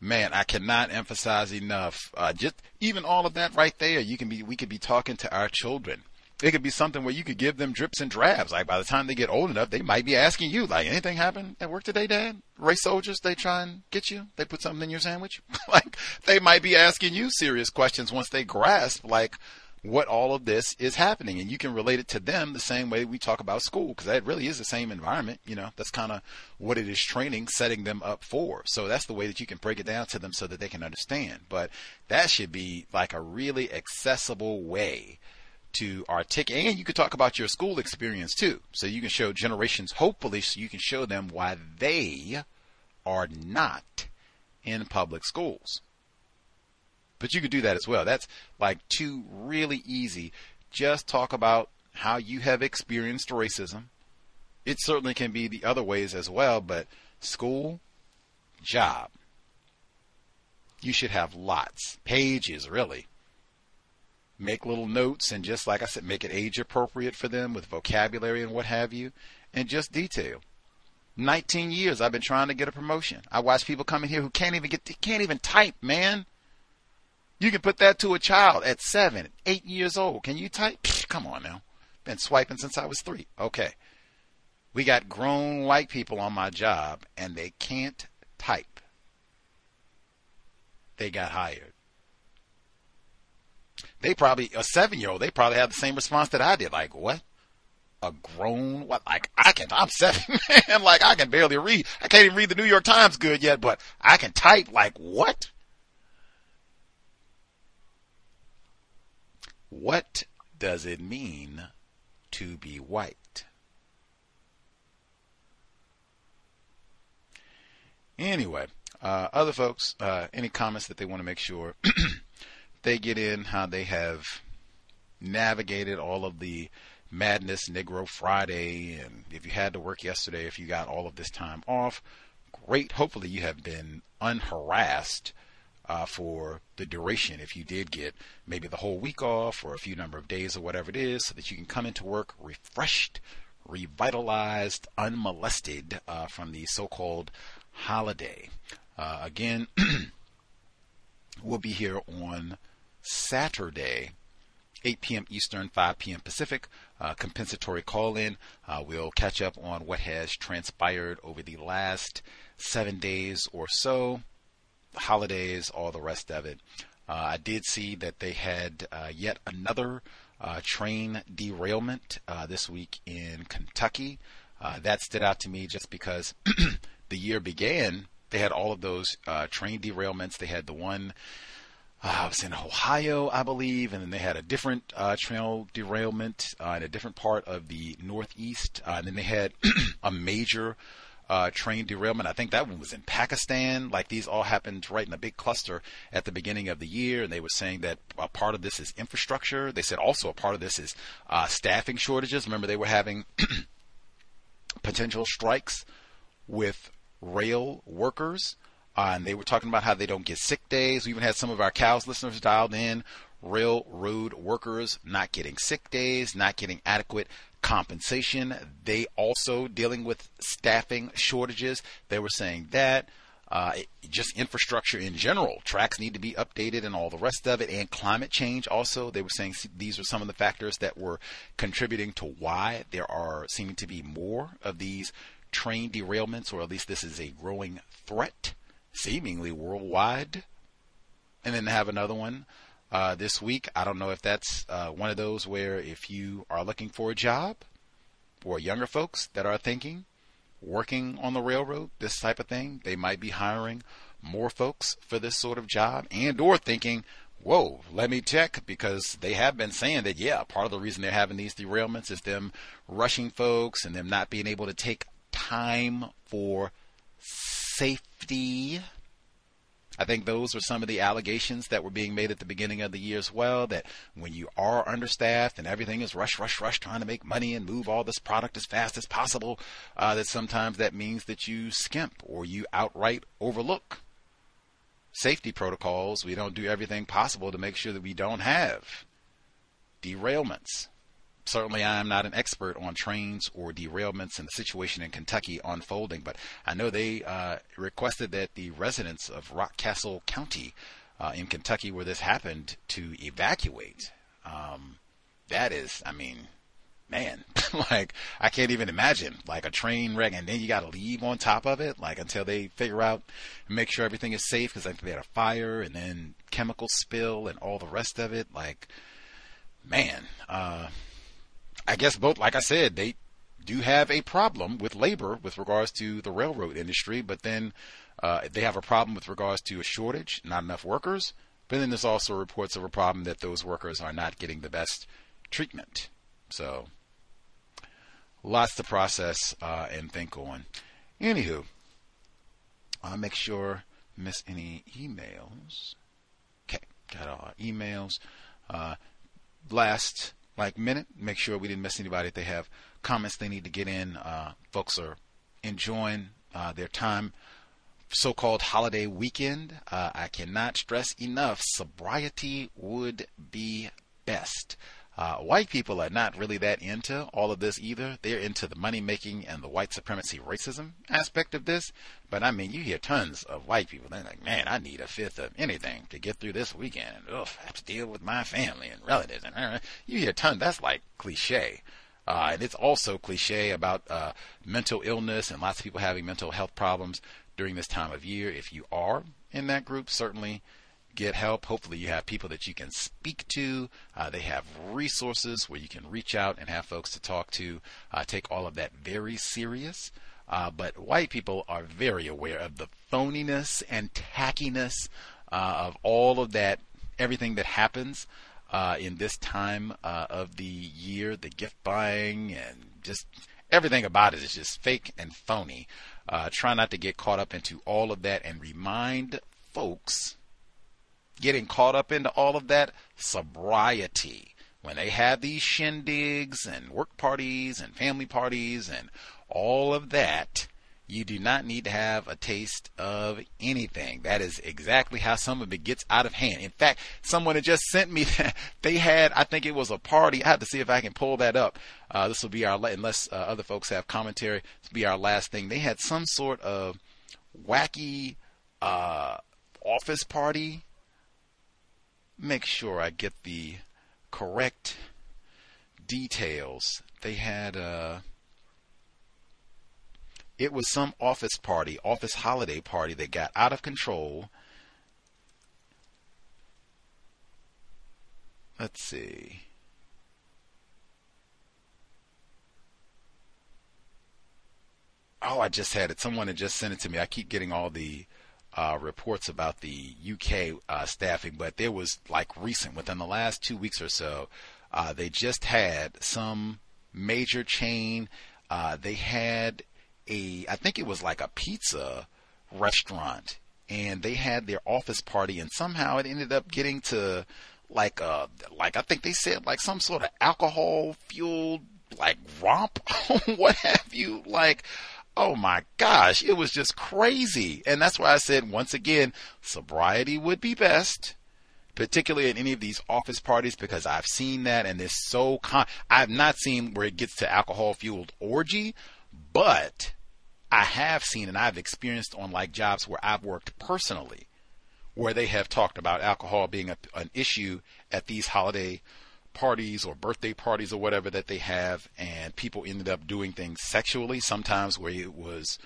man, I cannot emphasize enough. Uh, just even all of that right there, you can be. We could be talking to our children. It could be something where you could give them drips and drabs. Like by the time they get old enough, they might be asking you, like, anything happened at work today, Dad? Race soldiers, they try and get you. They put something in your sandwich. like they might be asking you serious questions once they grasp, like, what all of this is happening. And you can relate it to them the same way we talk about school because that really is the same environment you know. That's kind of what it is training setting them up for. So that's the way that you can break it down to them so that they can understand. But that should be like a really accessible way to articulate and you could talk about your school experience too. So you can show generations hopefully so you can show them why they are not in public schools but you could do that as well. That's like two really easy. Just talk about how you have experienced racism. It certainly can be the other ways as well, but school, job. You should have lots, pages really. Make little notes and just like I said, make it age appropriate for them with vocabulary and what have you, and just detail. 19 years I've been trying to get a promotion. I watch people come in here who can't even get, can't even type, man. You can put that to a child at seven, eight years old. Can you type? Come on now. Been swiping since I was three. Okay. We got grown white people on my job and they can't type. They got hired. They probably, a seven year old, they probably have the same response that I did. Like, what? a grown what like I can I'm seven man like I can barely read I can't even read the New York Times good yet but I can type like what what does it mean to be white anyway uh, other folks uh, any comments that they want to make sure they get in how they have navigated all of the madness, Negro Friday, and if you had to work yesterday, if you got all of this time off, great. Hopefully, you have been unharassed uh, for the duration. If you did get maybe the whole week off or a few number of days or whatever it is, so that you can come into work refreshed, revitalized, unmolested uh, from the so-called holiday. Uh, again, we'll be here on Saturday 8 p.m. Eastern, 5 p.m. Pacific. Uh, compensatory call in. Uh, we'll catch up on what has transpired over the last seven days or so, holidays, all the rest of it. Uh, I did see that they had uh, yet another uh, train derailment uh, this week in Kentucky. that stood out to me just because the year began. They had all of those train derailments. They had the one uh, it was in Ohio, I believe, and then they had a different uh, trail derailment uh, in a different part of the Northeast. Uh, and then they had a major uh, train derailment. I think that one was in Pakistan. Like these all happened right in a big cluster at the beginning of the year. And they were saying that a part of this is infrastructure. They said also a part of this is uh, staffing shortages. Remember, they were having potential strikes with rail workers. Uh, and they were talking about how they don't get sick days. We even had some of our COWS listeners dialed in. Railroad workers not getting sick days, not getting adequate compensation. They also dealing with staffing shortages. They were saying that. Uh, just infrastructure in general. Tracks need to be updated and all the rest of it, and climate change also. They were saying these are some of the factors that were contributing to why there are seeming to be more of these train derailments, or at least this is a growing threat seemingly worldwide. And then have another one uh, this week. I don't know if that's uh, one of those where if you are looking for a job or younger folks that are thinking working on the railroad, this type of thing, they might be hiring more folks for this sort of job and or thinking, whoa, let me check because they have been saying that, yeah, part of the reason they're having these derailments is them rushing folks and them not being able to take time for safety. I think those were some of the allegations that were being made at the beginning of the year as well. That when you are understaffed and everything is rush, rush, rush, trying to make money and move all this product as fast as possible, uh, that sometimes that means that you skimp or you outright overlook safety protocols. We don't do everything possible to make sure that we don't have derailments certainly I am not an expert on trains or derailments and the situation in Kentucky unfolding, but I know they uh, requested that the residents of Rockcastle County uh, in Kentucky, where this happened, to evacuate. Um, that is, I mean, man, like I can't even imagine like a train wreck, and then you got to leave on top of it, like until they figure out and make sure everything is safe, because they had a fire and then chemical spill and all the rest of it. Like, man. Uh, I guess both, like I said, they do have a problem with labor with regards to the railroad industry, but then uh, they have a problem with regards to a shortage, not enough workers. But then there's also reports of a problem that those workers are not getting the best treatment. So lots to process uh, and think on. Anywho, I'll make sure miss any emails. Okay, got all our emails. Uh, last like minute. Make sure we didn't miss anybody. If they have comments they need to get in, uh, folks are enjoying uh, their time. So-called holiday weekend. Uh, I cannot stress enough. Sobriety would be best. Uh, white people are not really that into all of this either. They're into the money making and the white supremacy racism aspect of this. But I mean, you hear tons of white people. They're like, man, I need a fifth of anything to get through this weekend. And, ugh, I have to deal with my family and relatives. And uh, you hear tons. That's like cliche. Uh, and it's also cliche about uh, mental illness and lots of people having mental health problems during this time of year. If you are in that group, certainly get help. Hopefully, you have people that you can speak to. Uh, they have resources where you can reach out and have folks to talk to. Uh, take all of that very serious. Uh, but white people are very aware of the phoniness and tackiness uh, of all of that, everything that happens uh, in this time uh, of the year, the gift buying and just everything about it is just fake and phony. Try not to get caught up into all of that and remind folks getting caught up into all of that sobriety. When they have these shindigs and work parties and family parties and all of that, you do not need to have a taste of anything. That is exactly how some of it gets out of hand. In fact, someone had just sent me that they had, I think it was a party. I have to see if I can pull that up. Uh, this will be our, unless uh, other folks have commentary, this will be our last thing. They had some sort of wacky uh, office party. Make sure I get the correct details. They had, uh, it was some office party, office holiday party that got out of control. Let's see. Oh, I just had it. Someone had just sent it to me. I keep getting all the uh, reports about the UK uh, staffing, but there was like recent, within the last two weeks or so, uh, they just had some major chain. Uh, they had a I think it was like a pizza restaurant and they had their office party and somehow it ended up getting to like uh like I think they said like some sort of alcohol fueled like romp what have you like oh my gosh it was just crazy. And that's why I said once again sobriety would be best particularly at any of these office parties because I've seen that and it's so con- I've not seen where it gets to alcohol fueled orgy but I have seen and I've experienced on like jobs where I've worked personally, where they have talked about alcohol being a, an issue at these holiday parties or birthday parties or whatever that they have, and people ended up doing things sexually. Sometimes where it was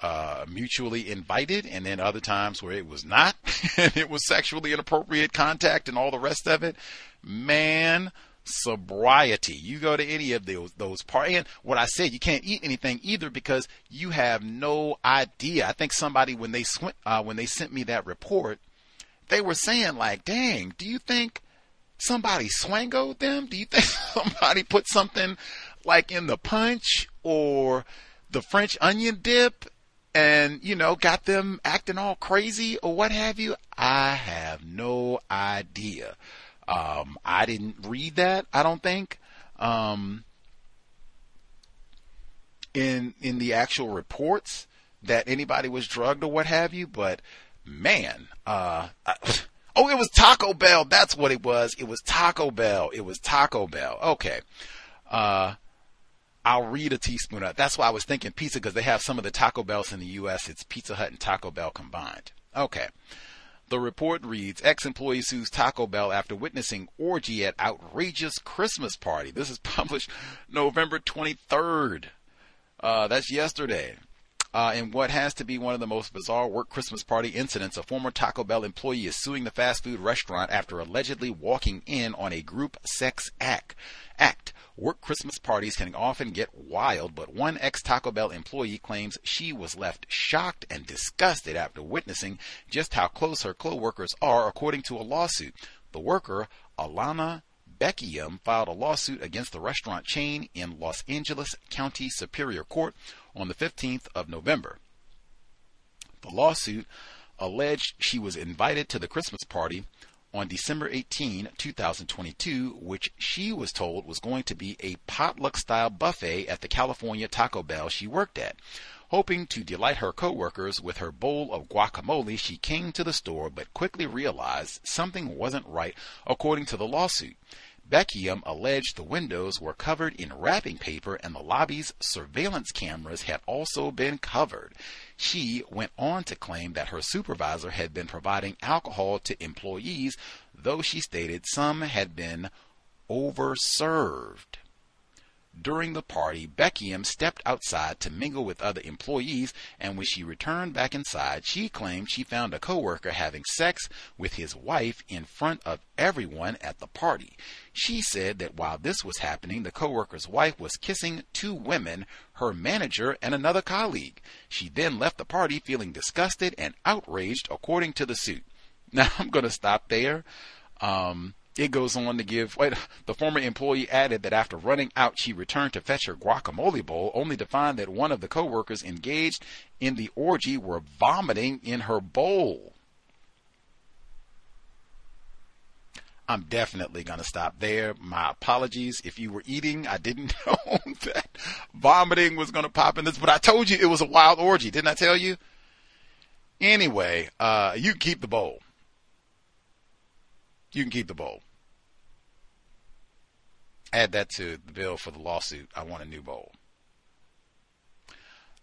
uh, mutually invited, and then other times where it was not, and it was sexually inappropriate contact and all the rest of it. Man, sobriety. You go to any of those those parties, and what I said, you can't eat anything either because you have no idea. I think somebody when they sw- uh, when they sent me that report, they were saying like, "Dang, do you think somebody swangoed them? Do you think somebody put something like in the punch or the French onion dip?" And, you know, got them acting all crazy or what have you. I have no idea. Um, I didn't read that. I don't think. Um, in in the actual reports that anybody was drugged or what have you, but man, uh, I, oh, it was Taco Bell. That's what it was. It was Taco Bell. It was Taco Bell. Okay. Uh, I'll read a teaspoon of. That's why I was thinking pizza because they have some of the Taco Bells in the U.S. It's Pizza Hut and Taco Bell combined. Okay. The report reads Ex-employee sues Taco Bell after witnessing orgy at outrageous Christmas party. This is published November 23rd. Uh, that's yesterday. Uh, in what has to be one of the most bizarre work Christmas party incidents, a former Taco Bell employee is suing the fast food restaurant after allegedly walking in on a group sex act. Act. Work Christmas parties can often get wild, but one ex Taco Bell employee claims she was left shocked and disgusted after witnessing just how close her co-workers are, according to a lawsuit. The worker, Alana Beckham, filed a lawsuit against the restaurant chain in Los Angeles County Superior Court on the 15th of November. The lawsuit alleged she was invited to the Christmas party on December 18, 2022, which she was told was going to be a potluck style buffet at the California Taco Bell she worked at. Hoping to delight her coworkers with her bowl of guacamole, she came to the store but quickly realized something wasn't right according to the lawsuit. Beckham alleged the windows were covered in wrapping paper and the lobby's surveillance cameras had also been covered. She went on to claim that her supervisor had been providing alcohol to employees, though she stated some had been overserved. During the party, Beckham stepped outside to mingle with other employees, and when she returned back inside, she claimed she found a coworker having sex with his wife in front of everyone at the party. She said that while this was happening, the coworker's wife was kissing two women, her manager and another colleague. She then left the party feeling disgusted and outraged, according to the suit. Now I'm going to stop there. Um, it goes on to give, wait, the former employee added that after running out, she returned to fetch her guacamole bowl, only to find that one of the coworkers engaged in the orgy were vomiting in her bowl. I'm definitely going to stop there. My apologies if you were eating. I didn't know that vomiting was going to pop in this, but I told you it was a wild orgy. Didn't I tell you? Anyway, uh, you can keep the bowl. You can keep the bowl. Add that to the bill for the lawsuit. I want a new bowl.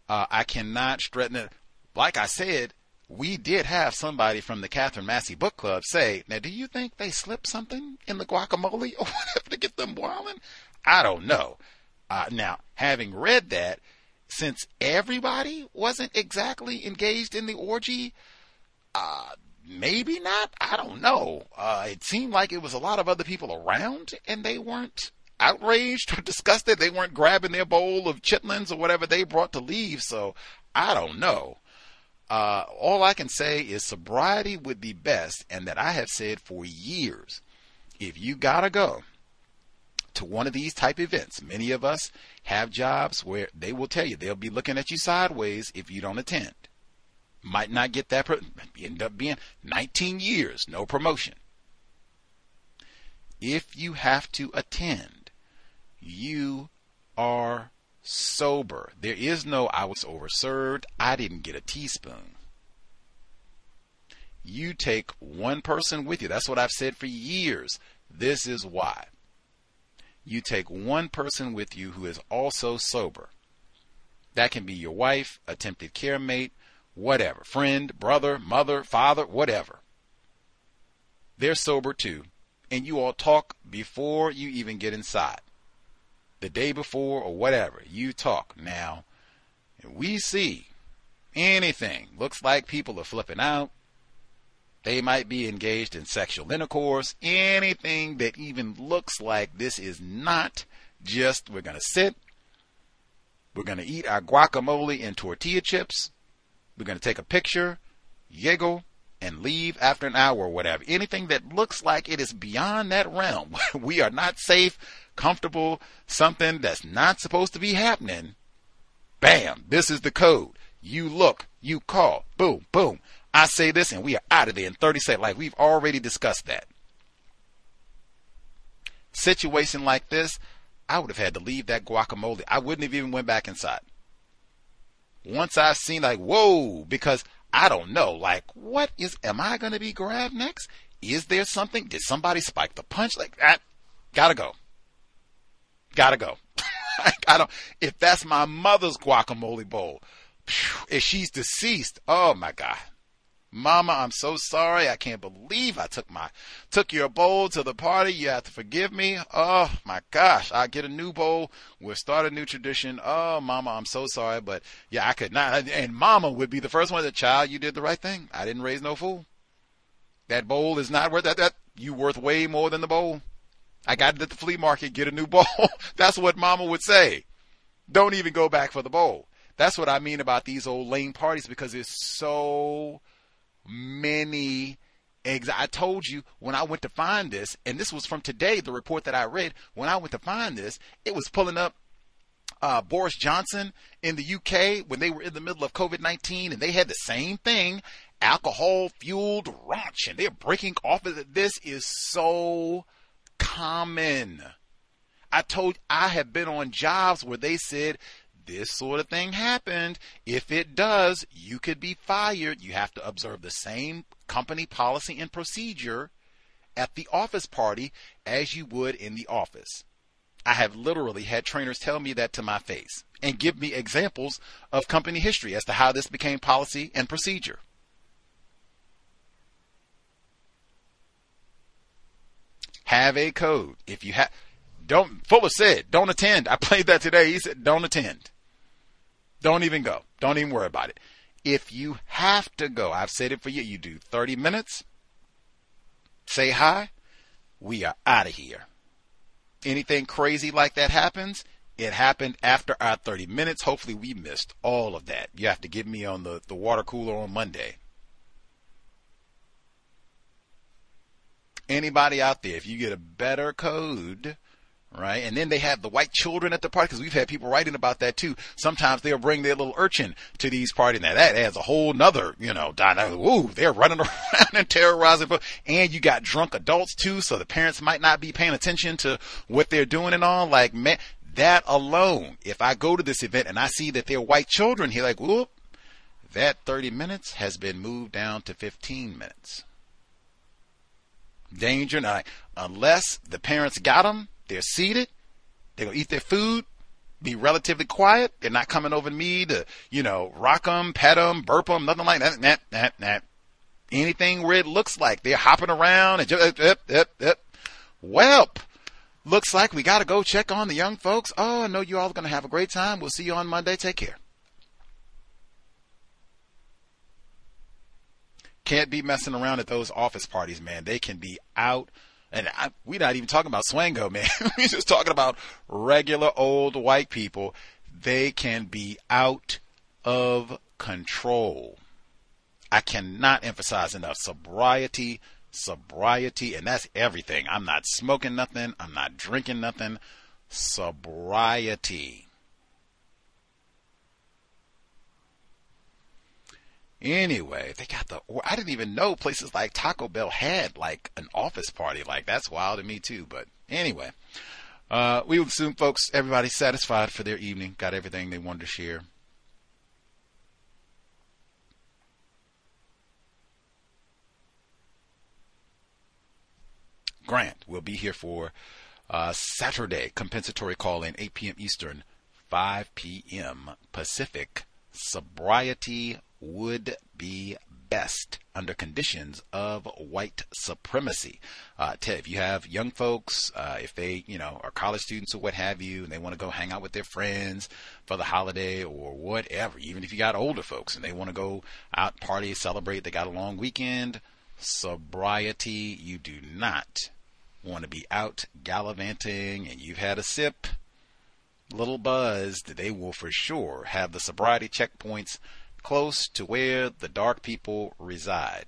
Uh, I cannot straighten it. Like I said, we did have somebody from the Catherine Massey Book Club say, "Now, do you think they slipped something in the guacamole or whatever to get them boiling?" I don't know. Uh, now, having read that, since everybody wasn't exactly engaged in the orgy, uh, maybe not. I don't know. Uh, it seemed like it was a lot of other people around, and they weren't outraged or disgusted. They weren't grabbing their bowl of chitlins or whatever they brought to leave. So I don't know. Uh, all I can say is sobriety would be best, and that I have said for years. If you gotta go to one of these type events, many of us have jobs where they will tell you they'll be looking at you sideways if you don't attend. Might not get that, end up being 19 years, no promotion. If you have to attend, you are sober. There is no I was overserved, I didn't get a teaspoon. You take one person with you. That's what I've said for years. This is why. You take one person with you who is also sober. That can be your wife, attempted care mate, whatever, friend, brother, mother, father, whatever. They're sober too, and you all talk before you even get inside the day before or whatever, you talk. Now, we see anything looks like people are flipping out. They might be engaged in sexual intercourse. Anything that even looks like this is not just we're going to sit, we're going to eat our guacamole and tortilla chips, we're going to take a picture, giggle, and leave after an hour or whatever. Anything that looks like it is beyond that realm, we are not safe, comfortable, something that's not supposed to be happening. Bam, this is the code. You look, you call, boom, boom. I say this and we are out of there in 30 seconds. Like we've already discussed that. Situation like this, I would have had to leave that guacamole. I wouldn't have even went back inside. Once I've seen like, whoa, because I don't know. Like, what is, am I going to be grabbed next? Is there something? Did somebody spike the punch? Like, that? gotta go. Gotta go. I don't, if that's my mother's guacamole bowl, if she's deceased, oh my God. Mama, I'm so sorry. I can't believe I took my took your bowl to the party. You have to forgive me. Oh my gosh, I get a new bowl. We'll start a new tradition. Oh, Mama, I'm so sorry, but yeah, I could not. And Mama would be the first one. The child, you did the right thing. I didn't raise no fool. That bowl is not worth that. That you worth way more than the bowl. I got it at the flea market. Get a new bowl. That's what Mama would say. Don't even go back for the bowl. That's what I mean about these old lame parties because there's so many eggs. I told you when I went to find this, and this was from today, the report that I read. When I went to find this, it was pulling up uh, Boris Johnson in the UK when they were in the middle of COVID 19 and they had the same thing alcohol fueled raunch and they're breaking off of it. This is so common. I told I have been on jobs where they said this sort of thing happened. If it does, you could be fired. You have to observe the same company policy and procedure at the office party as you would in the office. I have literally had trainers tell me that to my face and give me examples of company history as to how this became policy and procedure. Have a code. If you have don't Fuller said, don't attend. I played that today. He said, don't attend. Don't even go. Don't even worry about it. If you have to go, I've said it for you, you do 30 minutes, say hi, we are out of here. Anything crazy like that happens, it happened after our 30 minutes. Hopefully, we missed all of that. You have to get me on the, the water cooler on Monday. Anybody out there, if you get a better code, right? And then they have the white children at the party because we've had people writing about that too. Sometimes they'll bring their little urchin to these parties. Now that adds a whole nother, you know, dynamic. Ooh, they're running around and terrorizing. And you got drunk adults too, so the parents might not be paying attention to what they're doing and all. Like, man, that alone, if I go to this event and I see that they're white children here, like, whoop, that 30 minutes has been moved down to 15 minutes. Danger, now, unless the parents got them, they're seated, they're going to eat their food, be relatively quiet. They're not coming over to me to, you know, rock them, pet them, burp them, nothing like that. Nah, nah, nah. Anything where it looks like they're hopping around and just, up, up, up. Welp, looks like we got to go check on the young folks. Oh, I know you all are going to have a great time. We'll see you on Monday. Take care. Can't be messing around at those office parties, man. They can be out. And I, we're not even talking about Swango, man. we're just talking about regular old white people. They can be out of control. I cannot emphasize enough sobriety, sobriety, and that's everything. I'm not smoking nothing. I'm not drinking nothing. Sobriety. Anyway, they got the. I didn't even know places like Taco Bell had like an office party. Like that's wild to me too. But anyway, uh, we will assume folks, everybody satisfied for their evening, got everything they wanted to share. Grant will be here for uh, Saturday compensatory call in 8 p.m. Eastern, 5 p.m. Pacific. Sobriety would be best under conditions of white supremacy. Uh, Ted, if you have young folks, uh, if they, you know, are college students or what have you, and they want to go hang out with their friends for the holiday or whatever, even if you got older folks and they want to go out, party, celebrate, they got a long weekend, sobriety, you do not want to be out gallivanting and you've had a sip, little buzz, they will for sure have the sobriety checkpoints close to where the dark people reside.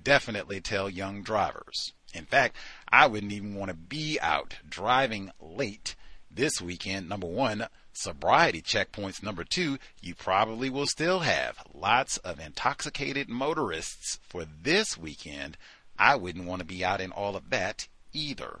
Definitely tell young drivers. In fact, I wouldn't even want to be out driving late this weekend. Number one, sobriety checkpoints. Number two, you probably will still have lots of intoxicated motorists for this weekend. I wouldn't want to be out in all of that either.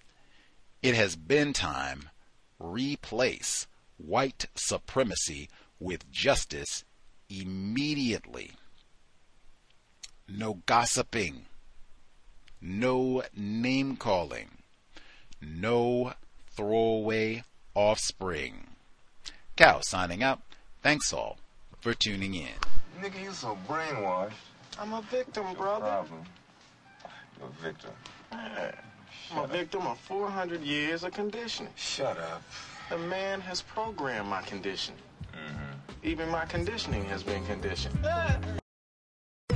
It has been time. Replace white supremacy with justice immediately. No gossiping. No name calling. No throwaway offspring. Cow signing out. Thanks all for tuning in. Nigga, you so brainwashed. I'm a victim, brother. Problem. You're a victim. I'm a victim of 400 years of conditioning. Shut up. The man has programmed my conditioning. Mm-hmm. Even my conditioning has been conditioned.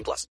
18 plus.